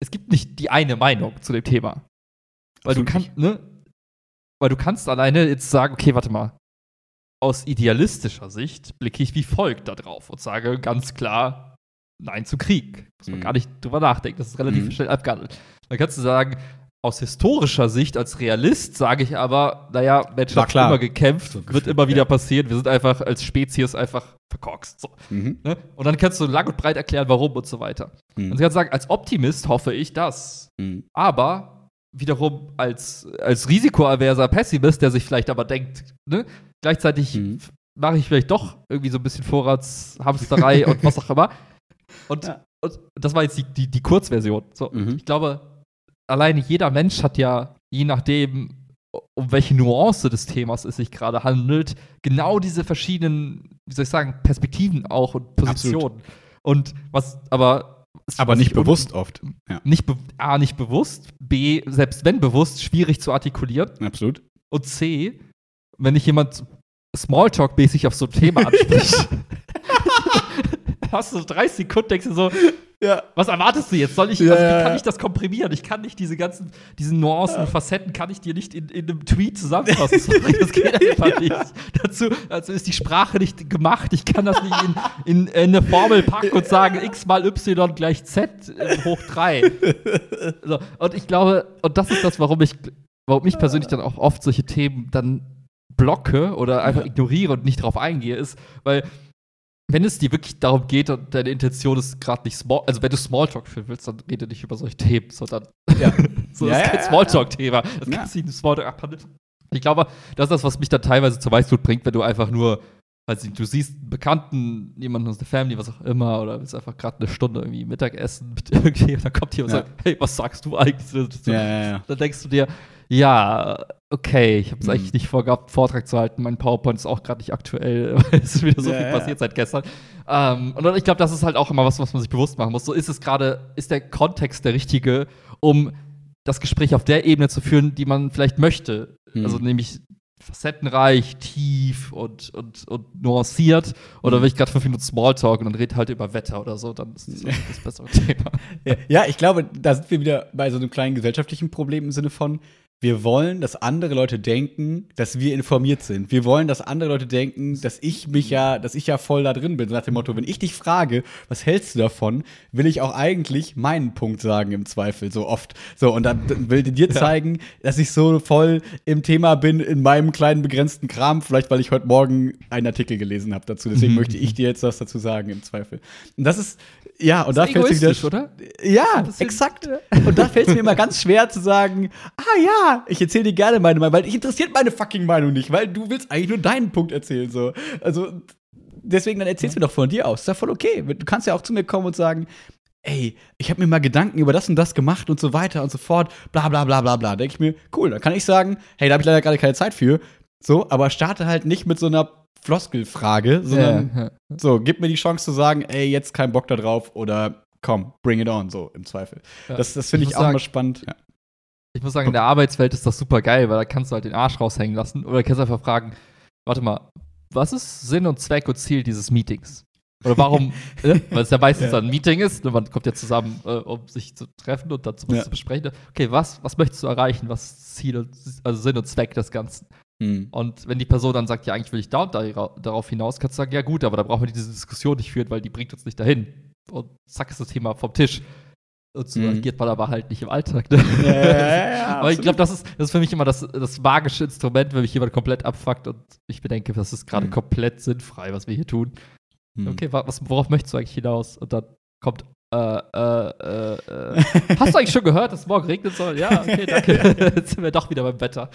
es gibt nicht die eine Meinung zu dem Thema. Weil Absolut du kannst, ne? Weil du kannst alleine jetzt sagen, okay, warte mal. Aus idealistischer Sicht blicke ich wie folgt da drauf und sage ganz klar Nein zu Krieg. Muss man Mhm. gar nicht drüber nachdenken. Das ist relativ Mhm. schnell abgehandelt. Dann kannst du sagen, aus historischer Sicht, als Realist, sage ich aber, naja, haben klar. immer gekämpft, So wird immer wieder ja. passieren. Wir sind einfach als Spezies einfach verkorkst. So. Mhm. Ne? Und dann kannst du lang und breit erklären, warum und so weiter. Und sie kann sagen, als Optimist hoffe ich das. Mhm. Aber wiederum als, als risikoaverser Pessimist, der sich vielleicht aber denkt, ne, gleichzeitig Mhm. mache ich vielleicht doch irgendwie so ein bisschen Vorratshamsterei und was auch immer. Und, Ja. und das war jetzt die, die, die Kurzversion. So, Mhm. Ich glaube, alleine jeder Mensch hat ja, je nachdem, um welche Nuance des Themas es sich gerade handelt, genau diese verschiedenen, wie soll ich sagen, Perspektiven auch und Positionen. Und was aber. Aber nicht bewusst oft. Ja, Nicht be A, nicht bewusst, B, selbst wenn bewusst, schwierig zu artikulieren absolut. und C, wenn nicht jemand Smalltalk-mäßig auf so ein Thema anspricht, hast du so 30 Sekunden, denkst du so, Ja. was erwartest du jetzt? Soll ich, Ja, also, wie ja, kann ja. ich das komprimieren? Ich kann nicht diese ganzen, diese Nuancen und Facetten kann ich dir nicht in, in einem Tweet zusammenfassen. Sorry, das geht einfach nicht. Dazu, dazu ist die Sprache nicht gemacht. Ich kann das nicht in, in, in eine Formel packen und sagen, x mal y gleich z äh, hoch 3. So, und ich glaube, und das ist das, warum ich, warum ich persönlich dann auch oft solche Themen dann blocke oder einfach Ja. ignoriere und nicht drauf eingehe, ist, weil wenn es dir wirklich darum geht und deine Intention ist gerade nicht small, also wenn du Smalltalk führen willst, dann rede nicht über solche Themen, sondern Ja. so Ja, ist kein Smalltalk-Thema. Das Ja. kannst du nicht in Smalltalk abhandeln. Ich glaube, das ist das, was mich dann teilweise zur Weißblut bringt, wenn du einfach nur, weiß nicht, du siehst einen Bekannten, jemanden aus der Family, was auch immer, oder willst einfach gerade eine Stunde irgendwie Mittagessen mit irgendwie, und dann kommt jemand und sagt, hey, was sagst du eigentlich? Ja, ja. Dann denkst du dir, ja, okay, ich habe es Mhm. eigentlich nicht vorgehabt, einen Vortrag zu halten. Mein PowerPoint ist auch gerade nicht aktuell, weil es wieder so Ja, viel ja. passiert seit gestern. Ähm, und ich glaube, das ist halt auch immer was, was man sich bewusst machen muss. So ist es gerade, ist der Kontext der richtige, um das Gespräch auf der Ebene zu führen, die man vielleicht möchte. Mhm. Also nämlich facettenreich, tief und, und, und nuanciert. Oder Mhm. will ich gerade fünf Minuten Smalltalk und dann red halt über Wetter oder so, dann ist das das bessere Thema. Ja, ich glaube, da sind wir wieder bei so einem kleinen gesellschaftlichen Problem im Sinne von, wir wollen, dass andere Leute denken, dass wir informiert sind. Wir wollen, dass andere Leute denken, dass ich mich ja, dass ich ja voll da drin bin. So Nach dem Motto, wenn ich dich frage, was hältst du davon, will ich auch eigentlich meinen Punkt sagen im Zweifel, so oft. So, und dann will dir zeigen, dass ich so voll im Thema bin, in meinem kleinen begrenzten Kram, vielleicht weil ich heute Morgen einen Artikel gelesen habe dazu. Deswegen möchte ich dir jetzt was dazu sagen im Zweifel. Und das ist, ja, und da fällt mir wieder. Egoistisch, oder? Ja, exakt. Und da fällt es mir immer ganz schwer zu sagen, ah ja, ich erzähle dir gerne meine Meinung, weil ich interessiert meine fucking Meinung nicht, weil du willst eigentlich nur deinen Punkt erzählen. So. Also deswegen, dann erzählst du mir doch von dir aus. Ist ja voll okay. Du kannst ja auch zu mir kommen und sagen, ey, ich habe mir mal Gedanken über das und das gemacht und so weiter und so fort, bla bla bla bla bla. Denke ich mir, cool, dann kann ich sagen, hey, da habe ich leider gerade keine Zeit für. So, aber starte halt nicht mit so einer Floskelfrage, sondern Ja, ja. so, gib mir die Chance zu sagen, ey, jetzt kein Bock da drauf oder komm, bring it on, so im Zweifel. Ja. Das, das finde Ich ich auch sagen- mal spannend. Ich muss sagen, in der Arbeitswelt ist das super geil, weil da kannst du halt den Arsch raushängen lassen. Oder kannst einfach fragen, warte mal, was ist Sinn und Zweck und Ziel dieses Meetings? Oder warum, ne? weil es ja meistens Ja. ein Meeting ist, ne? man kommt ja zusammen, äh, um sich zu treffen und dann was Ja. zu besprechen. Okay, was, was möchtest du erreichen? Was ist Ziel und, also Sinn und Zweck des Ganzen? Hm. Und wenn die Person dann sagt, ja, eigentlich will ich da und da, darauf hinaus, kannst du sagen, ja gut, aber da brauchen wir diese Diskussion nicht führen, weil die bringt uns nicht dahin. Und zack ist das Thema vom Tisch. Und so Mhm. agiert man aber halt nicht im Alltag. Ne? Ja, ja, aber ich glaube, das ist, das ist für mich immer das, das magische Instrument, wenn mich jemand komplett abfuckt und ich bedenke, das ist gerade Mhm. komplett sinnfrei, was wir hier tun. Hm. Okay, wa- was, worauf möchtest du eigentlich hinaus? Und dann kommt, äh, äh, äh, äh, hast du eigentlich schon gehört, dass es morgen regnen soll? Ja, okay, danke. Jetzt sind wir doch wieder beim Wetter.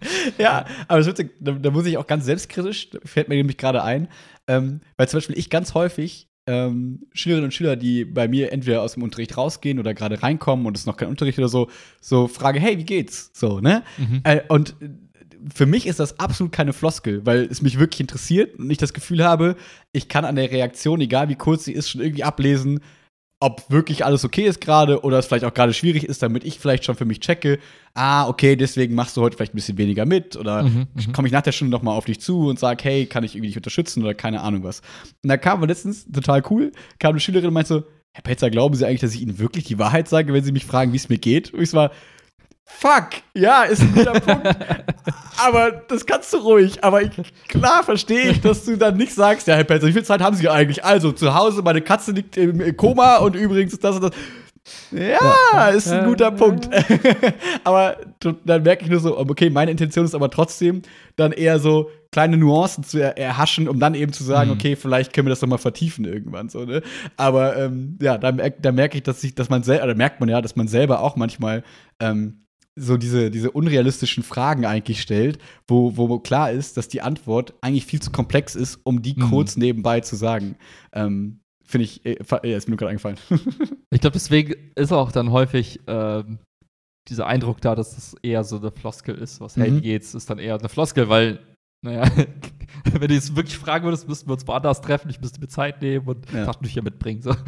Ja, aber das ist witzig, da, da muss ich auch ganz selbstkritisch, fällt mir nämlich gerade ein, ähm, weil zum Beispiel ich ganz häufig ähm, Schülerinnen und Schüler, die bei mir entweder aus dem Unterricht rausgehen oder gerade reinkommen und es ist noch kein Unterricht oder so, so frage, hey, wie geht's? So, ne? Mhm. Äh, und für mich ist das absolut keine Floskel, weil es mich wirklich interessiert und ich das Gefühl habe, ich kann an der Reaktion, egal wie kurz sie ist, schon irgendwie ablesen, ob wirklich alles okay ist gerade oder es vielleicht auch gerade schwierig ist, damit ich vielleicht schon für mich checke, ah, okay, deswegen machst du heute vielleicht ein bisschen weniger mit oder Mhm, mhm. komme ich nach der Stunde noch mal auf dich zu und sage, hey, kann ich irgendwie dich unterstützen oder keine Ahnung was. Und da kam letztens, total cool, kam eine Schülerin und meinte so, Herr Pelzer, glauben Sie eigentlich, dass ich Ihnen wirklich die Wahrheit sage, wenn Sie mich fragen, wie es mir geht? Und ich war, fuck, ja, ist ein guter Punkt. Aber das kannst du ruhig. Aber ich, klar verstehe ich, dass du dann nicht sagst, ja, Herr Pelzer, wie viel Zeit haben Sie eigentlich? Also, zu Hause, meine Katze liegt im Koma und übrigens ist das und das. Ja, ist ein guter Punkt. aber dann merke ich nur so, okay, meine Intention ist aber trotzdem, dann eher so kleine Nuancen zu er erhaschen, um dann eben zu sagen, Mhm. okay, vielleicht können wir das noch mal vertiefen irgendwann so, ne? Aber ähm, ja, da, merk, da merke ich, dass sich, dass man selber, merkt man ja, dass man selber auch manchmal ähm, so diese, diese unrealistischen Fragen eigentlich stellt, wo, wo klar ist, dass die Antwort eigentlich viel zu komplex ist, um die Mhm. kurz nebenbei zu sagen. Ähm, Finde ich, äh, äh, ist mir nur gerade eingefallen. Ich glaube, deswegen ist auch dann häufig ähm, dieser Eindruck da, dass das eher so eine Floskel ist. Was, hey, Mhm. wie geht's, ist dann eher eine Floskel, weil, naja, wenn du jetzt wirklich fragen würdest, müssten wir uns woanders treffen, ich müsste mir Zeit nehmen und Ja. Taschentücher mitbringen. So.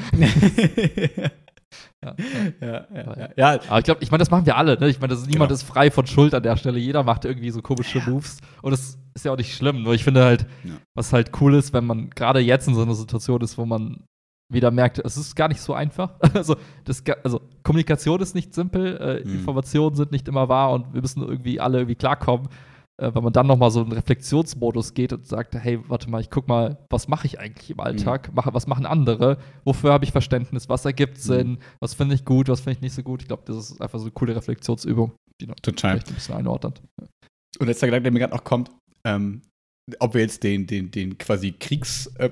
Ja, ja. ja, ja, Aber ich glaube, ich meine, das machen wir alle. Ne? Ich meine, ist- niemand Genau. ist frei von Schuld an der Stelle. Jeder macht irgendwie so komische Moves. Und das ist ja auch nicht schlimm. Nur ich finde halt, was halt cool ist, wenn man gerade jetzt in so einer Situation ist, wo man wieder merkt, es ist gar nicht so einfach. Also, das, also Kommunikation ist nicht simpel, äh, Mhm. Informationen sind nicht immer wahr und wir müssen irgendwie alle irgendwie klarkommen. Äh, wenn man dann nochmal so in Reflexionsmodus geht und sagt, hey, warte mal, ich guck mal, was mache ich eigentlich im Alltag? Mache, was machen andere? Wofür habe ich Verständnis? Was ergibt Sinn? Was finde ich gut? Was finde ich nicht so gut? Ich glaube, das ist einfach so eine coole Reflexionsübung, die noch total. vielleicht ein bisschen einordnet. Und letzter Gedanke, der mir gerade noch kommt, ähm, ob wir jetzt den, den, den quasi Kriegs, äh,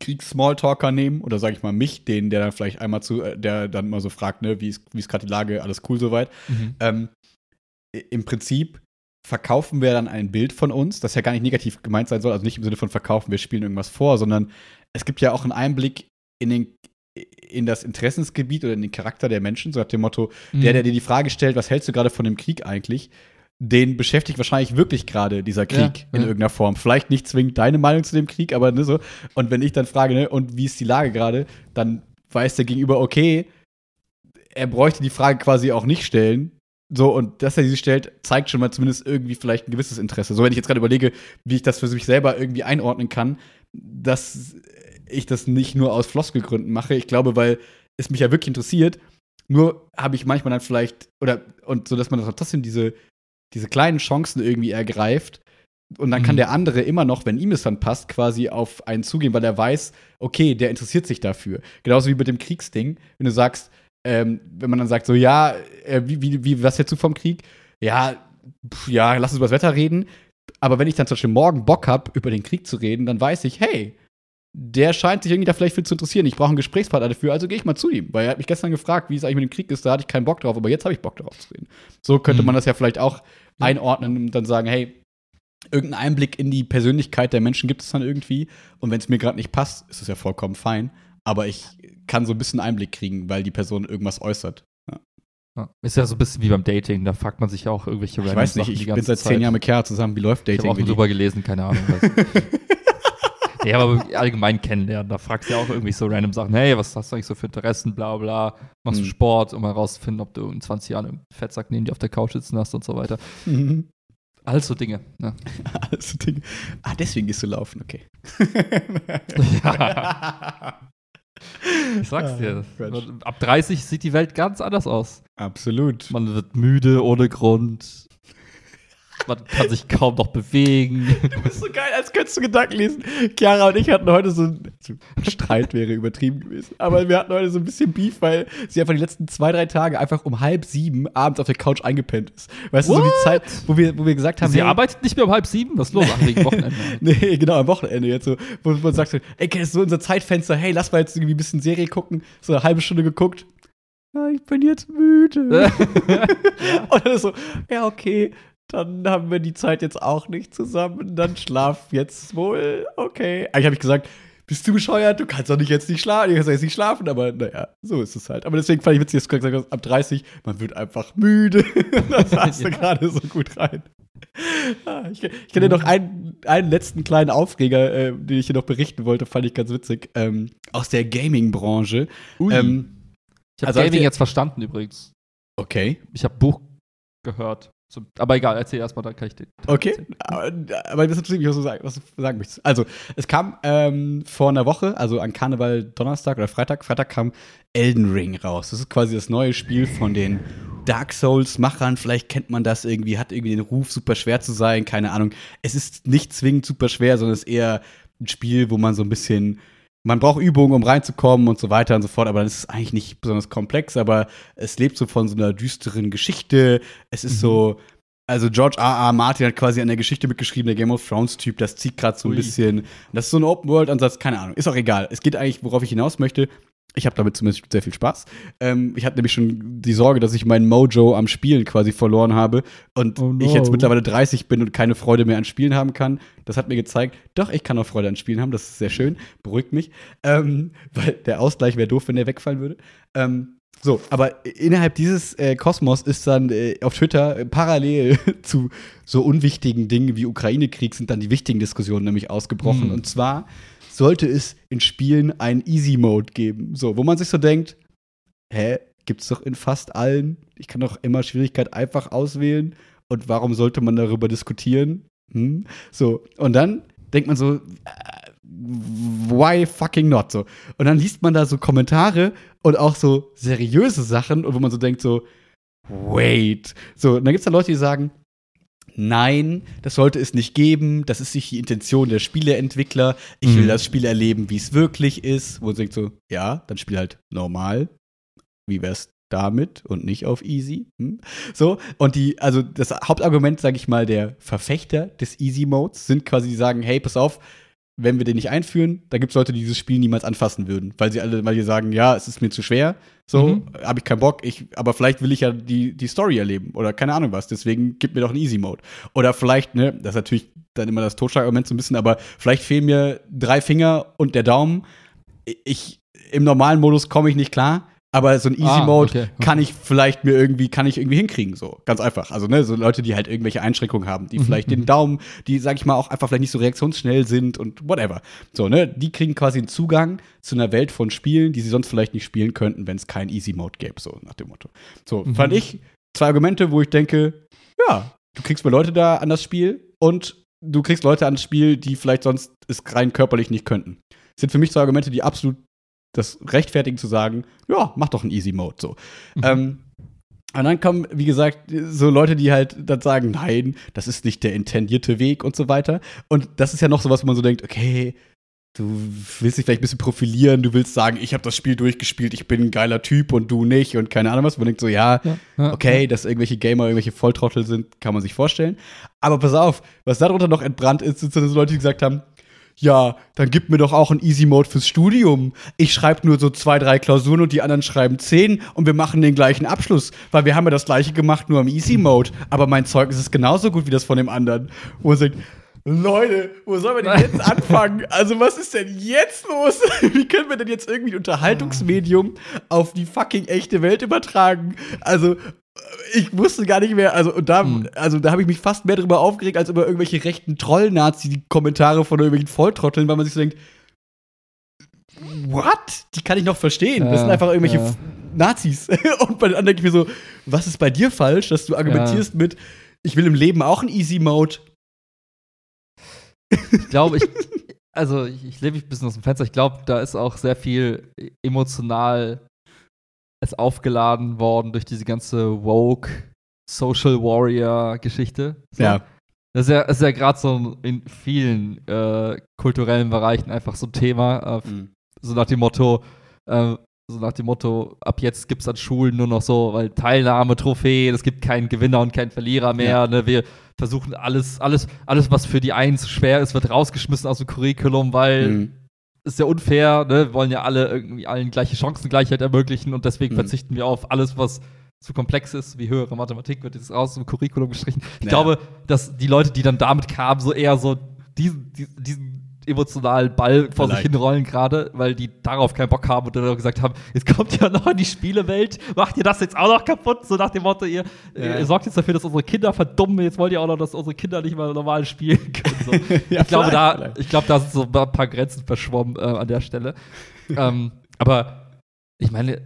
Kriegs-Smalltalker nehmen oder sage ich mal mich, den, der dann vielleicht einmal zu, äh, der dann mal so fragt, ne, wie ist, wie ist gerade die Lage, alles cool soweit. Mhm. Ähm, Im Prinzip verkaufen wir dann ein Bild von uns, das ja gar nicht negativ gemeint sein soll, also nicht im Sinne von verkaufen, wir spielen irgendwas vor, sondern es gibt ja auch einen Einblick in den in das Interessensgebiet oder in den Charakter der Menschen, so nach dem Motto, Mhm. der, der dir die Frage stellt, was hältst du gerade von dem Krieg eigentlich, den beschäftigt wahrscheinlich wirklich gerade dieser Krieg Ja, in ja. irgendeiner Form. Vielleicht nicht zwingend deine Meinung zu dem Krieg, aber ne, so. Und wenn ich dann frage, ne, und wie ist die Lage gerade, dann weiß der Gegenüber, okay, er bräuchte die Frage quasi auch nicht stellen. So, und dass er sie stellt, zeigt schon mal zumindest irgendwie vielleicht ein gewisses Interesse. So, wenn ich jetzt gerade überlege, wie ich das für mich selber irgendwie einordnen kann, dass ich das nicht nur aus Floskelgründen mache. Ich glaube, weil es mich ja wirklich interessiert. Nur habe ich manchmal dann vielleicht, oder, und so, dass man dann trotzdem diese, diese kleinen Chancen irgendwie ergreift. Und dann kann Mhm. der andere immer noch, wenn ihm es dann passt, quasi auf einen zugehen, weil er weiß, okay, der interessiert sich dafür. Genauso wie mit dem Kriegsding. Wenn du sagst, ähm, wenn man dann sagt, so, ja, äh, wie, wie, wie, was hältst du vom Krieg? Ja, pf, ja, lass uns über das Wetter reden. Aber wenn ich dann zum Beispiel morgen Bock habe, über den Krieg zu reden, dann weiß ich, hey, der scheint sich irgendwie da vielleicht für zu interessieren. Ich brauche einen Gesprächspartner dafür, also gehe ich mal zu ihm. Weil er hat mich gestern gefragt, wie es eigentlich mit dem Krieg ist, da hatte ich keinen Bock drauf, aber jetzt habe ich Bock darauf zu reden. So könnte Mhm. man das ja vielleicht auch einordnen und dann sagen, hey, irgendeinen Einblick in die Persönlichkeit der Menschen gibt es dann irgendwie. Und wenn es mir gerade nicht passt, ist es ja vollkommen fein. Aber ich kann so ein bisschen Einblick kriegen, weil die Person irgendwas äußert. Ja. Ist ja so ein bisschen wie beim Dating, da fragt man sich auch irgendwelche Ich weiß nicht, Sachen ich bin seit zehn. Jahren mit Chiara zusammen. Wie läuft Ich Dating? habe auch drüber gelesen, keine Ahnung. Ja, aber allgemein kennenlernen, da fragst du ja auch irgendwie so random Sachen. Hey, was hast du eigentlich so für Interessen, bla bla. Machst du Mhm. Sport, um herauszufinden, ob du in 20 Jahren einen Fettsack neben dir auf der Couch sitzen hast und so weiter. Mhm. Also Dinge. Ne? Also Dinge. Ah, deswegen gehst du laufen, okay. Ja. Ich sag's dir. Ah. Ab 30 sieht die Welt ganz anders aus. Absolut. Man wird müde ohne Grund. Man kann sich kaum noch bewegen. Du bist so geil, als könntest du Gedanken lesen. Chiara und ich hatten heute so ein Streit wäre übertrieben gewesen. Aber wir hatten heute so ein bisschen Beef, weil sie einfach die letzten zwei, drei Tage einfach um halb sieben abends auf der Couch eingepennt ist. Weißt du, so die What? Zeit, wo wir, wo wir gesagt haben, Sie hey, arbeitet nicht mehr um halb sieben? Was ist los? Ach, wegen Wochenende. Nee, genau, am Wochenende jetzt so, wo man sagt, so, ey, das ist so unser Zeitfenster, hey, lass mal jetzt irgendwie ein bisschen Serie gucken. So eine halbe Stunde geguckt. Ja, ich bin jetzt müde. Und dann ist so, ja, okay, dann haben wir die Zeit jetzt auch nicht zusammen. Dann schlaf jetzt wohl, okay. Eigentlich habe ich gesagt, bist du bescheuert? Du kannst doch nicht jetzt nicht schlafen, du kannst jetzt nicht schlafen, aber naja, so ist es halt. Aber deswegen fand ich witzig, dass du gesagt hast, ab 30, man wird einfach müde. das du Ja. gerade so gut rein. Ah, Ich, ich kann dir noch einen, einen letzten kleinen Aufreger, äh, den ich dir noch berichten wollte, fand ich ganz witzig. Ähm, aus der Gaming-Branche. Ähm, ich habe also als Gaming jetzt verstanden übrigens. okay. Ich habe Buch gehört. So, aber egal, erzähl erstmal, dann kann ich dir. Okay, erzählen. aber, aber das interessiert mich, was du, sagen, was du sagen möchtest. Also, es kam ähm, vor einer Woche, also an Karneval Donnerstag oder Freitag, Freitag kam Elden Ring raus. Das ist quasi das neue Spiel von den Dark Souls-Machern. Vielleicht kennt man das irgendwie, hat irgendwie den Ruf, super schwer zu sein, keine Ahnung. Es ist nicht zwingend super schwer, sondern es ist eher ein Spiel, wo man so ein bisschen man braucht Übungen, um reinzukommen und so weiter und so fort, aber das ist eigentlich nicht besonders komplex, aber es lebt so von so einer düsteren Geschichte. Es ist Mhm. so, also George R. R. Martin hat quasi an der Geschichte mitgeschrieben, der Game of Thrones-Typ, das zieht gerade so ein Ui. bisschen. Das ist so ein Open-World-Ansatz, keine Ahnung. Ist auch egal. Es geht eigentlich, worauf ich hinaus möchte. Ich habe damit zumindest sehr viel Spaß. Ähm, ich hatte nämlich schon die Sorge, dass ich meinen Mojo am Spielen quasi verloren habe und Oh no. ich jetzt mittlerweile 30 bin und keine Freude mehr an Spielen haben kann. Das hat mir gezeigt, doch, ich kann auch Freude an Spielen haben. Das ist sehr schön. Beruhigt mich. Ähm, weil der Ausgleich wäre doof, wenn der wegfallen würde. Ähm, so, aber innerhalb dieses äh, Kosmos ist dann äh, auf Twitter äh, parallel zu so unwichtigen Dingen wie Ukraine-Krieg sind dann die wichtigen Diskussionen nämlich ausgebrochen. Hm. Und zwar sollte es in Spielen einen Easy-Mode geben. So, wo man sich so denkt, hä, gibt's doch in fast allen. Ich kann doch immer Schwierigkeit einfach auswählen. Und warum sollte man darüber diskutieren? Hm? So, und dann denkt man so, äh, why fucking not? So. Und dann liest man da so Kommentare und auch so seriöse Sachen, und wo man so denkt, so, wait. So, und dann gibt's da Leute, die sagen, nein, das sollte es nicht geben, das ist nicht die Intention der Spieleentwickler. Ich will Mhm. das Spiel erleben, wie es wirklich ist. Wo man denkt so, ja, dann spiel halt normal. Wie wär's damit und nicht auf easy? Hm? So, und die, also das Hauptargument, sage ich mal, der Verfechter des Easy Modes sind quasi, die sagen, hey, pass auf, wenn wir den nicht einführen, da gibt es Leute, die dieses Spiel niemals anfassen würden, weil sie alle, weil die sagen, ja, es ist mir zu schwer, so, Mhm. habe ich keinen Bock, ich, aber vielleicht will ich ja die, die Story erleben oder keine Ahnung was, deswegen gib mir doch einen Easy Mode. Oder vielleicht, ne, das ist natürlich dann immer das Totschlagargument so ein bisschen, aber vielleicht fehlen mir drei Finger und der Daumen. Ich, im normalen Modus komme ich nicht klar, aber so ein Easy Ah, Mode okay, okay. kann ich vielleicht mir irgendwie, kann ich irgendwie hinkriegen, so. Ganz einfach. Also, ne, so Leute, die halt irgendwelche Einschränkungen haben, die Mhm, vielleicht den Daumen, die, sag ich mal, auch einfach vielleicht nicht so reaktionsschnell sind und whatever. So, ne, die kriegen quasi einen Zugang zu einer Welt von Spielen, die sie sonst vielleicht nicht spielen könnten, wenn es keinen Easy Mode gäbe, so nach dem Motto. So, Mhm. fand ich zwei Argumente, wo ich denke, ja, du kriegst mal Leute da an das Spiel und du kriegst Leute an das Spiel, die vielleicht sonst es rein körperlich nicht könnten. Sind für mich zwei Argumente, die absolut das rechtfertigen zu sagen, ja, mach doch einen Easy Mode so. Mhm. Ähm, und dann kommen, wie gesagt, so Leute, die halt dann sagen, nein, das ist nicht der intendierte Weg und so weiter. Und das ist ja noch sowas, wo man so denkt, okay, du willst dich vielleicht ein bisschen profilieren, du willst sagen, ich habe das Spiel durchgespielt, ich bin ein geiler Typ und du nicht und keine Ahnung was. Man denkt so, ja, Ja, ja, okay, dass irgendwelche Gamer irgendwelche Volltrottel sind, kann man sich vorstellen. Aber pass auf, was darunter noch entbrannt ist, sind so Leute, die gesagt haben, ja, dann gib mir doch auch einen Easy Mode fürs Studium. Ich schreibe nur so zwei, drei Klausuren und die anderen schreiben zehn und wir machen den gleichen Abschluss, weil wir haben ja das gleiche gemacht, nur im Easy Mode. Aber mein Zeugnis ist genauso gut wie das von dem anderen. Wo man sagt, Leute, wo sollen wir denn jetzt anfangen? Also, was ist denn jetzt los? Wie können wir denn jetzt irgendwie ein Unterhaltungsmedium auf die fucking echte Welt übertragen? Also, ich wusste gar nicht mehr, also und da, Hm. also da habe ich mich fast mehr darüber aufgeregt, als über irgendwelche rechten Troll-Nazi, die Kommentare von irgendwelchen Volltrotteln, weil man sich so denkt, what? Die kann ich noch verstehen. das Ja, sind einfach irgendwelche ja. Nazis. und bei den anderen denke ich mir so, was ist bei dir falsch, dass du argumentierst mit, ich will im Leben auch einen Easy Mode. Ich glaube, ich, also ich, ich lebe ein bisschen aus dem Fenster. Ich glaube, da ist auch sehr viel emotional es aufgeladen worden durch diese ganze woke Social Warrior Geschichte. So. Ja. Das ist ja, ist ja gerade so in vielen äh, kulturellen Bereichen einfach so ein Thema. Äh, so nach dem Motto, äh, so nach dem Motto, ab jetzt gibt es an Schulen nur noch so, weil Teilnahme, Trophäen, es gibt keinen Gewinner und keinen Verlierer mehr. Ja. Ne? Wir versuchen alles, alles, alles, was für die einen zu schwer ist, wird rausgeschmissen aus dem Curriculum, weil Mhm. Ist ja unfair, ne? Wir wollen ja alle irgendwie allen gleiche Chancengleichheit ermöglichen und deswegen Mhm. verzichten wir auf alles, was zu komplex ist, wie höhere Mathematik wird jetzt raus im Curriculum gestrichen. Ich Ja. glaube, dass die Leute, die dann damit kamen, so eher so diesen, diesen, diesen emotionalen Ball vor sich Vielleicht. hinrollen gerade, weil die darauf keinen Bock haben und dann auch gesagt haben, jetzt kommt ja noch in die Spielewelt, macht ihr das jetzt auch noch kaputt, so nach dem Motto, ihr, Ja. ihr sorgt jetzt dafür, dass unsere Kinder verdummen, jetzt wollt ihr auch noch, dass unsere Kinder nicht mal normal spielen können. So. Ja, ich glaube, da, vielleicht. ich glaube, da sind so ein paar Grenzen verschwommen äh, an der Stelle. ähm, aber ich meine,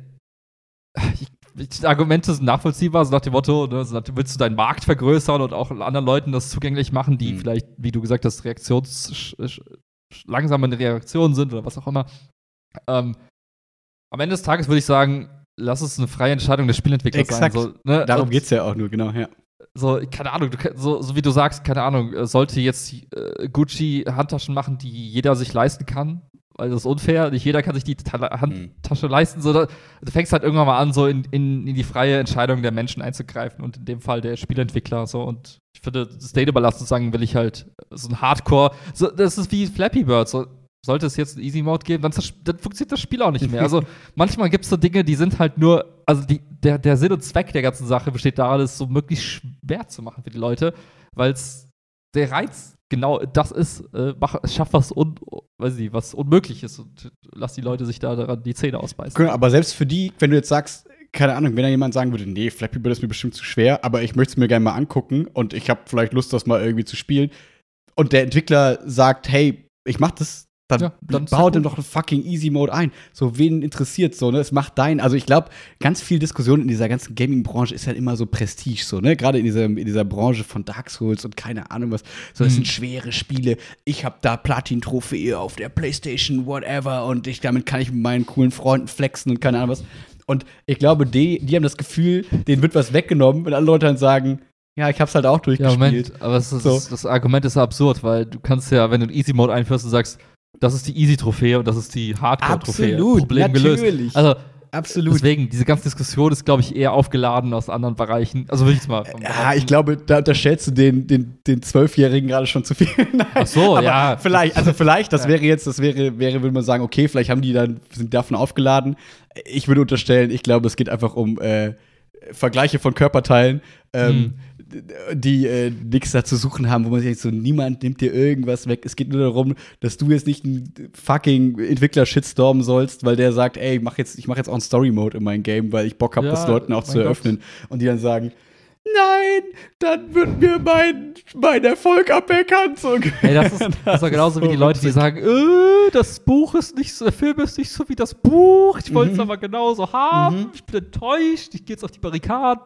ich, die Argumente sind nachvollziehbar, so nach dem Motto, ne, so nach, willst du deinen Markt vergrößern und auch anderen Leuten das zugänglich machen, die Mhm. vielleicht, wie du gesagt hast, reaktions sch- sch- langsam in Reaktionen sind oder was auch immer. Ähm, am Ende des Tages würde ich sagen, lass es eine freie Entscheidung des Spielentwicklers Exakt. sein. So, ne? Darum Und- geht's ja auch nur, genau, ja. So, keine Ahnung, du, so, so wie du sagst, keine Ahnung, äh, sollte jetzt äh, Gucci Handtaschen machen, die jeder sich leisten kann, weil das ist unfair, nicht jeder kann sich die Ta. Handtasche leisten, so, da, du fängst halt irgendwann mal an, so in, in, in die freie Entscheidung der Menschen einzugreifen und in dem Fall der Spielentwickler, so, und ich finde, das Date überlassen zu sagen, will ich halt so ein Hardcore, so, das ist wie Flappy Bird, so, sollte es jetzt einen Easy Mode geben, dann, dann funktioniert das Spiel auch nicht mehr. Also manchmal gibt es so Dinge, die sind halt nur, also die, der, der Sinn und Zweck der ganzen Sache besteht darin, es so möglichst schwer zu machen für die Leute, weil es der Reiz genau das ist, äh, mach, schaff was, un, weiß ich, was Unmögliches und lass die Leute sich da daran die Zähne ausbeißen. Genau, aber selbst für die, wenn du jetzt sagst, keine Ahnung, wenn da jemand sagen würde, nee, Flappy Bird ist mir bestimmt zu schwer, aber ich möchte es mir gerne mal angucken und ich habe vielleicht Lust, das mal irgendwie zu spielen. Und der Entwickler sagt, hey, ich mach das, dann, Ja, dann bau ja gut. doch einen fucking Easy Mode ein. So, wen interessiert so, ne? Es macht dein. Also ich glaube, ganz viel Diskussion in dieser ganzen Gaming-Branche ist halt immer so Prestige, so, ne? Gerade in dieser, in dieser Branche von Dark Souls und keine Ahnung was. So, das Mhm. sind schwere Spiele. Ich habe da Platin-Trophäe auf der Playstation, whatever, und ich, damit kann ich mit meinen coolen Freunden flexen und keine Ahnung was. Und ich glaube, die, die haben das Gefühl, denen wird was weggenommen, wenn alle Leute dann sagen, ja, ich hab's halt auch Ja, durchgespielt. Moment, aber ist, So. das Argument ist absurd, weil du kannst ja, wenn du einen Easy Mode einführst und sagst, das ist die Easy-Trophäe und das ist die Hardcore-Trophäe. Absolut, Problem natürlich. gelöst. Also, absolut. Deswegen, diese ganze Diskussion ist, glaube ich, eher aufgeladen aus anderen Bereichen. Also würde ich es mal. Ja, ich glaube, da unterstellst du den, den, den Zwölfjährigen gerade schon zu viel. Nein, Ach so, aber ja. Vielleicht, also vielleicht, das Ja. wäre jetzt, das wäre, wäre, würde man sagen, okay, vielleicht haben die dann, sind davon aufgeladen. Ich würde unterstellen, ich glaube, es geht einfach um äh, Vergleiche von Körperteilen, ähm, die äh, nichts da zu suchen haben, wo man sich denkt, so niemand nimmt dir irgendwas weg. Es geht nur darum, dass du jetzt nicht einen fucking Entwickler shitstormen sollst, weil der sagt, ey, mach jetzt, ich mache jetzt auch einen Story-Mode in mein Game, weil ich Bock habe, Ja, das Leuten auch zu Gott. eröffnen. Und die dann sagen, nein, dann wird mir mein, mein Erfolg aberkannt. So. Ey, das ist, das ist doch genauso wie die Leute, die sagen, äh, das Buch ist nicht so, der Film ist nicht so wie das Buch. Ich wollte es aber genauso haben. Mhm. Ich bin enttäuscht. Ich gehe jetzt auf die Barrikaden,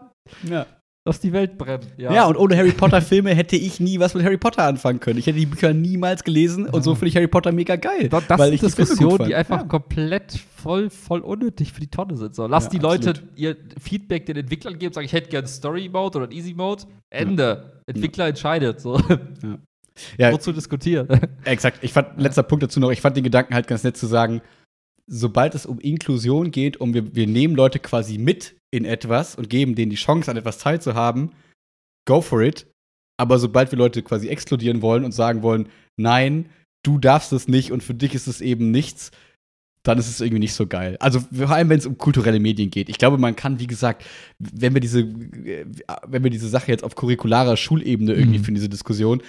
Ja. Dass die Welt brennt. Ja, Ja. und ohne Harry Potter-Filme hätte ich nie was mit Harry Potter anfangen können. Ich hätte die Bücher niemals gelesen und so finde ich Harry Potter mega geil. Da- das weil ich gut Diskussionen, fand. die einfach Ja. komplett voll, voll unnötig für die Tonne sind. So, lass Ja, die Leute absolut. ihr Feedback den Entwicklern geben, sagen, ich hätte gerne Story Mode oder Easy Mode. Ende. Entwickler entscheidet. So. Ja, Wozu diskutieren? Exakt. Ich fand, letzter Punkt dazu noch, ich fand den Gedanken halt ganz nett zu sagen, sobald es um Inklusion geht und wir, wir nehmen Leute quasi mit in etwas und geben denen die Chance, an etwas teilzuhaben, go for it. Aber sobald wir Leute quasi exkludieren wollen und sagen wollen, nein, du darfst es nicht und für dich ist es eben nichts, dann ist es irgendwie nicht so geil. Also vor allem, wenn es um kulturelle Medien geht. Ich glaube, man kann, wie gesagt, wenn wir diese, äh, wenn wir diese Sache jetzt auf curricularer Schulebene irgendwie Mhm. für diese Diskussion,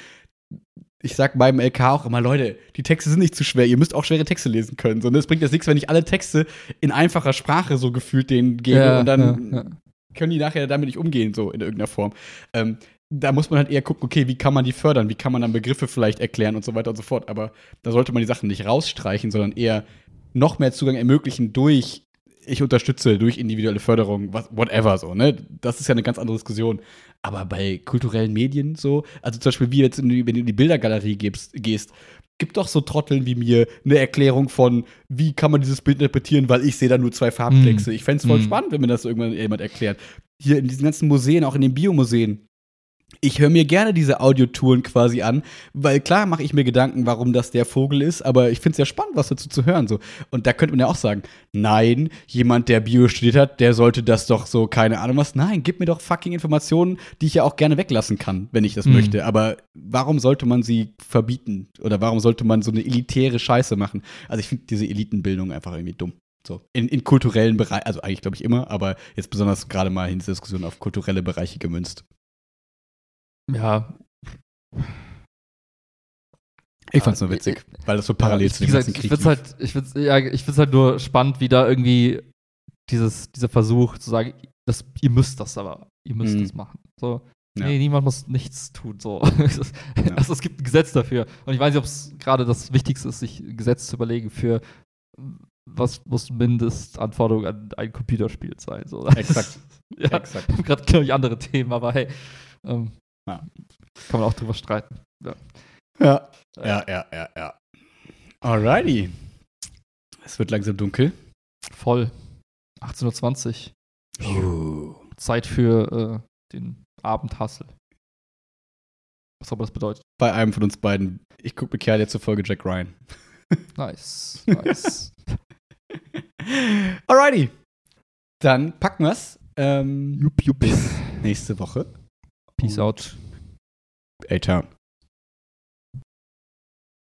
ich sag meinem LK auch immer, Leute, die Texte sind nicht zu schwer, ihr müsst auch schwere Texte lesen können. Sondern es bringt jetzt nichts, wenn ich alle Texte in einfacher Sprache so gefühlt denen gebe Ja, und dann ja, ja. können die nachher damit nicht umgehen, so in irgendeiner Form. Ähm, da muss man halt eher gucken, okay, wie kann man die fördern, wie kann man dann Begriffe vielleicht erklären und so weiter und so fort. Aber da sollte man die Sachen nicht rausstreichen, sondern eher noch mehr Zugang ermöglichen durch, ich unterstütze, durch individuelle Förderung, was, whatever so, ne? Das ist ja eine ganz andere Diskussion. Aber bei kulturellen Medien so, also zum Beispiel, wie jetzt, die, wenn du in die Bildergalerie gehst, gehst Gibt doch so Trotteln wie mir eine Erklärung von, wie kann man dieses Bild interpretieren, weil ich sehe da nur zwei Farbkleckse. Mm. Ich fände es voll Mm. spannend, wenn mir das irgendwann jemand erklärt. Hier in diesen ganzen Museen, auch in den Biomuseen. Ich höre mir gerne diese Audiotouren quasi an, weil klar mache ich mir Gedanken, warum das der Vogel ist, aber ich finde es ja spannend, was dazu zu hören. So. Und da könnte man ja auch sagen, nein, jemand, der Bio studiert hat, der sollte das doch so, keine Ahnung was. Nein, gib mir doch fucking Informationen, die ich ja auch gerne weglassen kann, wenn ich das Mhm. möchte. Aber warum sollte man sie verbieten? Oder warum sollte man so eine elitäre Scheiße machen? Also ich finde diese Elitenbildung einfach irgendwie dumm. So. In, in kulturellen Bereichen, also eigentlich glaube ich immer, aber jetzt besonders gerade mal in dieser Diskussion auf kulturelle Bereiche gemünzt. Ja, Ich fand's nur witzig, weil das so parallel ja, zu dem ganzen ich Krieg find's halt, ich find's, ja, ich find's halt nur spannend, wie da irgendwie dieses, dieser Versuch zu sagen, das, ihr müsst das aber, ihr müsst Mhm. das machen. So, Ja. nee, niemand muss nichts tun. So. also, es gibt ein Gesetz dafür. Und ich weiß nicht, ob es gerade das Wichtigste ist, sich ein Gesetz zu überlegen für was muss Mindestanforderung an ein Computerspiel sein. So. Exakt. ja, Exakt. gerade glaube ich andere Themen, aber hey, ähm, Ja. kann man auch drüber streiten. Ja. Ja. Ja, ja, ja, ja. Alrighty. Es wird langsam dunkel. Voll. 18.20 Uhr. Uh. Zeit für äh, den Abendhassel. Was auch immer das bedeutet. Bei einem von uns beiden. Ich gucke mir Kerl jetzt zur Folge Jack Ryan. Nice, nice. Alrighty. Dann packen wir's. Ähm, jupp, jupp. bis nächste Woche. Peace out. A-Town.